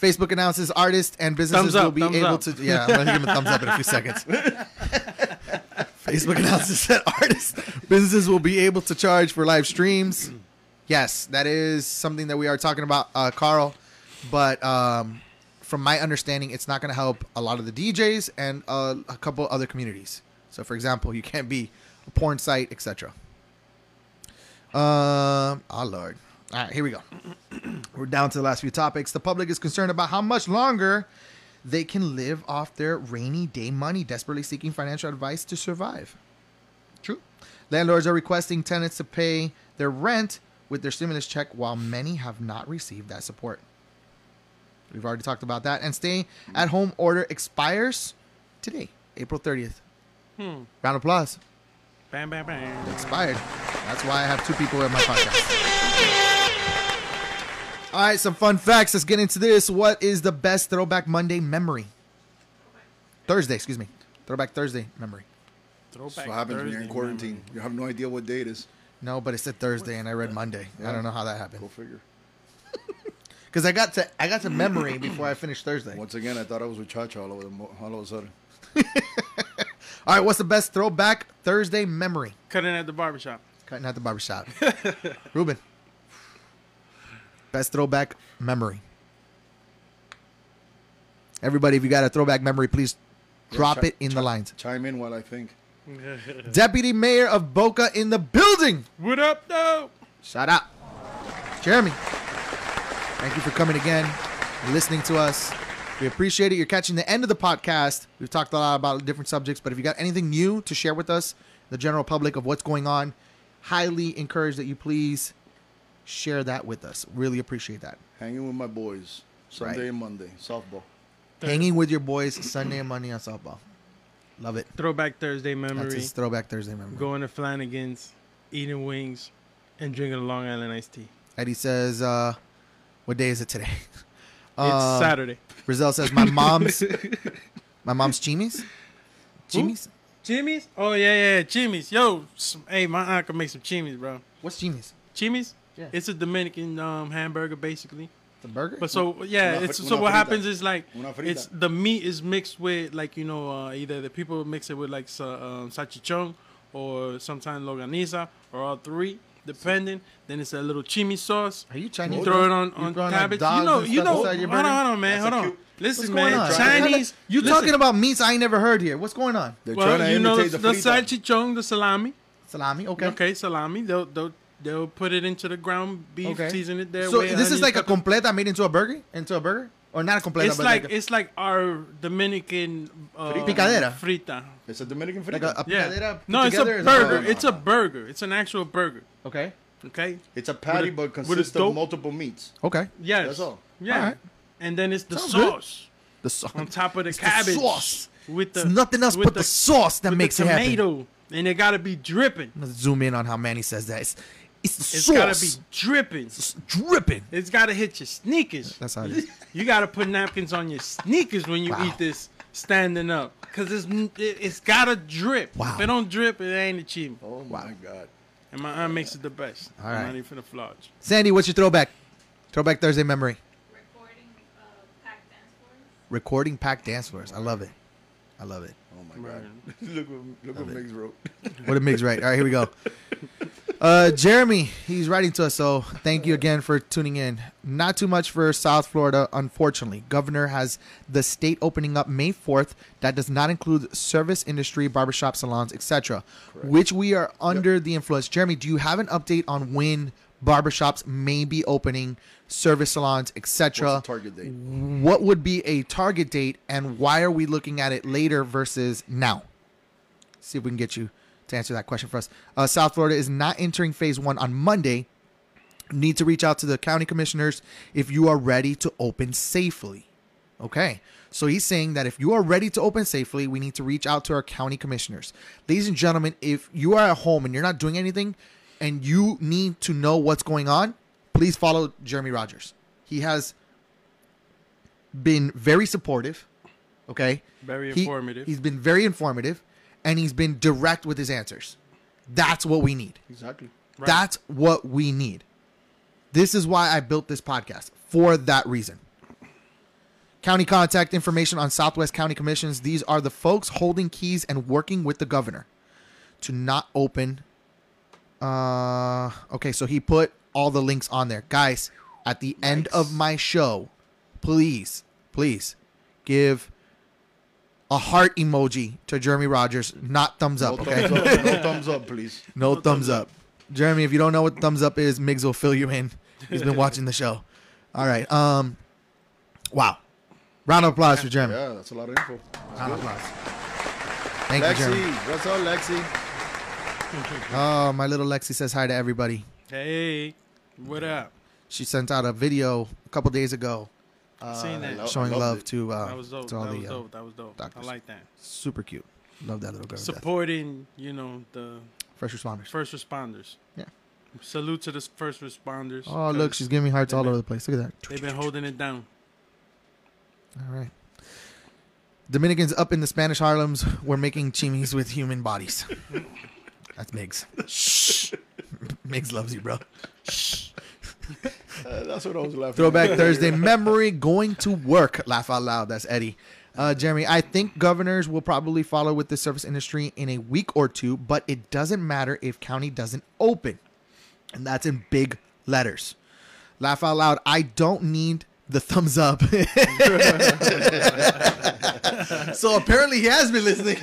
Facebook announces artists and businesses Thumbs up, will be thumbs able up. to. Yeah, I'm gonna give him a thumbs up in a few seconds. [laughs] Facebook announces that artists, businesses will be able to charge for live streams. Yes, that is something that we are talking about, uh, Carl. But um, from my understanding, it's not going to help a lot of the DJs and uh, a couple other communities. So, for example, you can't be a porn site, etc. Um, oh lord. All right, here we go. [clears throat] We're down to the last few topics. The public is concerned about how much longer they can live off their rainy day money, desperately seeking financial advice to survive. True. Landlords are requesting tenants to pay their rent with their stimulus check, while many have not received that support. We've already talked about that. And stay at home order expires today, April 30th. Hmm. Round of applause. Bam, bam, bam. Expired. That's why I have two people in my podcast. All right, some fun facts. Let's get into this. What is the best Throwback Monday memory? Thursday, excuse me. Throwback Thursday memory. Throwback That's what happens when you're in quarantine. man. You have no idea what day it is. No, but it said Thursday, and I read Monday. I don't know how that Go happened figure. [laughs] because I got to I got to memory before I finished Thursday. Once again, I thought I was with Chacha all, over the mo- all of a sudden. [laughs] All right, what's the best Throwback Thursday memory? Cutting at the barbershop. Cutting at the barbershop. [laughs] Ruben. Best throwback memory. Everybody, if you got a throwback memory, please drop chi- it in the lines. Chime in while I think. [laughs] Deputy Mayor of Boca in the building. What up, though? Shout out. Jeremy. Thank you for coming again, listening to us. We appreciate it. You're catching the end of the podcast. We've talked a lot about different subjects, but if you got anything new to share with us, the general public of what's going on, highly encourage that you please share that with us. Really appreciate that. Hanging with my boys Sunday Right. and Monday softball. Hanging with your boys Sunday and Monday on softball. Love it. Throwback Thursday That's memory. his throwback Thursday memory. Going to Flanigan's, eating wings, and drinking a Long Island iced tea. Eddie says, uh, "What day is it today?" [laughs] It's Um, Saturday. Brazil says, "My mom's, [laughs] my mom's chimis, chimis. Jimmy's? Oh yeah, yeah, Jimmy's. Yo, hey, my aunt can make some chimis, bro. What's chimis? Chimis? Yeah. It's a Dominican um, hamburger, basically. The burger. But so yeah, Una it's fri- so una what happens is like it's the meat is mixed with like you know uh, either the people mix it with like sa, um, salchichon or sometimes longaniza or all three depending. Then it's a little chimi sauce. Are you Chinese? You throw it on, on throwing, cabbage. dogs you know, you know. Hold on, hold on, man. That's Hold on. cute- Listen, What's going man. on? Chinese. You listen. talking about meats I ain't never heard here? What's going on? They're trying Well, to you know the, the, the salchichon, the salami. Salami. Okay. Okay, salami. They'll they'll they'll put it into the ground beef, Okay. season it there. So way. this is onions, like a pepper. completa made into a burger, into a burger, or not a completa, It's but like, like, a, it's like our Dominican uh, Picadera. frita. It's a Dominican frita. like a, a Yeah. picadera put No, it's a burger. no, no, It's a burger. It's an actual burger. Okay. Okay. it's a patty, a- but with consists of multiple meats. Okay. Yes. That's all. Yeah. Alright. And then it's the Sounds good. sauce The sauce. on top of the It's the cabbage. sauce. With the It's nothing else with but the, sauce that makes the it happen. tomato, and it gotta be dripping. Let's zoom in on how Manny says that. It's, it's the It's sauce. gotta be dripping. It's dripping. It's gotta hit your sneakers. That's how it is. [laughs] You gotta put napkins on your sneakers when you Wow. eat this standing up, cause it's it, it's gotta drip. Wow. If it don't drip, it ain't achievement. Oh my god. And my aunt makes it the best. All I'm right. not even finna flaunt. Sandy, what's your throwback? Throwback Thursday memory. Recording uh, pack dance floors. Recording packed dance floors. I love it. I love it. Oh my god. [laughs] look what look what Migs wrote. What a mix, right? All right, here we go. [laughs] Uh, Jeremy, he's writing to us, so thank you again for tuning in. Not too much for South Florida, unfortunately. Governor has the state opening up May 4th. That does not include service industry, barbershop, salons, etc., which we are under the influence. Jeremy, do you have an update on when barbershops may be opening, service salons, etc.? Target date? What would be a target date, and why are we looking at it later versus now? See if we can get you to answer that question for us. Uh, South Florida is not entering phase one on Monday. Need to reach out to the county commissioners if you are ready to open safely. Okay. So he's saying that if you are ready to open safely, we need to reach out to our county commissioners. Ladies and gentlemen, if you are at home and you're not doing anything and you need to know what's going on, please follow Jeremy Rogers. He has been very supportive. Okay. Very He- informative. He's been very informative and he's been direct with his answers. That's what we need. Exactly. Right. That's what we need. This is why I built this podcast for that reason. County contact information on Southwest County Commissions. These are the folks holding keys and working with the governor to not open. Uh, okay, so he put all the links on there. Guys, at the end of my show, please, please give a heart emoji to Jeremy Rogers, not thumbs No up, okay? thumbs up. No thumbs up, please. [laughs] No, thumbs up. Jeremy, if you don't know what thumbs up is, Migs will fill you in. He's been watching the show. All right. Um wow. Round of applause for Jeremy. Yeah, that's a lot of info. Round of applause. Thank you, Lexi, Jeremy. what's up, Lexi? Oh, my little Lexi says hi to everybody. hey, what up? She sent out a video a couple days ago Seen that. showing love to uh that was dope. to all That the uh, dope. That was dope. doctors. I like that. super cute. Love that little girl. Supporting, you know, the First responders. first responders. Yeah. Salute to the first responders. Oh, look, she's giving me hearts all they've over the place. Look at that. They've been holding it down. All right. Dominicans up in the Spanish Harlems were making chimis with human bodies. [laughs] That's Migs. [laughs] Shh. Migs loves you, bro. [laughs] Uh, that's what I was laughing. Throwback at. Thursday [laughs] memory going to work. Laugh out loud. That's Eddie. Uh, Jeremy, I think governors will probably follow with the service industry in a week or two, but it doesn't matter if county doesn't open. And that's in big letters. Laugh out loud. I don't need the thumbs up. [laughs] so apparently he has been listening.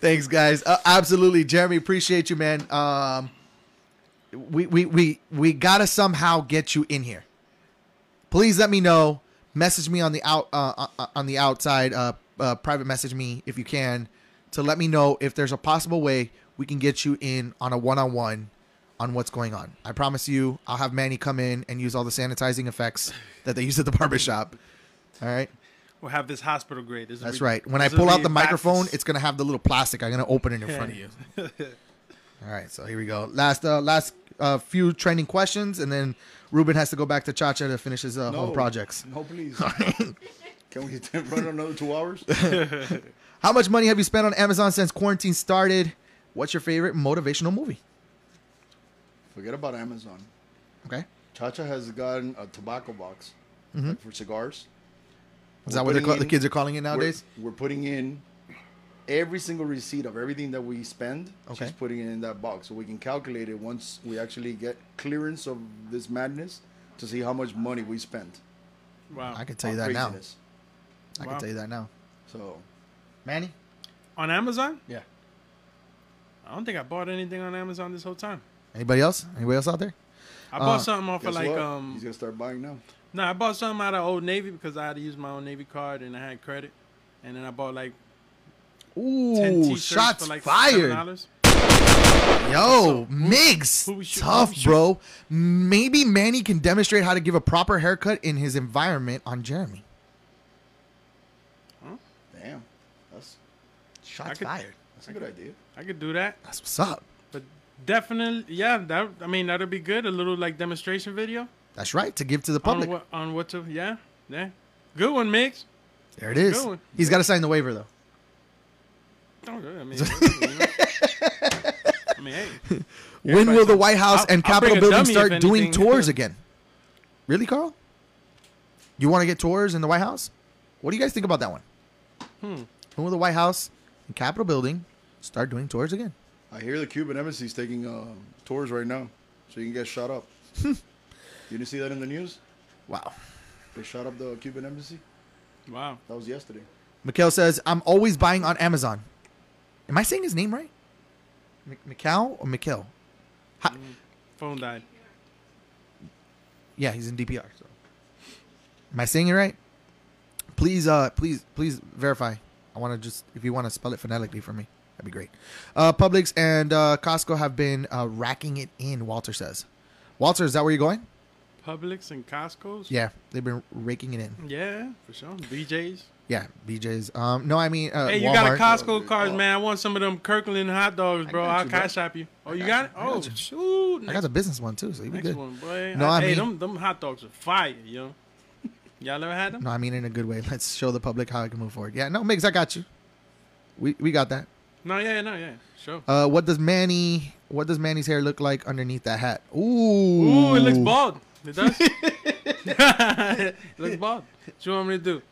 Thanks, guys. Uh, absolutely, Jeremy. Appreciate you, man. Um, we we we we gotta somehow get you in here. Please let me know message me on the out uh, uh, on the outside. Uh, uh, private message me if you can to let me know if there's a possible way we can get you in on a one on one on what's going on. I promise you, I'll have Manny come in and use all the sanitizing effects that they use at the barbershop. All right. We'll have this hospital grade. This That's be- right. When I pull out the microphone, fastest. it's gonna have the little plastic. I'm gonna open it in front of you. [laughs] All right, so here we go. Last, uh, last uh, few trending questions, and then Ruben has to go back to Chacha to finish his uh, home projects. No, please. [laughs] Can we [laughs] run another two hours? [laughs] How much money have you spent on Amazon since quarantine started? What's your favorite motivational movie? Forget about Amazon. Okay, Chacha has gotten a tobacco box Mm-hmm. like for cigars. is that what they're putting call- the kids are calling it nowadays? We're, we're putting in every single receipt of everything that we spend. Okay. She's putting it in that box so we can calculate it once we actually get clearance of this madness to see how much money we spent. Wow. I can tell you on that now. I Wow. can tell you that now. So Manny, on Amazon? Yeah. I don't think I bought anything on Amazon this whole time. anybody else? Anybody else out there? I bought Uh, something off of like what? um. he's gonna start buying now. No, I bought something out of Old Navy because I had to use my own Navy card and I had credit, and then I bought like ten Ooh, shots like fired! $7. Yo, Migs, who we tough, who we shoot? bro. Maybe Manny can demonstrate how to give a proper haircut in his environment on Jeremy. Huh? Damn, that's Shots could- fired. that's a good idea. I could do that, That's what's up. but definitely, yeah. That I mean, that'd be good. A little like demonstration video That's right. To give to the public on public. what on what to yeah yeah. Good one, Migs. There it is. Good one. He's got to sign the waiver though. Oh, good. I mean. [laughs] I mean, hey. when will the White House I'll- and Capitol building dummy if start doing anything. tours again? Really, Carl? You want to get tours in the White House? What do you guys think about that one? Hmm. When will the White House and Capitol building start doing tours again? I hear the Cuban embassy is taking uh, tours right now, so you can get shot up. you didn't see that in the news? Wow. They shot up the Cuban embassy. Wow. That was yesterday. Mikhail says, I'm always buying on Amazon. Am I saying his name right? M- Mikhail or Mikhail? Ha- Phone died. yeah, he's in DPR. So. Am I saying it right? Please, uh, please, please verify. I want to just, if you want to spell it phonetically for me, that'd be great. Uh, Publix and uh, Costco have been uh, racking it in. Walter says. Walter, is that where you're going? Publix and Costco's. Yeah, they've been raking it in. Yeah, for sure. BJ's. Yeah, BJ's. Um, no, I mean, uh, Hey, you Walmart. got a Costco card, man. I want some of them Kirkland hot dogs, bro. I'll cash shop you. Oh, you got it? you. I got Oh, shoot. I got the business one too, so you be good. one, boy. No, I hey, mean- them, them hot dogs are fire, yo. Y'all ever had them? No, I mean in a good way. Let's show the public how I can move forward. Yeah, no, Migs, I got you. We we got that. No, yeah, no, yeah. Sure. Uh, what does Manny? What does Manny's hair look like underneath that hat? Ooh, Ooh, it looks bald. It does. [laughs] [laughs] it looks bald. What you want me to do?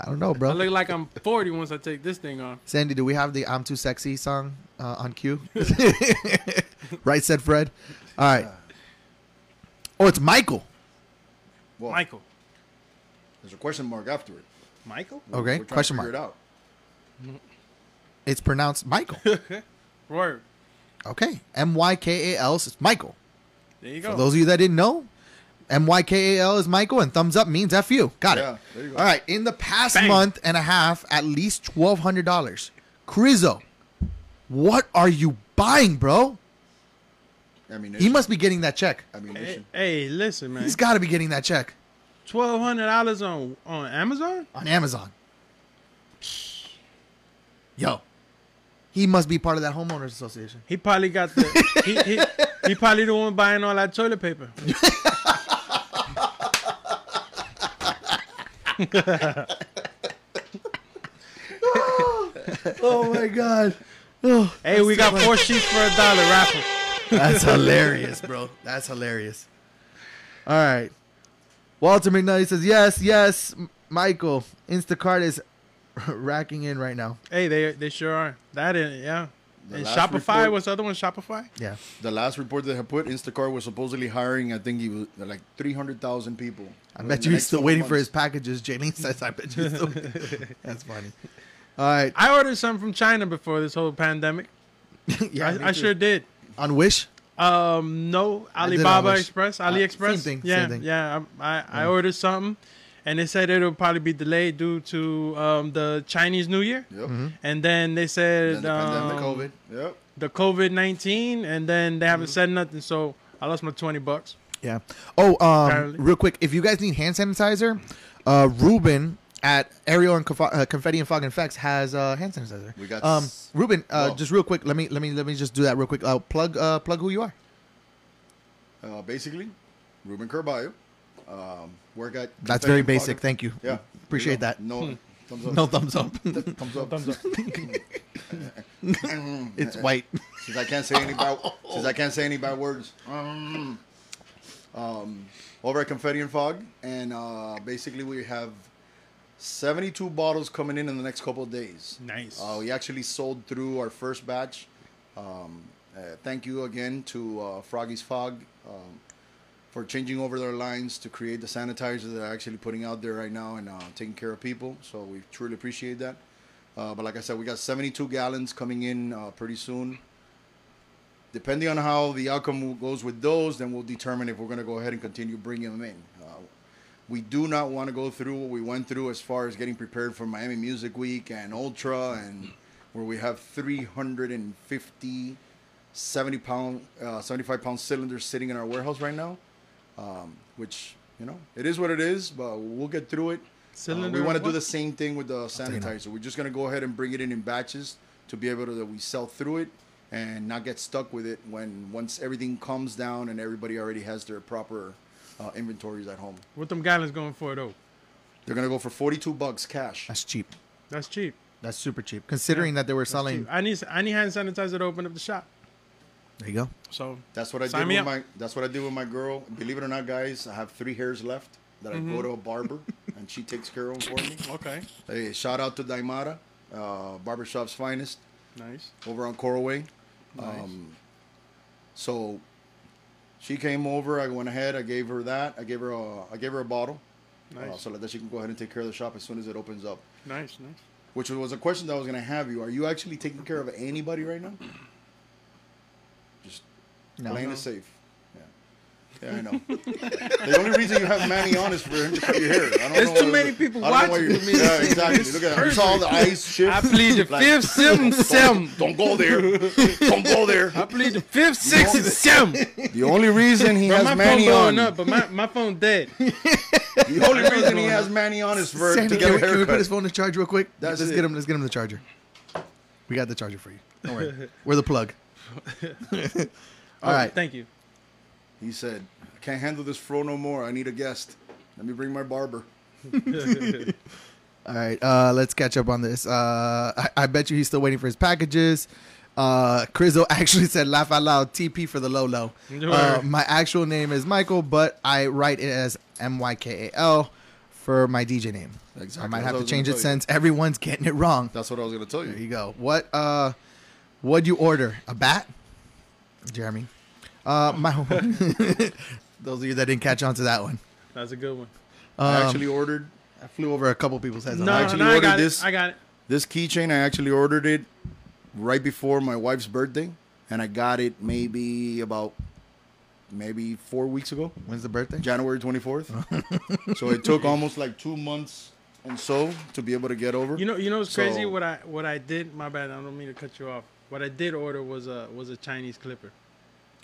I don't know, bro. I look like I'm 40 once I take this thing off. Sandy, do we have the "I'm Too Sexy" song uh, on cue? [laughs] right, said Fred. All right. Oh, it's Michael. Well, Michael. there's a question mark after it. Michael? We're- Okay, we're trying to question figure mark. It out. It's pronounced Michael. [laughs] Word. Okay, M Y K A L. It's Michael. There you For go. those of you that didn't know, M Y K A L is Michael, and thumbs up means F you. Got Yeah, it. there you go. All right. In the past Bang. month and a half, at least twelve hundred dollars. Crizzo, what are you buying, bro? Ammunition. He must be getting that check. hey, Ammunition. hey, listen, man. He's got to be getting that check Twelve hundred dollars on on Amazon. on Amazon. Yo, he must be part of that homeowners association. He probably got the. he, he, he probably the one buying all that toilet paper. [laughs] [laughs] Oh my god. Oh, Hey, we got four sheets for a dollar raffle. That's hilarious, bro. That's hilarious. All right. Walter McNulty says, yes, yes, Michael. Instacart is [laughs] racking in right now. Hey, they they sure are. That is, yeah. The and Shopify. report- What's the other one? Shopify. Yeah. The last report that I put, Instacart was supposedly hiring, I think he was like 300,000 people. I bet the you he's still couple waiting for his packages. Jaylene says, I bet you still. [laughs] That's funny. All right. I ordered some from China before this whole pandemic. [laughs] yeah, I, I sure did. On Wish? Um, no, Alibaba on Wish. Express, Uh, AliExpress. same thing, Yeah, same thing. yeah. I, I, I ordered something, and they said it'll probably be delayed due to um, the Chinese New Year. Yep. And then they said Then the pandemic. um, COVID. Yep. the COVID nineteen, and then they haven't said nothing. So I lost my twenty bucks. Yeah. Oh, um, Apparently. real quick, if you guys need hand sanitizer, uh, Ruben at Ariel and Conf- uh, Confetti and Fog and Effects has uh, hand sanitizer. We got Um, s- Ruben, uh, just real quick, let me let me let me just do that real quick. Uh, plug uh, plug who you are. Uh, basically, Ruben Carballo. Um, work at. That's very basic. Fog- Thank you. Yeah. Appreciate There that. you go. No. Thumbs up. No thumbs up. [laughs] thumbs up. Thumbs up. [laughs] it's white. since I can't say any bad [laughs] since I can't say any bad words. Um, um, over at Confetti and Fog, and uh, basically we have 72 bottles coming in in the next couple of days. Nice. Uh, we actually sold through our first batch. Um, uh, thank you again to uh, Froggy's Fog um, for changing over their lines to create the sanitizer that they're actually putting out there right now and uh, taking care of people. So we truly appreciate that. Uh, but like I said, we got 72 gallons coming in uh, pretty soon. Depending on how the outcome goes with those, then we'll determine if we're going to go ahead and continue bringing them in. Uh, we do not want to go through what we went through as far as getting prepared for Miami Music Week and Ultra, and where we have 350 70 pound, uh, 75 pound cylinders sitting in our warehouse right now. Um, which you know, it is what it is, but we'll get through it. Uh, we want to do the same thing with the tell you now. sanitizer. We're just gonna go ahead and bring it in in batches to be able to that we sell through it and not get stuck with it when once everything comes down and everybody already has their proper uh, inventories at home. What them gallons going for though? They're gonna go for 42 bucks cash. That's cheap. That's cheap. That's super cheap, considering that they were That's selling. cheap. I need I need hand sanitizer to open up the shop. There you go. So That's what I Sign did with up. my. That's what I did with my girl. Believe it or not, guys, I have three hairs left that I Mm-hmm. go to a barber and she takes care of them for me. [laughs] okay, Hey, shout out to Daimara, uh, barbershop's finest, nice. over on Coral Way. Nice. Um, so she came over. I went ahead. I gave her that. I gave her a. I gave her a bottle, uh, Nice. so that she can go ahead and take care of the shop as soon as it opens up. Nice, nice. Which was a question that I was gonna have you. Are you actually taking care of anybody right now? Just No. playing it safe. Yeah. Yeah, I know. the only reason you have Manny on is for him to cut your hair. I don't There's know too why- many people I don't know why watching you're- me. Yeah, exactly. Look at that. You saw all the ice shift. I plead the [laughs] Like- fifth, sim, sim. Don't go there. Don't go there. I plead the fifth, sixth, and sim. The only reason he Bro, has my Manny blowing on. up, but my, my phone dead. [laughs] The only reason he has Manny on is for Sandy, to get we, a can we put his haircut. phone to charge real quick? That's let's it. get him. Let's get him the charger. We got the charger for you. Don't worry. [laughs] We're the plug. All right. Thank you. He said, "I can't handle this fro no more. I need a guest. Let me bring my barber." [laughs] All right, uh, let's catch up on this. Uh, I, I bet you he's still waiting for his packages. Uh, Crizzo [laughs] actually said, "Laugh out loud." TP for the low low. [laughs] Uh, my actual name is Michael, but I write it as M Y K A L for my DJ name. Exactly. I might have I to change it tell you. since everyone's getting it wrong. That's what I was gonna tell There you. you go. What uh, what'd you order? A bat, Jeremy? Uh, my [laughs] those of you that didn't catch on to that one. That's a good one. I Um, actually ordered I flew over a couple people's heads. on No, that. actually no, I ordered got this. it. I got it. this keychain. I actually ordered it right before my wife's birthday, and I got it maybe about maybe four weeks ago, When's the birthday? January twenty fourth. [laughs] so it took almost like two months and so to be able to get over. You know, you know what's crazy? What I what I did? My bad. I don't mean to cut you off. What I did order was a was a Chinese clipper.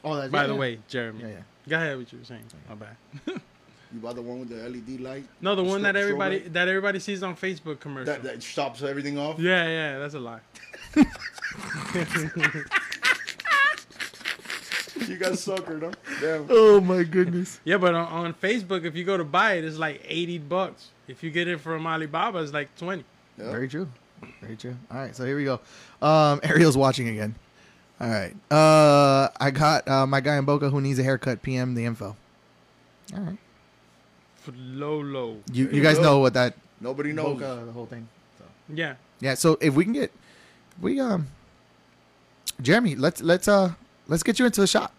Oh, that's By the way, Jeremy. Yeah, yeah. Go ahead. What you were saying? My bad. [laughs] you bought the one with the LED light No, the one that Strobe- strobe everybody light? that everybody sees on Facebook commercial. that, that stops everything off. yeah, yeah, that's a lie. [laughs] You got suckered, huh? Damn. Oh my goodness. Yeah, but on, on Facebook, if you go to buy it, it's like eighty bucks. If you get it from Alibaba, it's like twenty. Yeah. Very true. Very true. All right, so here we go. Um, [laughs] Ariel's watching again. All right. Uh, I got uh, my guy in Boca who needs a haircut. PM the info. All right. For low, low. You you you guys know what that Nobody knows. Boca the whole thing. Yeah. Yeah. So if we can get we um Jeremy, let's let's uh let's get you into the shop.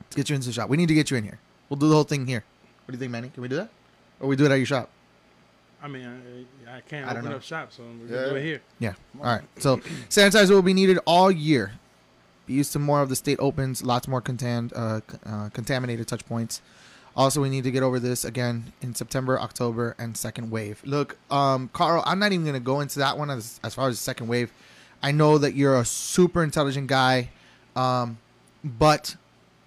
Let's get you into the shop. We need to get you in here. We'll do the whole thing here. What do you think, Manny? Can we do that? Or we do it at your shop? I mean, I, I can't I don't open know. up shop, so we're Yeah. gonna do it here. Yeah. All right. So sanitizer will be needed all year. Be used to more of the state opens, lots more contained, uh, c- uh, contaminated touch points. Also, we need to get over this again in September, October, and second wave. Look, um, Carl, I'm not even gonna go into that one as as far as the second wave. I know that you're a super intelligent guy, um, but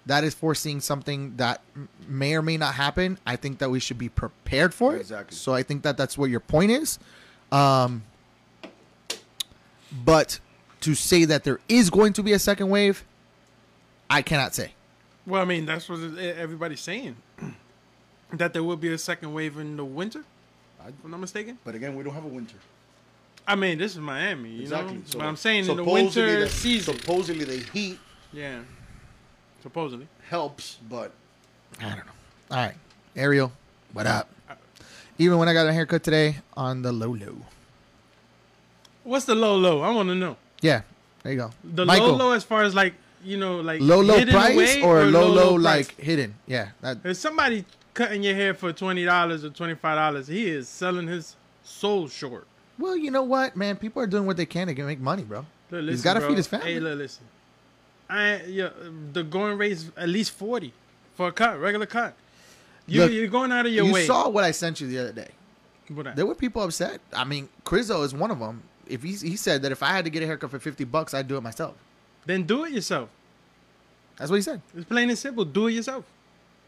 that is foreseeing something that may or may not happen. I think that we should be prepared for it. Exactly. So I think that that's what your point is. Um, but to say that there is going to be a second wave, I cannot say. Well, I mean, that's what everybody's saying. [clears throat] that there will be a second wave in the winter. I- If I'm not mistaken. But again, we don't have a winter. I mean, this is Miami, you exactly. know. So but I'm saying in the winter the- season. Supposedly the heat yeah. Supposedly. helps, but I don't know. All right, Ariel, what up? Even when I got a haircut today on the low low. What's the low low? I want to know. Yeah, there you go. The Michael, low low as far as like you know like low low price away or, low low, price? like hidden? Yeah, that, If somebody cutting your hair for twenty dollars or twenty five dollars, he is selling his soul short. well, you know what, man? People are doing what they can to make money, bro. Look, He's listen, gotta feed his family. Hey, look, listen. I yeah, the going rate is at least forty for a cut, regular cut. You Look, you're going out of your you way. You saw what I sent you the other day. What? There were people upset. I mean, Crizzo is one of them. If he he said that if I had to get a haircut for fifty bucks, I'd do it myself. Then do it yourself. That's what he said. It's plain and simple. Do it yourself.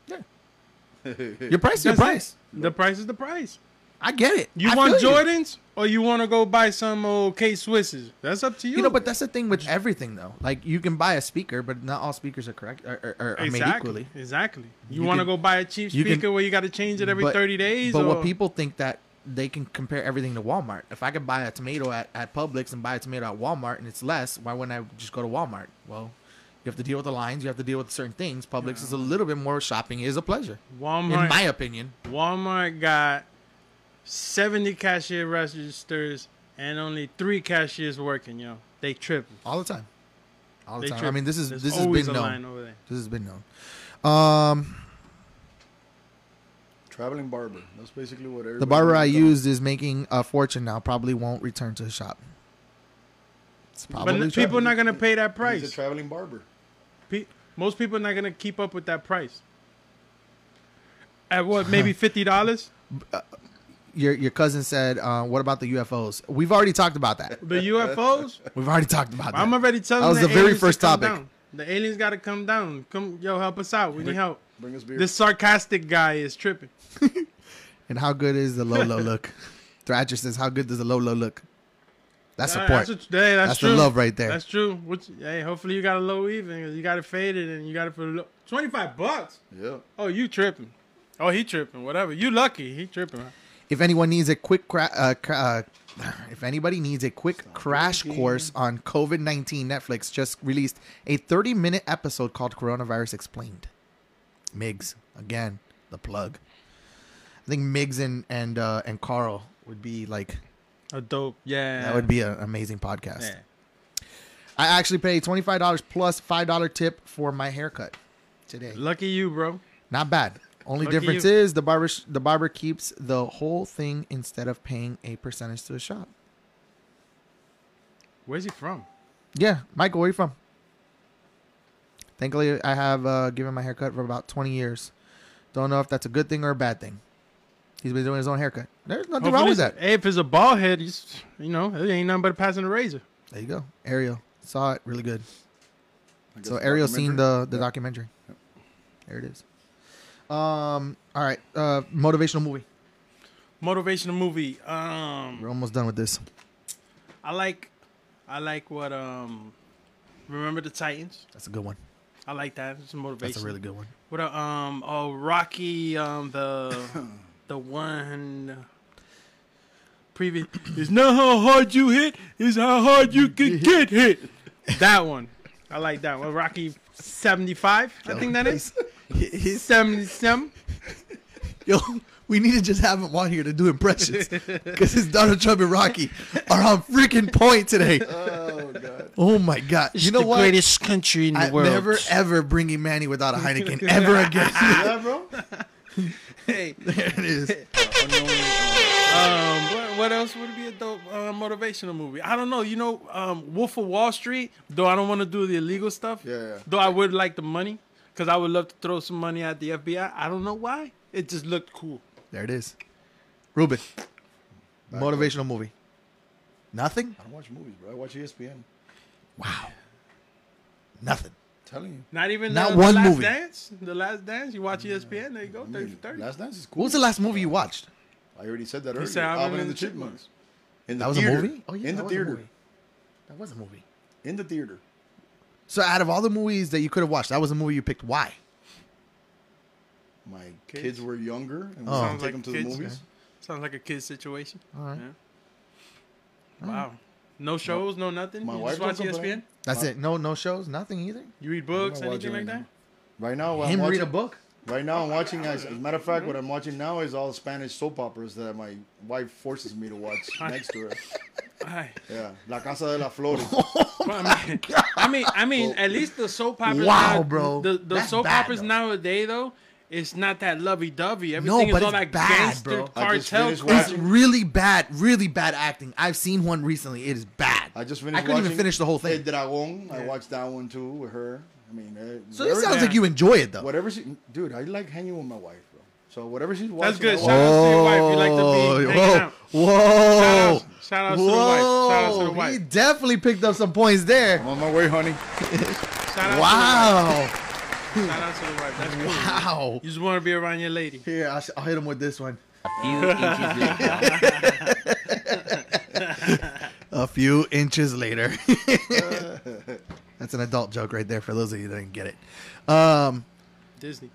Yeah. [laughs] your price, your That's it. price. The price is the price. I get it. You I want feel you. Jordans or you want to go buy some old K Swisses? That's up to you. You know, but that's the thing with everything, though. Like you can buy a speaker, but not all speakers are correct or, or, are made exactly, equally. exactly. You, You want to go buy a cheap speaker can- where you got to change it every But- thirty days? But or, what people think that they can compare everything to Walmart. If I could buy a tomato at, at Publix and buy a tomato at Walmart and it's less, why wouldn't I just go to Walmart? Well, you have to deal with the lines. You have to deal with certain things. Publix is a little bit more shopping is a pleasure, Walmart, in my opinion. Walmart got seventy cashier registers and only three cashiers working. Yo, they tripping. All the time. All the They time. I mean, this is There's this has always been a known. line over there. This has been known. Um, traveling barber. That's basically what everybody the barber I used is making a fortune now. Probably won't return to the shop. It's probably But people are not gonna pay that price. He's a traveling barber. Pe- most people are not gonna keep up with that price. At what? Maybe [laughs] fifty dollars. Your your cousin said, uh, "What about the UFOs?" We've already talked about that. The UFOs. We've already talked about that. I'm already telling. That was the the very aliens to first topic. down. The aliens got to come down. Come, yo, help us out. We need help. Bring us beer. This sarcastic guy is tripping. [laughs] and how good is the low low look? [laughs] Thrasher says, "How good does the low low look?" That's Uh, support. That's, what- hey, that's, That's the true. love right there. That's true. Which, hey, hopefully you got a low even. You got it faded and you got it for low. twenty five bucks. yeah. Oh, you tripping? Oh, he tripping. Whatever. You lucky. He tripping. If anyone needs a quick cra- uh, cra- uh, [sighs] if anybody needs a quick crash course on COVID-19 Netflix just released a 30-minute episode called Coronavirus Explained. Migs again, the plug. I think Migs and and uh, and Carl would be like A dope. Yeah. that would be an amazing podcast. Yeah. I actually paid $25 plus $5 tip for my haircut today. Lucky you, bro. Not bad. Only Lucky difference you. is the barber sh- the barber keeps the whole thing instead of paying a percentage to the shop. Where's he from? Yeah, Michael, where you from? Thankfully, I have uh, given my haircut for about 20 years. Don't know if that's a good thing or a bad thing. He's been doing his own haircut. There's nothing wrong with that. Hey, if it's a bald head, he's, you know, it ain't nothing but passing a razor. There you go. Ariel saw it really good. So the Ariel seen the the Yeah. documentary. There it is. Um. All right. Uh, motivational movie. Motivational movie. Um, We're almost done with this. I like, I like what um, remember the Titans. That's a good one. I like that. It's a motivation. That's a really good one. What a, um oh Rocky um the [coughs] the one previous is not how hard you hit is how hard you can get hit. That one. I like that one. Rocky seventy five, I think that is. He's Seventy seven. Yo, we need to just have him on here to do impressions because his Donald Trump and Rocky are on freaking point today. Oh god. Oh my god! It's you know the what? greatest country in the I'm world. never ever bringing Manny without a [laughs] Heineken ever again. [laughs] yeah, bro. Hey, there it is. um, what, what else would be a dope uh, motivational movie? I don't know. You know, um, Wolf of Wall Street. Though I don't want to do the illegal stuff. Yeah, yeah. Though I would like the money, because I would love to throw some money at the FBI. I don't know why. It just looked cool. There it is. Ruben, motivational movie. Nothing. I don't watch movies, bro. I watch ESPN. Wow. Nothing. telling you. Not even Not the, one the last movie. dance. The last dance. You watch ESPN. There you go. I Thirty for thirty. Last Dance is What cool. was the last movie you watched? I already said that earlier. said Alvin and the Chipmunks. In the That was theater. a movie. Oh yeah, in the theater. That was a movie. In the theater. So out of all the movies that you could have watched, that was the movie you picked. Why? My Kids? kids, were younger, and we Oh. Sounds take like them to kids. the movies. Sounds like a kid situation. All right. Yeah. Wow. No shows, no nothing. my you wife just watch don't complain. ESPN. That's Uh, it. No, no shows, nothing either. You read books, I'm not anything like that. Right now, Him I'm read a book. Right now, I'm watching. As, as a matter of fact, what I'm watching now is all Spanish soap operas that my wife forces me to watch [laughs] next to her. Yeah, La Casa de las Flores. [laughs] Well, [laughs] I mean, I mean, I mean, at least the soap operas. Wow, now, bro. The, the That's soap bad, operas though. nowadays, though, it's not that lovey-dovey. Everything but is all it's that bad, gangster bro. I cartel finished crap. It's really bad, really bad acting. I've seen one recently. It is bad. I just finished. I couldn't even finish the whole thing. Dragon. I watched that one too with her. I mean, uh, So it sounds Yeah. like you enjoy it though. whatever she, dude. I like hanging with my wife, bro. So whatever she's watching, That's good. Shout out to your wife. You like to be hanging out. Whoa, Shout out, shout out to the wife. Shout out to the wife. He definitely picked up some points there. I'm on my way, honey. Shout out Wow, To the. Shout out to the wife. That's cool. wow. You just want to be around your lady. Here, I'll, I'll hit him with this one. A few inches later. [laughs] A few inches later. [laughs] That's an adult joke right there for those of you that didn't get it. Um, Disney.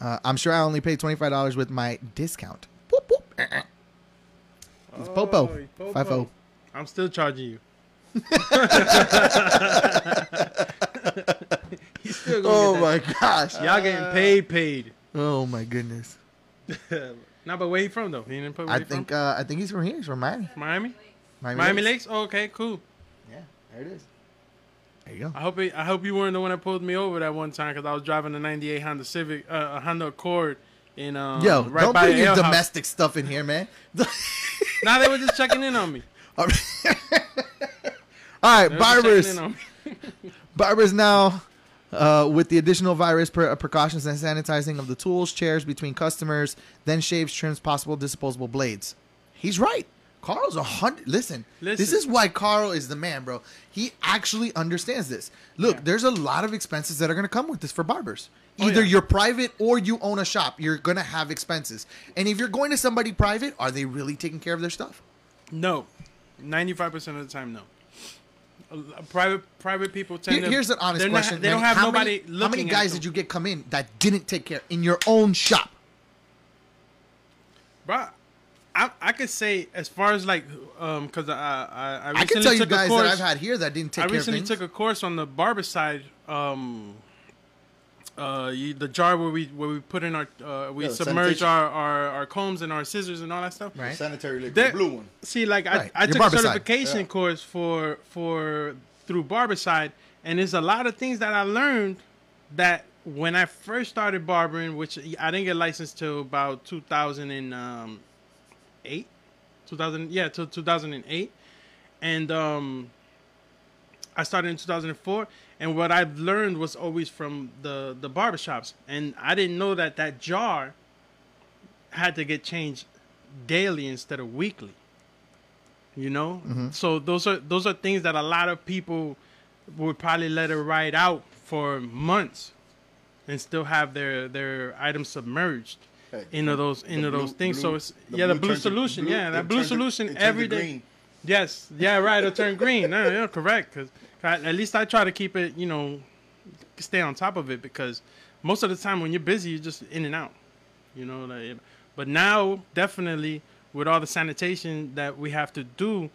Uh, I'm sure I only paid twenty five dollars with my discount. Boop, boop. Uh-uh. It's Popo. Oh, Popo. Fifo. I'm still charging you. [laughs] Still Oh get my gosh. Y'all getting paid, paid. Oh my goodness. [laughs] Nah, but where he from though? He didn't put where I he think from? uh, I think he's from here. He's from Miami. Miami. Miami, Miami Lakes. Lakes. Oh, okay, cool. Yeah, there it is. There you go. I hope he, I hope you weren't the one that pulled me over that one time because I was driving a '98 Honda Civic, uh, a Honda Accord in um, Yo, right don't by bring your house. domestic stuff in here, man. Nah, they were just checking in on me. [laughs] All right, barbers. checking in on me. [laughs] Barbers now, uh, with the additional virus pre- precautions and sanitizing of the tools, chairs between customers, then shaves, trims, possible disposable blades. He's right. Carl's a hundred. Listen, this is why Carl is the man, bro. He actually understands this. Look, Yeah. there's a lot of expenses that are going to come with this for barbers. Oh, Either yeah. you're private or you own a shop. You're going to have expenses. And if you're going to somebody private, are they really taking care of their stuff? No, ninety-five percent of the time, no. Private private people tend Here- to. here's an honest they're not- question. they don't have how nobody many. How many guys did you get come in that didn't take care in your own shop? Bro, I I could say as far as like um because I I I I recently can tell you took a guys course. that I've had here that didn't take I care recently things. took a course on the barber side. Um, uh, you, the jar where we where we put in our uh, we Yeah, submerge sanitation. our, our our combs and our scissors and all that stuff. Right. Sanitary liquid, That- blue one. See, like Right, I, I your took a certification Yeah. course for for through Barbicide, and there's a lot of things that I learned that when I first started barbering, which I didn't get licensed till about 2008, 2000 yeah, till 2008, and um, I started in 2004. And what I've learned was always from the the barbershops, and I didn't know that that jar had to get changed daily instead of weekly. You know, so those are those are things that a lot of people would probably let it ride out for months, and still have their their items submerged into those into those blue- things. so it's yeah, the blue blue solution. blue- yeah, that blue solution it every day. green. Yes, yeah, right. It'll turn green. No, yeah, correct. Because at least I try to keep it, you know, stay on top of it. Because most of the time when you're busy, you're just in and out. You know, like, but now definitely with all the sanitation that we have to do,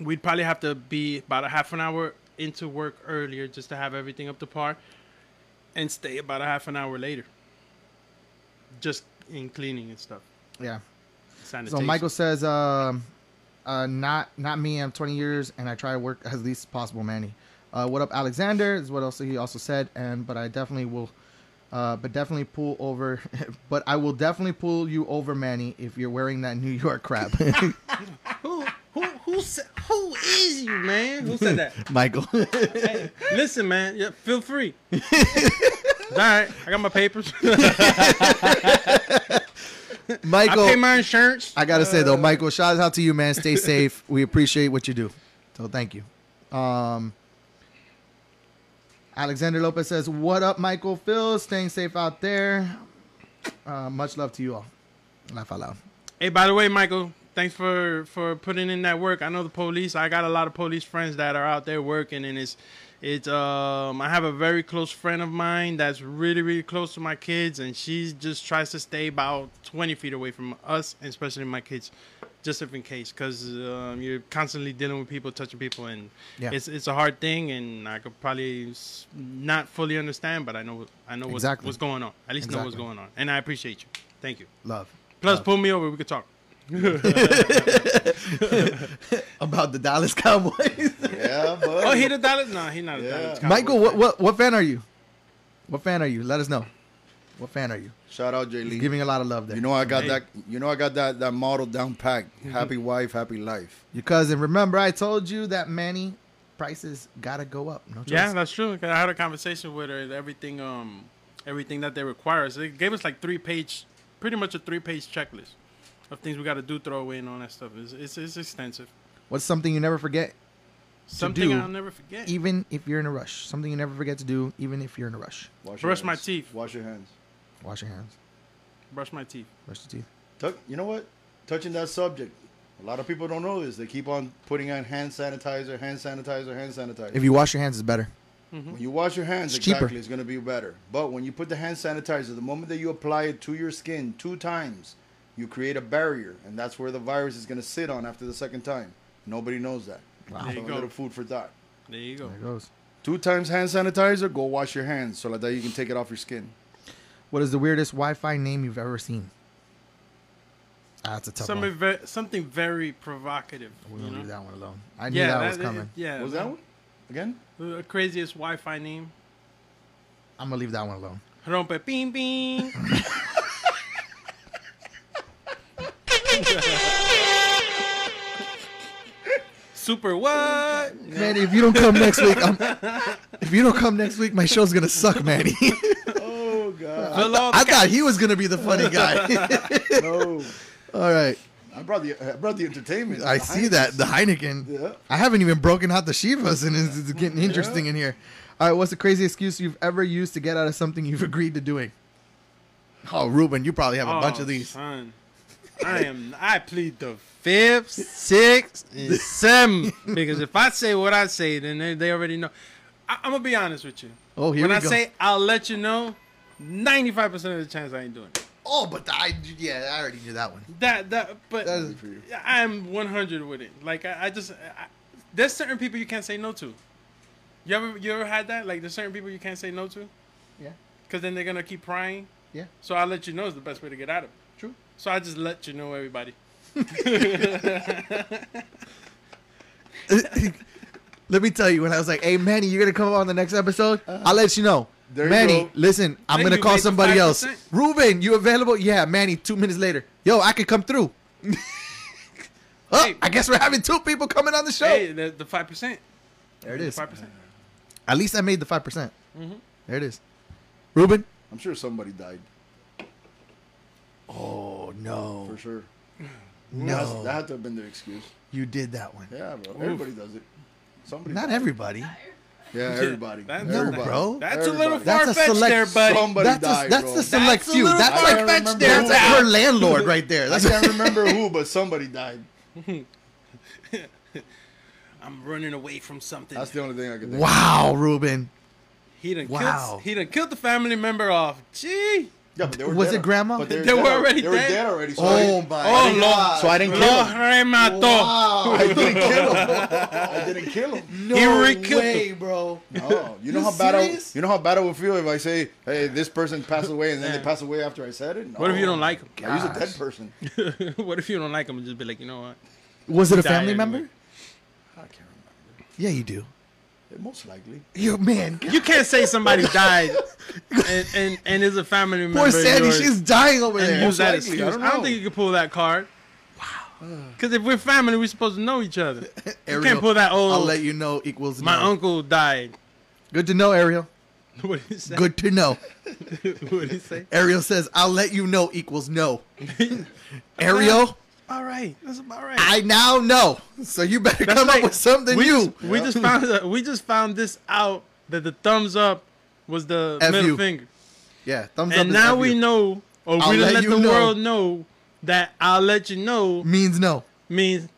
we'd probably have to be about a half an hour into work earlier just to have everything up to par, and stay about a half an hour later. Just in cleaning and stuff. yeah. Sanitation. So Michael says, um, uh, not not me. I'm 20 years and I try to work as least possible, Manny. Uh, what up, Alexander? Is what else he also said. And but I definitely will, uh, but definitely pull over. [laughs] but I will definitely pull you over, Manny, if you're wearing that New York crap. [laughs] Who who who said Who is you, man? Who said that? [laughs] Michael. Hey, listen, man. Yeah, feel free. All right, I got my papers. [laughs] Michael. I pay my insurance. I gotta say though, Michael, shout out to you, man. Stay safe. We appreciate what you do. So thank you. Um, Alexander Lopez says, "What up, Michael? Phil, staying safe out there. Uh, much love to you all. Laugh out loud. Hey, by the way, Michael, thanks for for putting in that work. I know the police. I got a lot of police friends that are out there working, and it's it's um. I have a very close friend of mine that's really really close to my kids, and she just tries to stay about twenty feet away from us, and especially my kids, just if in case, because um, you're constantly dealing with people, touching people, and Yeah. it's it's a hard thing, and I could probably not fully understand, but I know I know what's, Exactly. what's going on. At least know what's going on, and I appreciate you. Thank you. Love Plus, Love. pull me over. We could talk. [laughs] about the Dallas Cowboys. Yeah, [laughs] but Oh, he the Dallas? No, he not a Yeah. Dallas. Cowboy Michael, what fan. what what fan are you? What fan are you? Let us know. What fan are you? shout out Jay He's Lee. giving a lot of love there. You know I got Hey. that. You know I got that that model down packed. Happy wife, happy life. Your cousin. Remember, I told you that Manny prices gotta go up. No choice. Yeah, that's true. 'cause I had a conversation with her. and Everything, um, everything that they require. So they gave us like three page, pretty much a three page checklist of things we got to do, throw away, and all that stuff. It's, it's, it's extensive. What's something you never forget, Something do I'll never forget. even if you're in a rush? Something you never forget to do, even if you're in a rush. Wash Brush your my teeth. Wash your hands. Wash your hands. Brush my teeth. Brush your teeth. Tuck, you know what? Touching that subject, a lot of people don't know this. They keep on putting on hand sanitizer, hand sanitizer, hand sanitizer. If you wash your hands, it's better. Mm-hmm. when you wash your hands, It's cheaper. it's going to be better. But when you put the hand sanitizer, the moment that you apply it to your skin two times, you create a barrier, and that's where the virus is going to sit on after the second time. Nobody knows that. Wow. There you So a go. little food for thought. There you go. There it goes. Two times hand sanitizer, go wash your hands so like that you can take it off your skin. What is the weirdest Wi-Fi name you've ever seen? Ah, that's a tough Something, one. ve- something very provocative. We're gonna leave that one alone. I knew yeah, that, was coming. it- yeah. What was that one? Again? The craziest Wi-Fi name. I'm gonna leave that one alone. Rompe ping ping. [laughs] Super what? Manny, if you don't come next week, I'm, if you don't come next week, my show's gonna suck, Manny. [laughs] Oh, God. Fill all the I thought he was gonna be the funny [laughs] guy. no. [laughs] All right, I brought the I brought the entertainment. I see that the Heineken. Yeah. I haven't even broken out the Chivas, and it's, it's getting interesting in here. All right, what's the craziest excuse you've ever used to get out of something you've agreed to doing? Oh, Ruben, you probably have a oh, bunch Oh, of these. Son. I am. I plead the fifth, sixth, and seventh [laughs] because if I say what I say, then they, they already know. I, I'm gonna be honest with you. Oh, here when we I go. say I'll let you know, 95 percent of the chance I ain't doing it. oh, but I yeah, I already knew that one. That that, but That is- I'm 100 with it. Like I, I just, I, there's certain people you can't say no to. You ever you ever had that? Like there's certain people you can't say no to. Yeah. Because then they're gonna keep prying. Yeah. So I'll let you know is the best way to get out of it. True. So I just let you know everybody. [laughs] Let me tell you, when I was like, "Hey, Manny, you're gonna come on the next episode," I'll let you know. There you Manny, go. listen, I'm Then gonna you call made somebody else. 5%. Ruben, you available? Yeah, Manny. Two minutes later, yo, I could come through. [laughs] oh, Hey. I guess we're having two people coming on the show. Hey, the the five percent. there it is. Five percent. At least I made the five percent. Mhm. There it is. Ruben. I'm sure somebody died Oh no, for sure. no, That's- that had to have been their excuse. you did that one. Yeah, bro. Everybody does it. Somebody. Not everybody. Yeah, everybody. That- No, everybody. bro. That's a little far fetched there, buddy. Somebody that's died, a, that's bro. the select That's a few. little That's like can't far-fetched there. that's who. like her landlord right there. That's I can't remember who, but somebody died. [laughs] I'm running away from something. That's the only thing I can think. wow, Ruben. He done Wow. killed. He done killed the family member off. Gee. Yeah, but they were Was dead it grandma? But They dead were al- already They were dead? dead already. So Oh I, my Oh, god. Lord. so I didn't kill him. Wow. [laughs] [laughs] I didn't kill him. I didn't kill him. No He re-killed way, bro. No, you know You how bad I, serious? you know how bad I would feel if I say, "Hey, this person passed away," and then they pass away after I said it. No. What if you don't like him? I use a dead person. [laughs] what if you don't like him and just be like, you know what? Was it a family anyway. member? I can't remember. Yeah, you do. Yeah, Most likely. Yo, man. You can't say somebody [laughs] died and, and, and is a family member. Poor Sandy, yours she's dying over and there. use that likely, excuse. I I don't don't, think you can pull that card. Because if we're family, we're supposed to know each other. [laughs] You can't pull that old. I'll let you know equals my no. uncle died. Good to know, Ariel. [laughs] What did he say? Good to know. what did he say? Ariel says, "I'll let you know" equals no. Ariel, All right, that's about right. I now know. So you better That's come like- up with something we new. Just, we just found [laughs] we just found this out that the thumbs up was the F middle you. finger, yeah, thumbs up. and now we you. know, or I'll we let let the know. world know that I'll let you know means no. means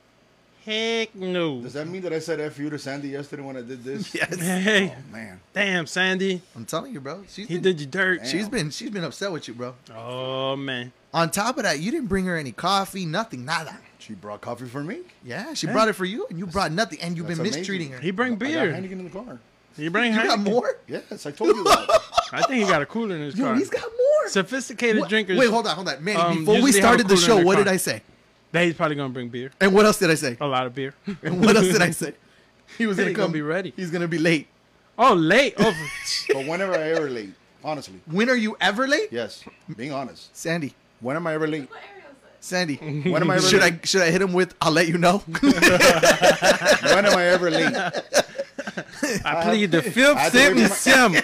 heck no. Does that mean that I said F you to Sandy yesterday when I did this? [laughs] Yes, Hey, Man. damn, Sandy, I'm telling you, bro. She's he been, did you dirt. she's been she's been upset with you, bro. Oh man, On top of that, you didn't bring her any coffee, nothing, nada. She brought coffee for me. Yeah, she brought it for you, and you brought nothing, and you've That's been amazing. mistreating her. he bring I got beer. Heineken in the car. He bring. You got more? Yes, I told you that. [laughs] I think he got a cooler in his Yo, car. he's got more. Sophisticated What- drinkers. Wait, hold on, hold on, Manny. um, before we usually have a started the show, what car. did I say? That he's probably gonna bring beer. And what else did I say? A lot of beer. And what else did I say? [laughs] He was gonna He come. gonna be ready. He's gonna be late. Oh, late. Oh, [laughs] but whenever I ever late, honestly. When are you ever late? Yes, being honest. Sandy. When am I ever late? What Ariel said. Sandy. [laughs] When am I ever should late? I should I hit him with I'll let you know? When am I ever late? I plead the I fifth, to sim, wait for sim.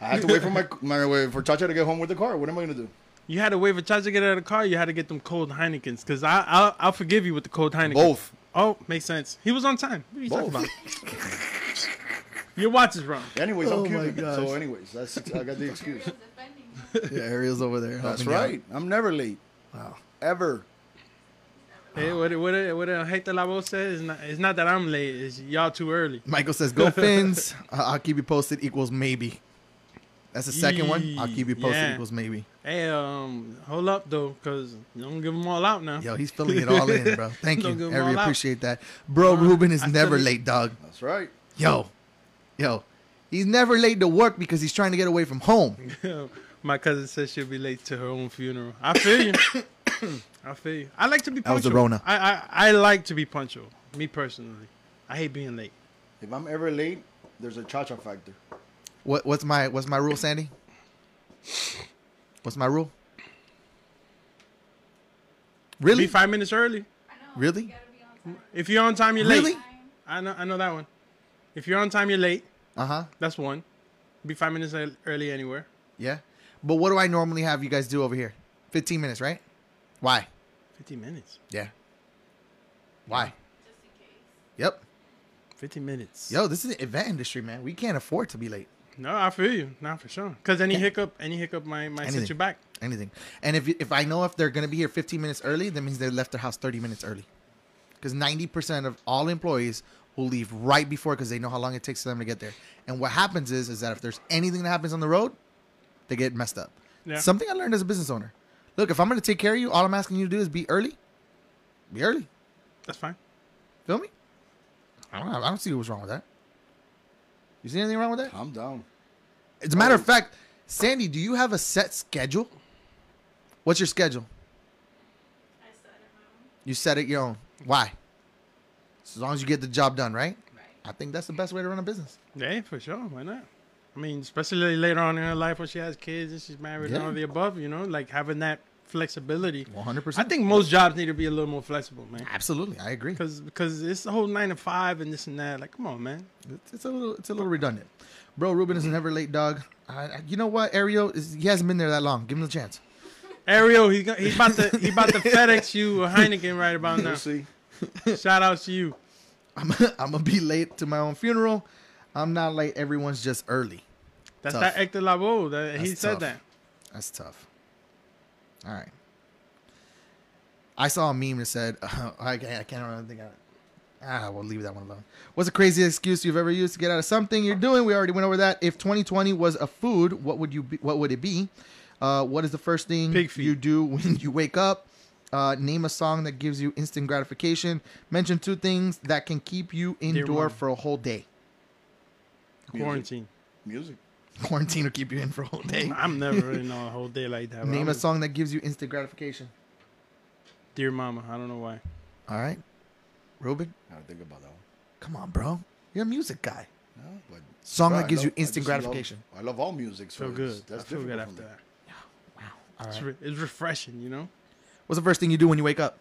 I have to wait for my my way for Chacha to get home with the car. What am I gonna do? You had to wait for Chacha to get out of the car. You had to get them cold Heinekens. Because I, I'll, I'll forgive you with the cold Heineken. Both. Oh, makes sense. He was on time. What are you talking about? Your watch is wrong. Anyways, Oh I'm my Cuban. So, anyways, that's I got the excuse. Yeah, Ariel's over there. That's helping you out. right. I'm never late. Wow. Ever. Hey, what what what uh, Hector Lavoe said is not it's not that I'm late. It's y'all too early. Michael says, "Go Fins." [laughs] uh, I'll keep you posted. Equals maybe. That's the second one. I'll keep you posted. Yeah. Equals maybe. Hey, um, hold up though, cause you don't give them all out now. Yo, he's filling it all in, bro. [laughs] Thank you. give I 'em really all out. appreciate that, bro. Uh, Ruben is I never late, dog. That's right. Yo, yo, he's never late to work because he's trying to get away from home. [laughs] My cousin says she'll be late to her own funeral. I feel you. [coughs] I feel you. I like to be That was the punctual. Rona. I, I I like to be punctual. Me personally, I hate being late. If I'm ever late, there's a cha cha factor. What what's my what's my rule, Sandy? What's my rule? Really? Be five minutes early. I know. Really? You gotta be on time. If you're on time, you're Really? late. I know I know that one. If you're on time, you're late. Uh huh. That's one. Be five minutes early anywhere. Yeah. But what do I normally have you guys do over here? Fifteen minutes, right? Why? Fifteen minutes. Yeah. Why? Just in case. Yep. Fifteen minutes. Yo, this is the event industry, man. We can't afford to be late. No, I feel you. Not for sure. Cause any hiccup, any hiccup might might Anything. set you back. Anything. And if if I know if they're gonna be here 15 minutes early, that means they left their house 30 minutes early. Because 90% of all employees will leave right before because they know how long it takes for them to get there. And what happens is is that if there's anything that happens on the road, they get messed up. Yeah. Something I learned as a business owner. Look, if I'm gonna take care of you, all I'm asking you to do is be early. Be early. That's fine. Feel me? I don't, I don't see what's wrong with that. You see anything wrong with that? I'm down. As a matter of fact, Sandy, do you have a set schedule? What's your schedule? I said it my own. You set it your own. Why? As long as you get the job done, right? Right. I think that's the best way to run a business. Yeah, for sure. Why not? I mean, especially later on in her life when she has kids and she's married and Yeah. all the above, you know, like having that flexibility. 100%. I think most jobs need to be a little more flexible, man. Absolutely, I agree. Because because it's the whole nine to five and this and that. Like, come on, man. It's, it's a little, it's a little redundant. Bro, Ruben is a never late dog. I, I- you know what, Ariel? Is, he hasn't been there that long. Give him a chance. Ariel, he's gonna, he about to he about to FedEx [laughs] you a Heineken right about now. See. Shout out to you. I'm, [laughs] I'm gonna be late to my own funeral. I'm not late. Everyone's just early. That's Tough. that Hector Lavoe. That he said tough. that. That's tough. All right. I saw a meme that said, [laughs] I, can't, I can't remember. Think of it. Ah, we'll leave that one alone. What's the craziest excuse you've ever used to get out of something you're doing? We already went over that. If 2020 was a food, what would you be, what would it be? Uh, what is the first thing you do when you wake up? Uh, name a song that gives you instant gratification. Mention two things that can keep you indoor for a whole day. Music. Quarantine. Music. Quarantine will keep you in for a whole day. [laughs] I'm never [laughs] in a whole day like that. but Name I'm a song that gives you instant gratification. Dear Mama. I don't know why. All right, Ruben. I gotta think about that one. Come on, bro. You're a music guy. No, but Song Bro, that I gives love- you I instant just love- gratification. I love all music. So Feel it's- good. That's I feel good difficult after for me. that. All It's, right. re- it's refreshing, you know. What's the first thing you do when you wake up?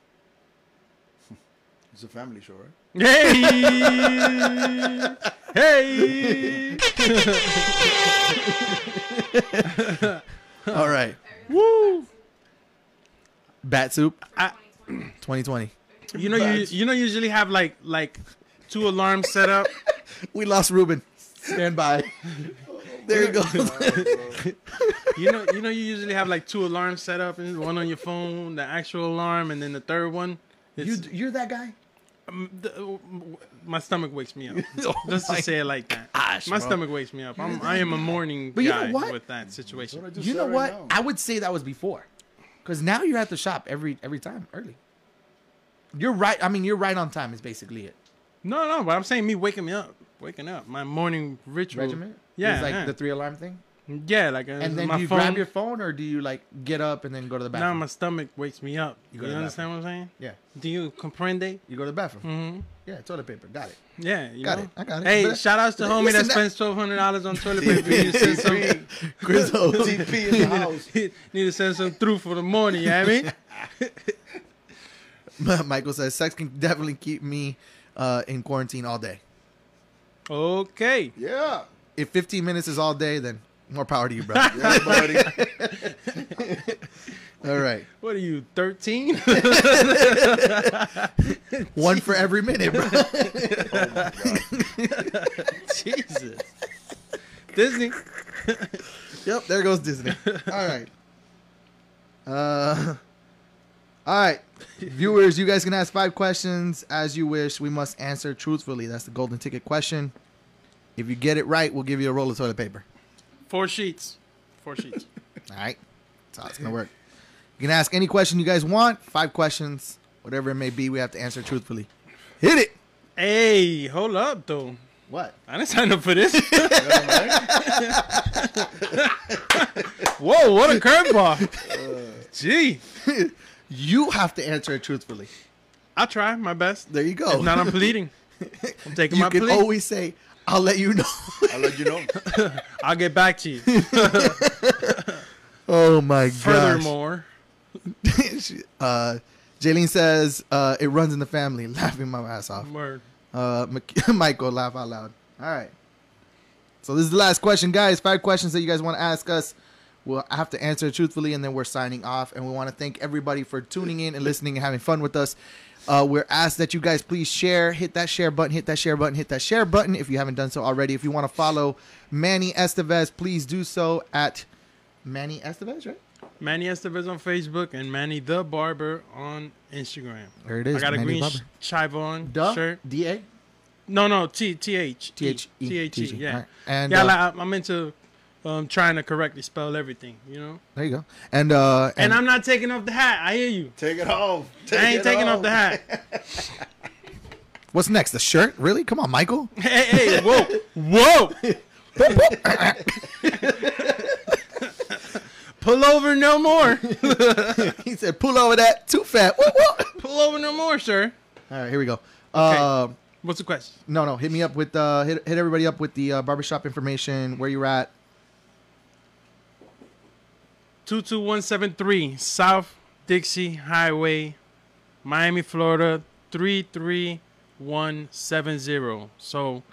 It's a family show, right? [laughs] Hey, hey. [laughs] All right. Woo! Bat soup I, 2020. you know, you you know, you usually have like like two alarms set up. [laughs] We lost Ruben. Stand by. There you go. You know, you know, you usually have like two alarms set up, and one on your phone, the actual alarm, and then the third one. you, you're that guy? Um, the, my stomach wakes me up. [laughs] Oh Just to say it like that. gosh, my bro. stomach wakes me up. I'm, I am a morning But you know guy what? with that situation. What I just You know what? now. I would say that was before, because now you're at the shop every every time early. You're right. I mean, you're right on time. Is basically it. No, no, but I'm saying me waking me up, waking up, my morning ritual. Regiment. Yeah, It's like yeah. the three alarm thing. Yeah, like uh, And then my do you phone. grab your phone, or do you like get up and then go to the bathroom? Now my stomach wakes me up. You You, to the understand what I'm saying? yeah. Do you comprende? You go to the bathroom. Mm-hmm. Yeah, toilet paper. Got it. Yeah, you Got know? it. I got it. Hey, But- shout outs to homie that that- spends twelve hundred dollars on toilet paper. You send some, [laughs] Grizzle. TP in the [laughs] house. need to send some through for the morning. You know what I mean? Michael says sex can definitely keep me uh, in quarantine all day. Okay. Yeah. If 15 minutes is all day, then more power to you, bro. Yeah, buddy. [laughs] all right, What are you, thirteen? [laughs] one for every minute, bro. [laughs] Jesus. Disney. Yep, there goes Disney. All right. Uh, all right, viewers, you guys can ask five questions as you wish. We must answer truthfully. That's the golden ticket question. If you get it right, we'll give you a roll of toilet paper. Four sheets. Four sheets. [laughs] All right, that's how it's gonna work. You can ask any question you guys want. Five questions, whatever it may be. We have to answer truthfully. Hit it. hey, hold up though. What? I didn't sign up for this. [laughs] [laughs] Whoa, what a curveball. Gee. You have to answer it truthfully. I'll try my best. There you go. If not, I'm pleading. I'm taking you my plea. You can always say, "I'll let you know." I'll let you know. [laughs] I'll get back to you. [laughs] oh my god. Furthermore, [laughs] uh, Jaylene says uh, it runs in the family. Laughing my ass off. word. Uh, Mc- Michael, laugh out loud. All right. So this is the last question, guys. Five questions that you guys want to ask us. We'll have to answer truthfully, and then we're signing off. And we want to thank everybody for tuning in and listening and having fun with us. Uh, we're asked that you guys please share, hit that share button, hit that share button, hit that share button if you haven't done so already. If you want to follow Manny Estevez, please do so at Manny Estevez, right? Manny Estevez on Facebook and Manny the Barber on Instagram. There it is. I got a Manny green Barber. sh- Chivon Duh. shirt. D A No, no, T T H T H E T H E. Yeah. And yeah. uh, I'm into um, trying to correctly spell everything. You know, there you go. And uh, and, I'm not taking off the hat. I hear you. Take it off. Take I ain't it taking off. off the hat. [laughs] what's next? The shirt? Really? Come on, Michael. hey, hey, whoa, whoa. Pull over no more. [laughs] he said, "Pull over that too fat." Woo, woo. Pull over no more, sir. All right, here we go. Okay. Uh, What's the question? no, no, hit me up with uh, hit, hit everybody up with the uh, barbershop information, where you're at. 22173 South Dixie Highway, Miami, Florida 33170. So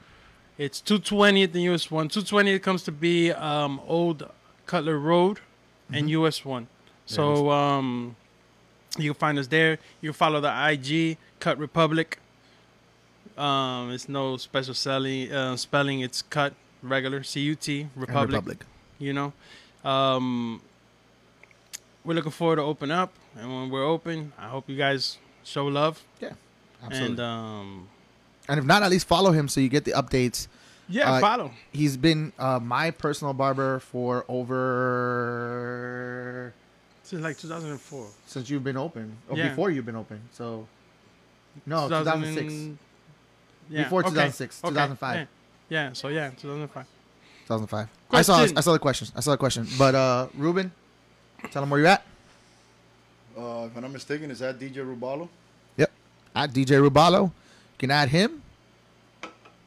it's 220th and US 1. 220th comes to be um, Old Cutler Road and US 1. So um, you can find us there. You follow the IG Cut Republic. Um, it's no special selling, uh, spelling. It's Cut regular C U T Republic Republic. you know um we're looking forward to open up and when we're open i hope you guys show love Yeah, absolutely. and um and if not, at least follow him so you get the updates. yeah Uh, follow He's been uh, my personal barber for over since like 2004 since you've been open, or Yeah. before you've been open. So no, 2006, yeah Before okay, 2006, okay, 2005. yeah. yeah so yeah 2005 2005. I saw I saw the questions. I saw the question. But uh, Ruben, tell him where you're at. Uh, if I'm not mistaken, is that DJ Rubalo? Yep. At DJ Rubalo. You can add him.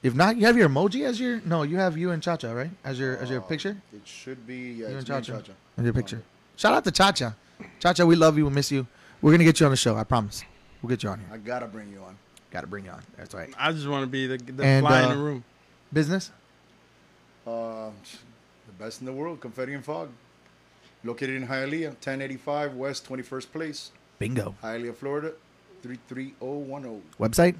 If not, you have your emoji as your no, you have you and Cha Cha, right? As your as your Uh, picture? It should be. Yeah, You and it's and Cha-Cha. Cha-Cha. As your picture. Shout out to Cha Cha. Cha Cha, we love you, we miss you. We're gonna get you on the show, I promise. We'll get you on here. I gotta bring you on. Got to bring you on. That's right. I just want to be the, the And, fly uh, in the room. Business. Uh, the best in the world, Confetti and Fog. Located in Hialeah, 1085 West 21st Place, Bingo. Hialeah, Florida, 33010. Website.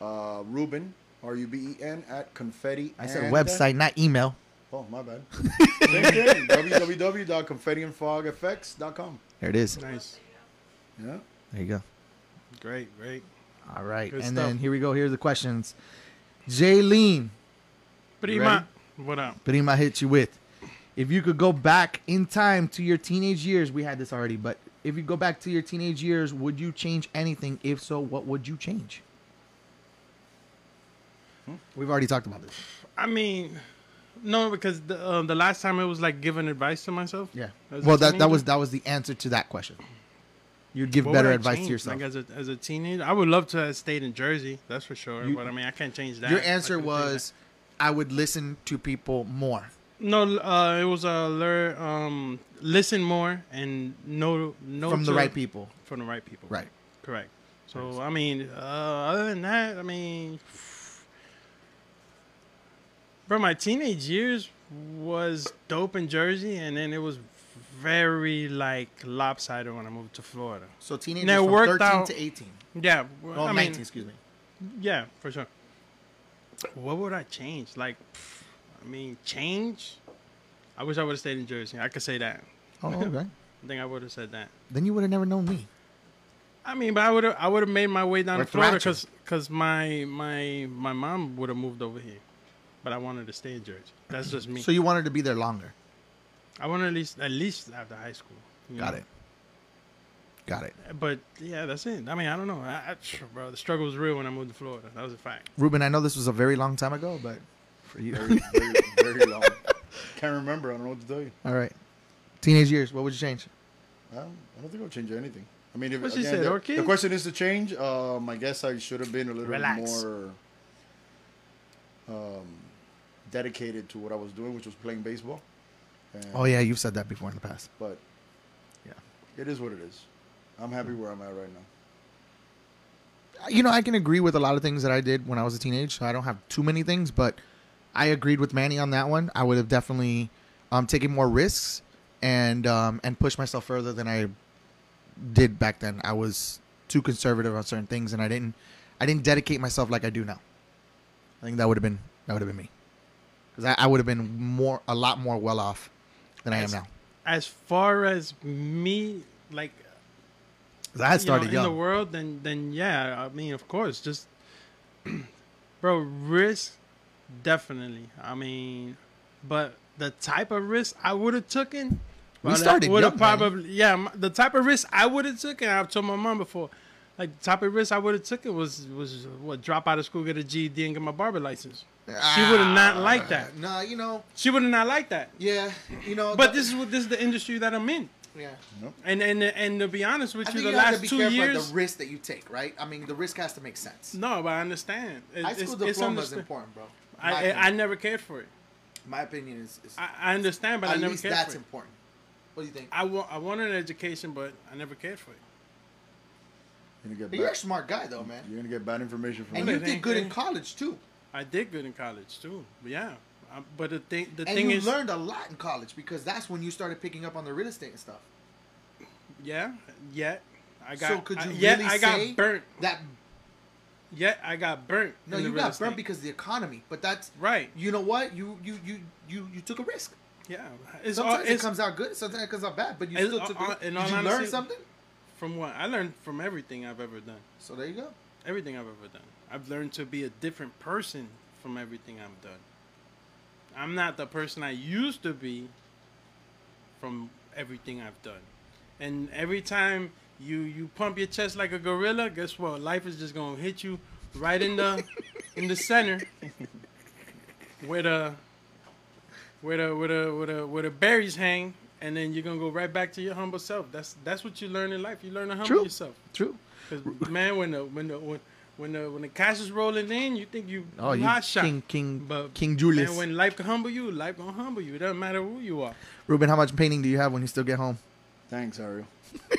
Uh, Ruben, R U B E N, at Confetti. I said website, not email. Oh, my bad. Same thing. [laughs] www.confettiandfogfx.com. There it is. Nice. Yeah. There you go. Great, great. All right. Good and stuff. then here we go. Here's the questions. Jaylene, Prima, what up? Prima hit you with. If you could go back in time to your teenage years, we had this already, but if you go back to your teenage years, would you change anything? If so, what would you change? We've already talked about this. I mean, no, because the uh, the last time it was like giving advice to myself. Yeah. Well, that, that was that was the answer to that question. You'd give What better advice change? to yourself. Like as a as a teenager, I would love to have stayed in Jersey. That's for sure. You- but I mean, I can't change that. Your answer was, I would listen to people more. No. Uh, it was a learn, um, listen more and know know from the right people. From the right people. Right. Correct. So I mean, uh, other than that, I mean, bro, my teenage years was dope in Jersey, and then it was very like lopsided when I moved to Florida. So teenagers Now, from 13 out- to 18. Yeah, well, I 19, mean, excuse me. yeah, for sure. What would I change? Like, pff, I mean, change. I wish I would have stayed in Jersey. I could say that. Oh, [laughs] okay. I think I would have said that. then you would have never known me. I mean, but I would have I would have made my way down Or to Florida Thrasher. because my my my mom would have moved over here, but I wanted to stay in Jersey. That's just me. So you wanted to be there longer. I wanted at least at least after high school. Got know? it. Got it. But yeah, that's it. I mean, I don't know, I, I, bro. The struggle was real when I moved to Florida. That was a fact. Ruben, I know this was a very long time ago, but for you. Very, very, very long. Can't remember. I don't know what to tell you. All right. Teenage years, what would you change? I don't, I don't think I'll change anything. I mean, if What she again, said, the, okay? the question is to change. Um, I guess I should have been a little Relax. more um, dedicated to what I was doing, which was playing baseball. And, Oh, yeah, you've said that before in the past. But Yeah. it is what it is. I'm happy where I'm at right now. You know, I can agree with a lot of things that I did when I was a teenage. So I don't have too many things, but I agreed with Manny on that one. I would have definitely um, taken more risks and um, and pushed myself further than I did back then. I was too conservative on certain things, and I didn't I didn't dedicate myself like I do now. I think that would have been that would have been me because I, I would have been more a lot more well off than I am now. As far as me, like I had you know, started in young. the world, then then yeah, I mean, of course, just [clears throat] bro, risk definitely. I mean, but the type of risk I would have taken, We well, that started would've man. probably yeah. The type of risk I would have taken, I've told my mom before. Like the type of risk I would have taken was was what drop out of school, get a GED, and get my barber license. She would have ah, not liked that. Nah, you know, She would have not liked that. yeah, you know. But this is what this is the industry that I'm in. yeah. And and and to be honest with I you, think the you have to last be two years. of the risk that you take, right? I mean, the risk has to make sense. No, but I understand. It- High school it's diploma is important, bro. I, I, I never cared for it. My opinion is, is I, I understand, but I never least cared that's for it. That's important. What do you think? I, wa- I wanted an education, but I never cared for it. You're gonna get you're a smart guy, though, man. you're gonna get bad information from And me. you did good in college too. I did good in college too. But yeah, I, but the thing the And thing you is, learned a lot in college because that's when you started picking up on the real estate and stuff. yeah, yet I got so could you I, yet really I got say burnt. that? Yet I got burnt. No, you got estate. burnt because of the economy. But that's right. you know what you you you you you took a risk. Yeah, it's Sometimes all, it comes out good. Sometimes it comes out bad. But you still took. all- A Did you learn something? from what I learned from everything I've ever done. So there you go. Everything I've ever done. I've learned to be a different person from everything I've done. I'm not the person I used to be from everything I've done. And every time you you pump your chest like a gorilla, guess what? Life is just gonna hit you right in the in the center where the where the where the where the where the berries hang, and then you're gonna go right back to your humble self. That's that's what you learn in life. You learn to humble yourself. True. yourself. True. 'Cause, man, when the when the when when the when the cash is rolling in, you think you Oh, you hot shot. King King But King Julius. And when life can humble you, life gonna humble you. It doesn't matter who you are. Ruben, how much painting do you have when you still get home? Thanks, Ariel. [laughs]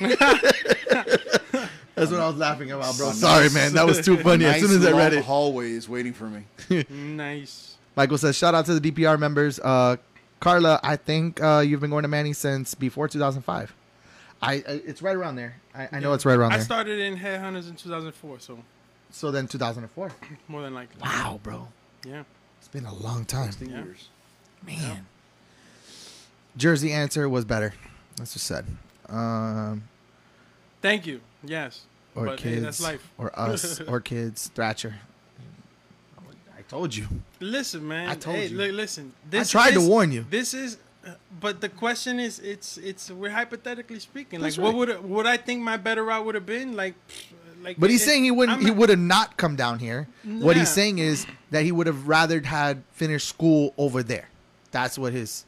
That's what I was laughing about, bro. A Sorry, nice- man. That was too funny. as nice soon as I read it, hallway is waiting for me. [laughs] Nice. Michael says, "Shout out to the DPR members." Uh, Carla, I think uh, you've been going to Manny since before 2005. I, I it's right around there. I, I know Yeah. it's right around I there. I started in Headhunters in 2004, so so then 2004. [clears throat] more than likely. Wow, bro, Yeah. it's been a long time, 16 Yeah. years. man. Jersey answer was better. That's just said. Um, Thank you. Yes. or but kids, hey, that's life. or us, [laughs] or kids. Thrasher. I told you. Listen, man. I told hey, you. Look, listen. This I tried to warn you. This is, uh, but the question is, it's it's we're hypothetically speaking. That's like, what right. would would I think my better route would have been? Like, like. But he's it- saying he wouldn't. I'm- he would have not come down here. What he's saying is that he would have rather had finished school over there. That's what his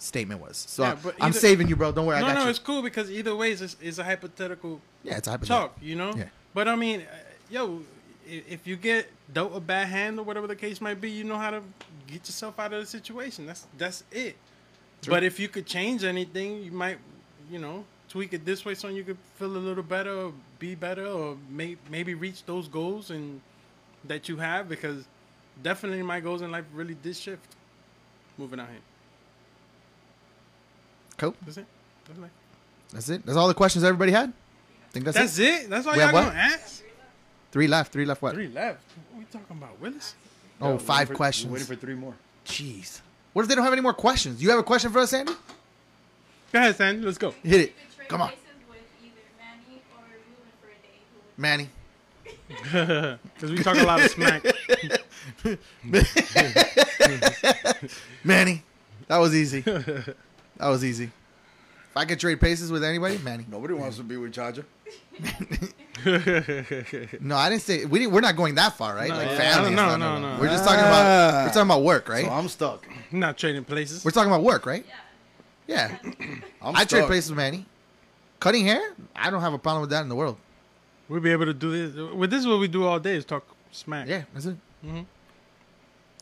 statement was. So Yeah, I'm either- saving you, bro. Don't worry, I No, got no, you. it's cool because either way, it's, it's a hypothetical yeah, it's a hypothetical. talk, you know. Yeah. But I mean, uh, yo, if you get dealt a bad hand or whatever the case might be, you know how to get yourself out of the situation. That's that's it. But if you could change anything, you might, you know, tweak it this way so you could feel a little better, or be better, or may, maybe reach those goals and that you have. Because definitely my goals in life really did shift. Moving out here. Cool. That's it. That's, like, That's it. That's all the questions everybody had. I think that's, that's it. it. That's all We y'all gonna ask. Three left. Three left. What? Three left. What are we talking about, Willis? Oh, Yeah, five waiting for- questions. Waiting for three more. Jeez. What if they don't have any more questions? You have a question for us, Sandy? Go ahead, Sandy. Let's go. Hit it. You could trade Come on. places with either Manny or Ruben for a day. Who would Manny. [laughs] Because we talk a lot of smack. [laughs] Manny. That was easy. [laughs] That was easy. If I could trade places with anybody, Manny. Nobody wants to be with Chacha. [laughs] No, I didn't say we didn't, we're not going that far, right? No, like yeah. family. and No, stuff. no, no. We're just talking about we're talking about work, right? So I'm stuck. Not trading places. we're talking about work, right? Yeah. Yeah. [clears throat] I'm I trade places with Manny. Cutting hair, I don't have a problem with that in the world. We'll be able to do this. Well, this is what we do all day is talk smack. Yeah, that's it. Mm-hmm.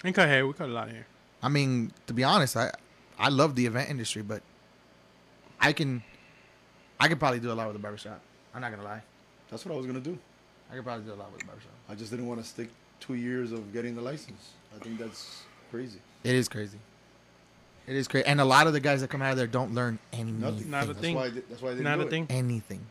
And cut hair. We cut a lot of hair. I mean, to be honest, I I love the event industry, but I can I could probably do a lot with the barbershop. I'm not gonna lie. That's what I was gonna do. I could probably do a lot with the barbershop. I just didn't want to stick two years of getting the license. I think that's crazy. It is crazy. It is crazy, and a lot of the guys that come out of there don't learn anything. Nothing. Not a That's thing. why. I did, that's why I didn't Not do a it. thing. Anything.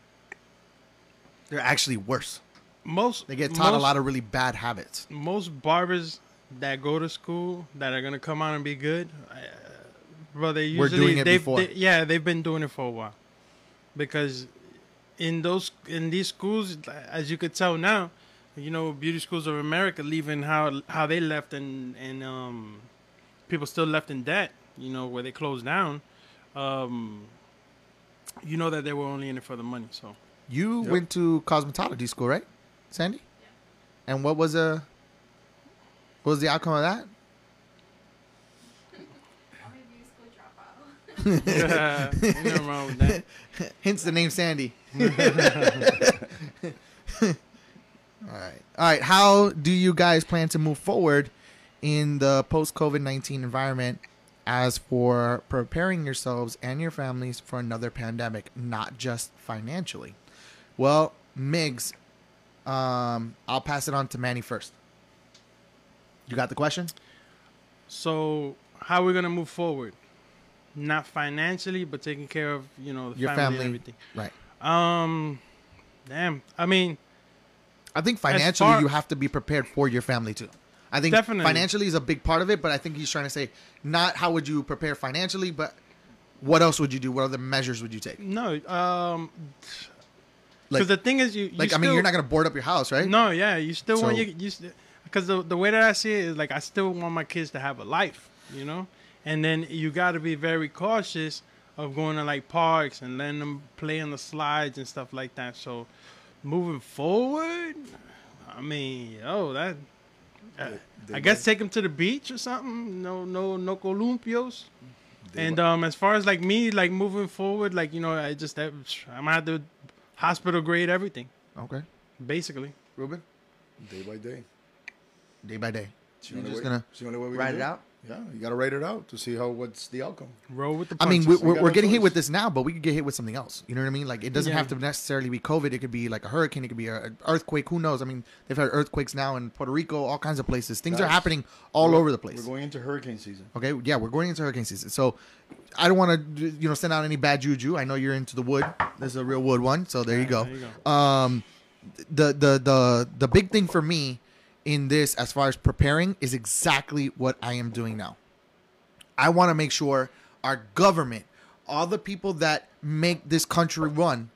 They're actually worse. Most They get taught a lot of really bad habits. most barbers that go to school that are gonna come out and be good, bro, they We're usually doing it they've, before. They, yeah, they've been doing it for a while, because in those in these schools, as you could tell now, you know, beauty schools of America leaving how how they left and and um, people still left in debt. You know, where they closed down. Um, you know that they were only in it for the money. So You Yep. went to cosmetology school, right, Sandy? Yeah. And what was a what was the outcome of that? A beauty school dropout. yeah, nothing wrong with that. [laughs] Hence the name Sandy. [laughs] All right. All right. How do you guys plan to move forward in the post COVID 19 environment as for preparing yourselves and your families for another pandemic, not just financially? Well, Migs, um, I'll pass it on to Manny first. You got the question? So how are we gonna move forward? Not financially, but taking care of you know the Your family, family. and everything. Right. Um, damn. I mean, I think financially far- you have to be prepared for your family too. I think Definitely. financially is a big part of it, but I think he's trying to say not how would you prepare financially, but what else would you do? What other measures would you take? no. Um, Like, because the thing is, you, you like I mean, you're not gonna board up your house, right? No, yeah, you still want So- you, you because the the way that I see it is like I still want my kids to have a life, you know, and then you got to be very cautious of going to like parks and letting them play on the slides and stuff like that. So moving forward, I mean, oh that. Uh, I guess take them to the beach or something. No, no, no columpios. And um, as far as like me, like moving forward, like you know, I just I'm gonna have to hospital grade everything, Okay, basically. Ruben, day by day. day by day. It's the You're just way- gonna it's the only way we ride can it out. Yeah, you got to write it out to see how what's the outcome. Roll with the I mean, punches. we, we're, we're no getting hit with this now, but we could get hit with something else. You know what I mean? Like it doesn't Yeah. have to necessarily be COVID. It could be like a hurricane. It could be a- an earthquake. Who knows? I mean, they've had earthquakes now in Puerto Rico, all kinds of places. Things are happening all over the place. We're going into hurricane season. Okay, yeah, we're going into hurricane season, so I don't want to, you know, send out any bad juju. I know you're into the wood. This is a real wood one, so there you go. there you go. Um, the the the the big thing for me in this, as far as preparing, is exactly what I am doing now. I want to make sure our government, all the people that make this country run,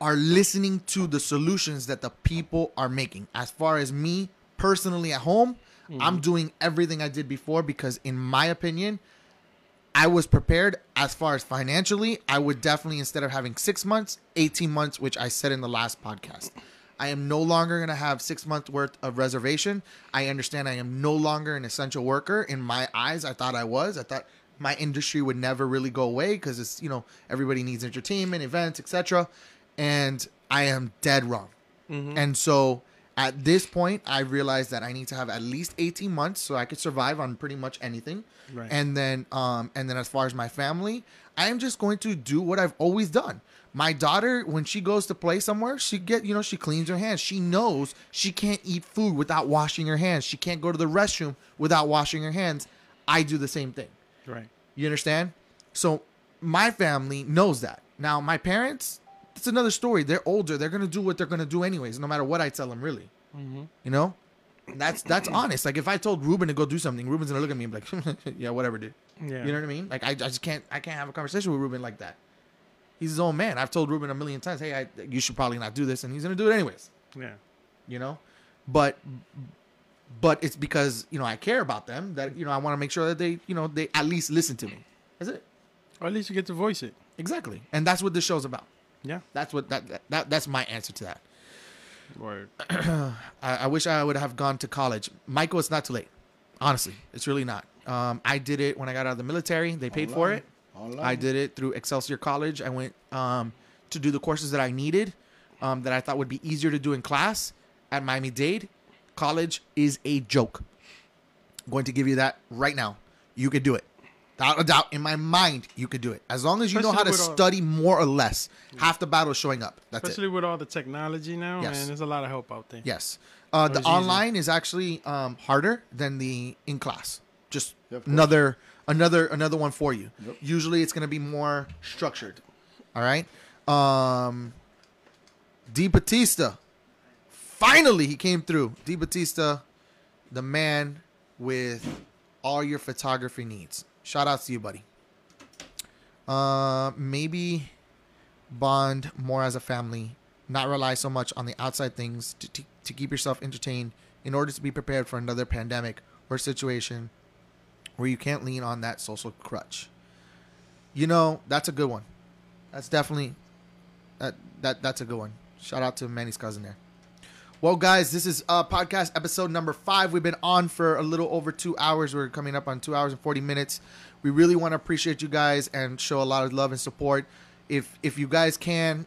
are listening to the solutions that the people are making. As far as me personally at home, mm-hmm. I'm doing everything I did before because, in my opinion, I was prepared as far as financially. I would definitely, instead of having six months, 18 months, which I said in the last podcast. I am no longer going to have six months worth of reservation. I understand I am no longer an essential worker. In my eyes, I thought I was. I thought my industry would never really go away because it's, you know, everybody needs entertainment, events, etc. And I am dead wrong. And so at this point, I realized that I need to have at least 18 months so I could survive on pretty much anything. Right. And then, um, and then as far as my family, I am just going to do what I've always done. My daughter, when she goes to play somewhere, she get, you know, she cleans her hands. She knows she can't eat food without washing her hands. She can't go to the restroom without washing her hands. I do the same thing. Right. You understand? So my family knows that. Now my parents, it's another story. They're older. They're gonna do what they're gonna do anyways, no matter what I tell them. Really, mm-hmm. you know, that's that's honest. Like if I told Ruben to go do something, Ruben's gonna look at me and be like, [laughs] "Yeah, whatever, dude." Yeah. You know what I mean? Like I, I just can't I can't have a conversation with Ruben like that. He's his own man. I've told Ruben a million times, "Hey, I, you should probably not do this," and he's gonna do it anyways. Yeah. You know, but but it's because you know I care about them that you know I want to make sure that they you know they at least listen to me. That's it. Or at least you get to voice it. Exactly. And that's what this show's about. Yeah. That's what that, that, that that's my answer to that. Word. [clears throat] I, I wish I would have gone to college. Michael, it's not too late. Honestly, it's really not. Um, I did it when I got out of the military. They paid for it. Online. I did it through Excelsior College. I went um, to do the courses that I needed, um, that I thought would be easier to do in class at Miami Dade. College is a joke. I'm going to give you that right now. You could do it. Without a doubt, in my mind, you could do it. As long as you know how to Especially with all- study more or less. Half the battle is showing up. That's it. Especially with all the technology now, Yes. man. There's a lot of help out there. Yes. Uh, the it's easy. online is actually um, harder than the in class. Just Yeah, another another another one for you. Yep. Usually it's going to be more structured. All right. Um, D Batista. Finally, he came through. D Batista, the man with all your photography needs. Shout out to you, buddy. Uh, maybe bond more as a family, not rely so much on the outside things to, to, to keep yourself entertained in order to be prepared for another pandemic or situation where you can't lean on that social crutch. You know, that's a good one. That's definitely that that that's a good one. Shout out to Manny's cousin there. Well, guys, this is uh, podcast episode number five. We've been on for a little over two hours. We're coming up on two hours and forty minutes. We really want to appreciate you guys and show a lot of love and support. If if you guys can,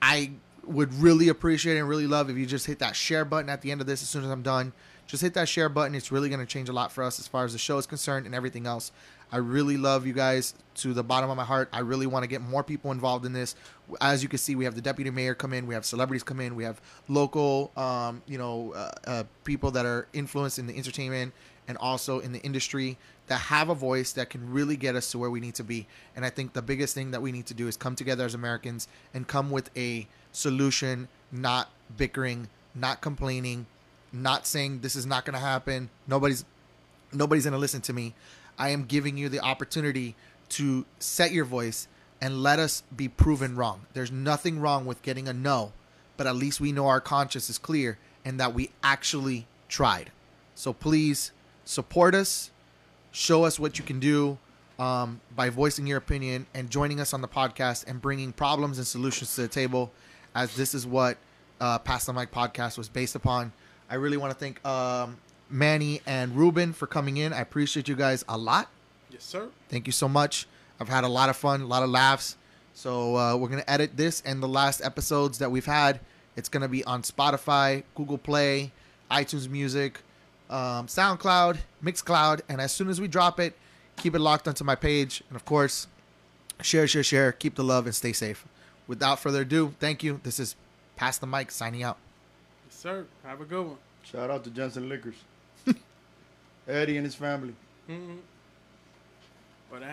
I would really appreciate and really love if you just hit that share button at the end of this as soon as I'm done. Just hit that share button. It's really going to change a lot for us as far as the show is concerned and everything else. I really love you guys to the bottom of my heart. I really want to get more people involved in this. As you can see, we have the deputy mayor come in, we have celebrities come in, we have local, um, you know, uh, uh, people that are influenced in the entertainment and also in the industry that have a voice that can really get us to where we need to be. And I think the biggest thing that we need to do is come together as Americans and come with a solution, not bickering, not complaining, not saying this is not going to happen. Nobody's nobody's going to listen to me. I am giving you the opportunity to set your voice and let us be proven wrong. There's nothing wrong with getting a no, but at least we know our conscience is clear and that we actually tried. So please support us, show us what you can do um, by voicing your opinion and joining us on the podcast and bringing problems and solutions to the table, as this is what uh, Pass the Mic podcast was based upon. I really want to thank um, Manny and Ruben for coming in. I appreciate you guys a lot. Yes, sir. Thank you so much. I've had a lot of fun, a lot of laughs. So uh, we're gonna edit this and the last episodes that we've had. It's gonna be on Spotify, Google Play, iTunes Music, um, SoundCloud, Mixcloud, and as soon as we drop it, keep it locked onto my page. And of course, share, share, share. Keep the love and stay safe. Without further ado, thank you. This is Pass the Mic signing out sir. Have a good one. Shout out to Jensen Liquors. [laughs] Eddie and his family. Mm-hmm. But I-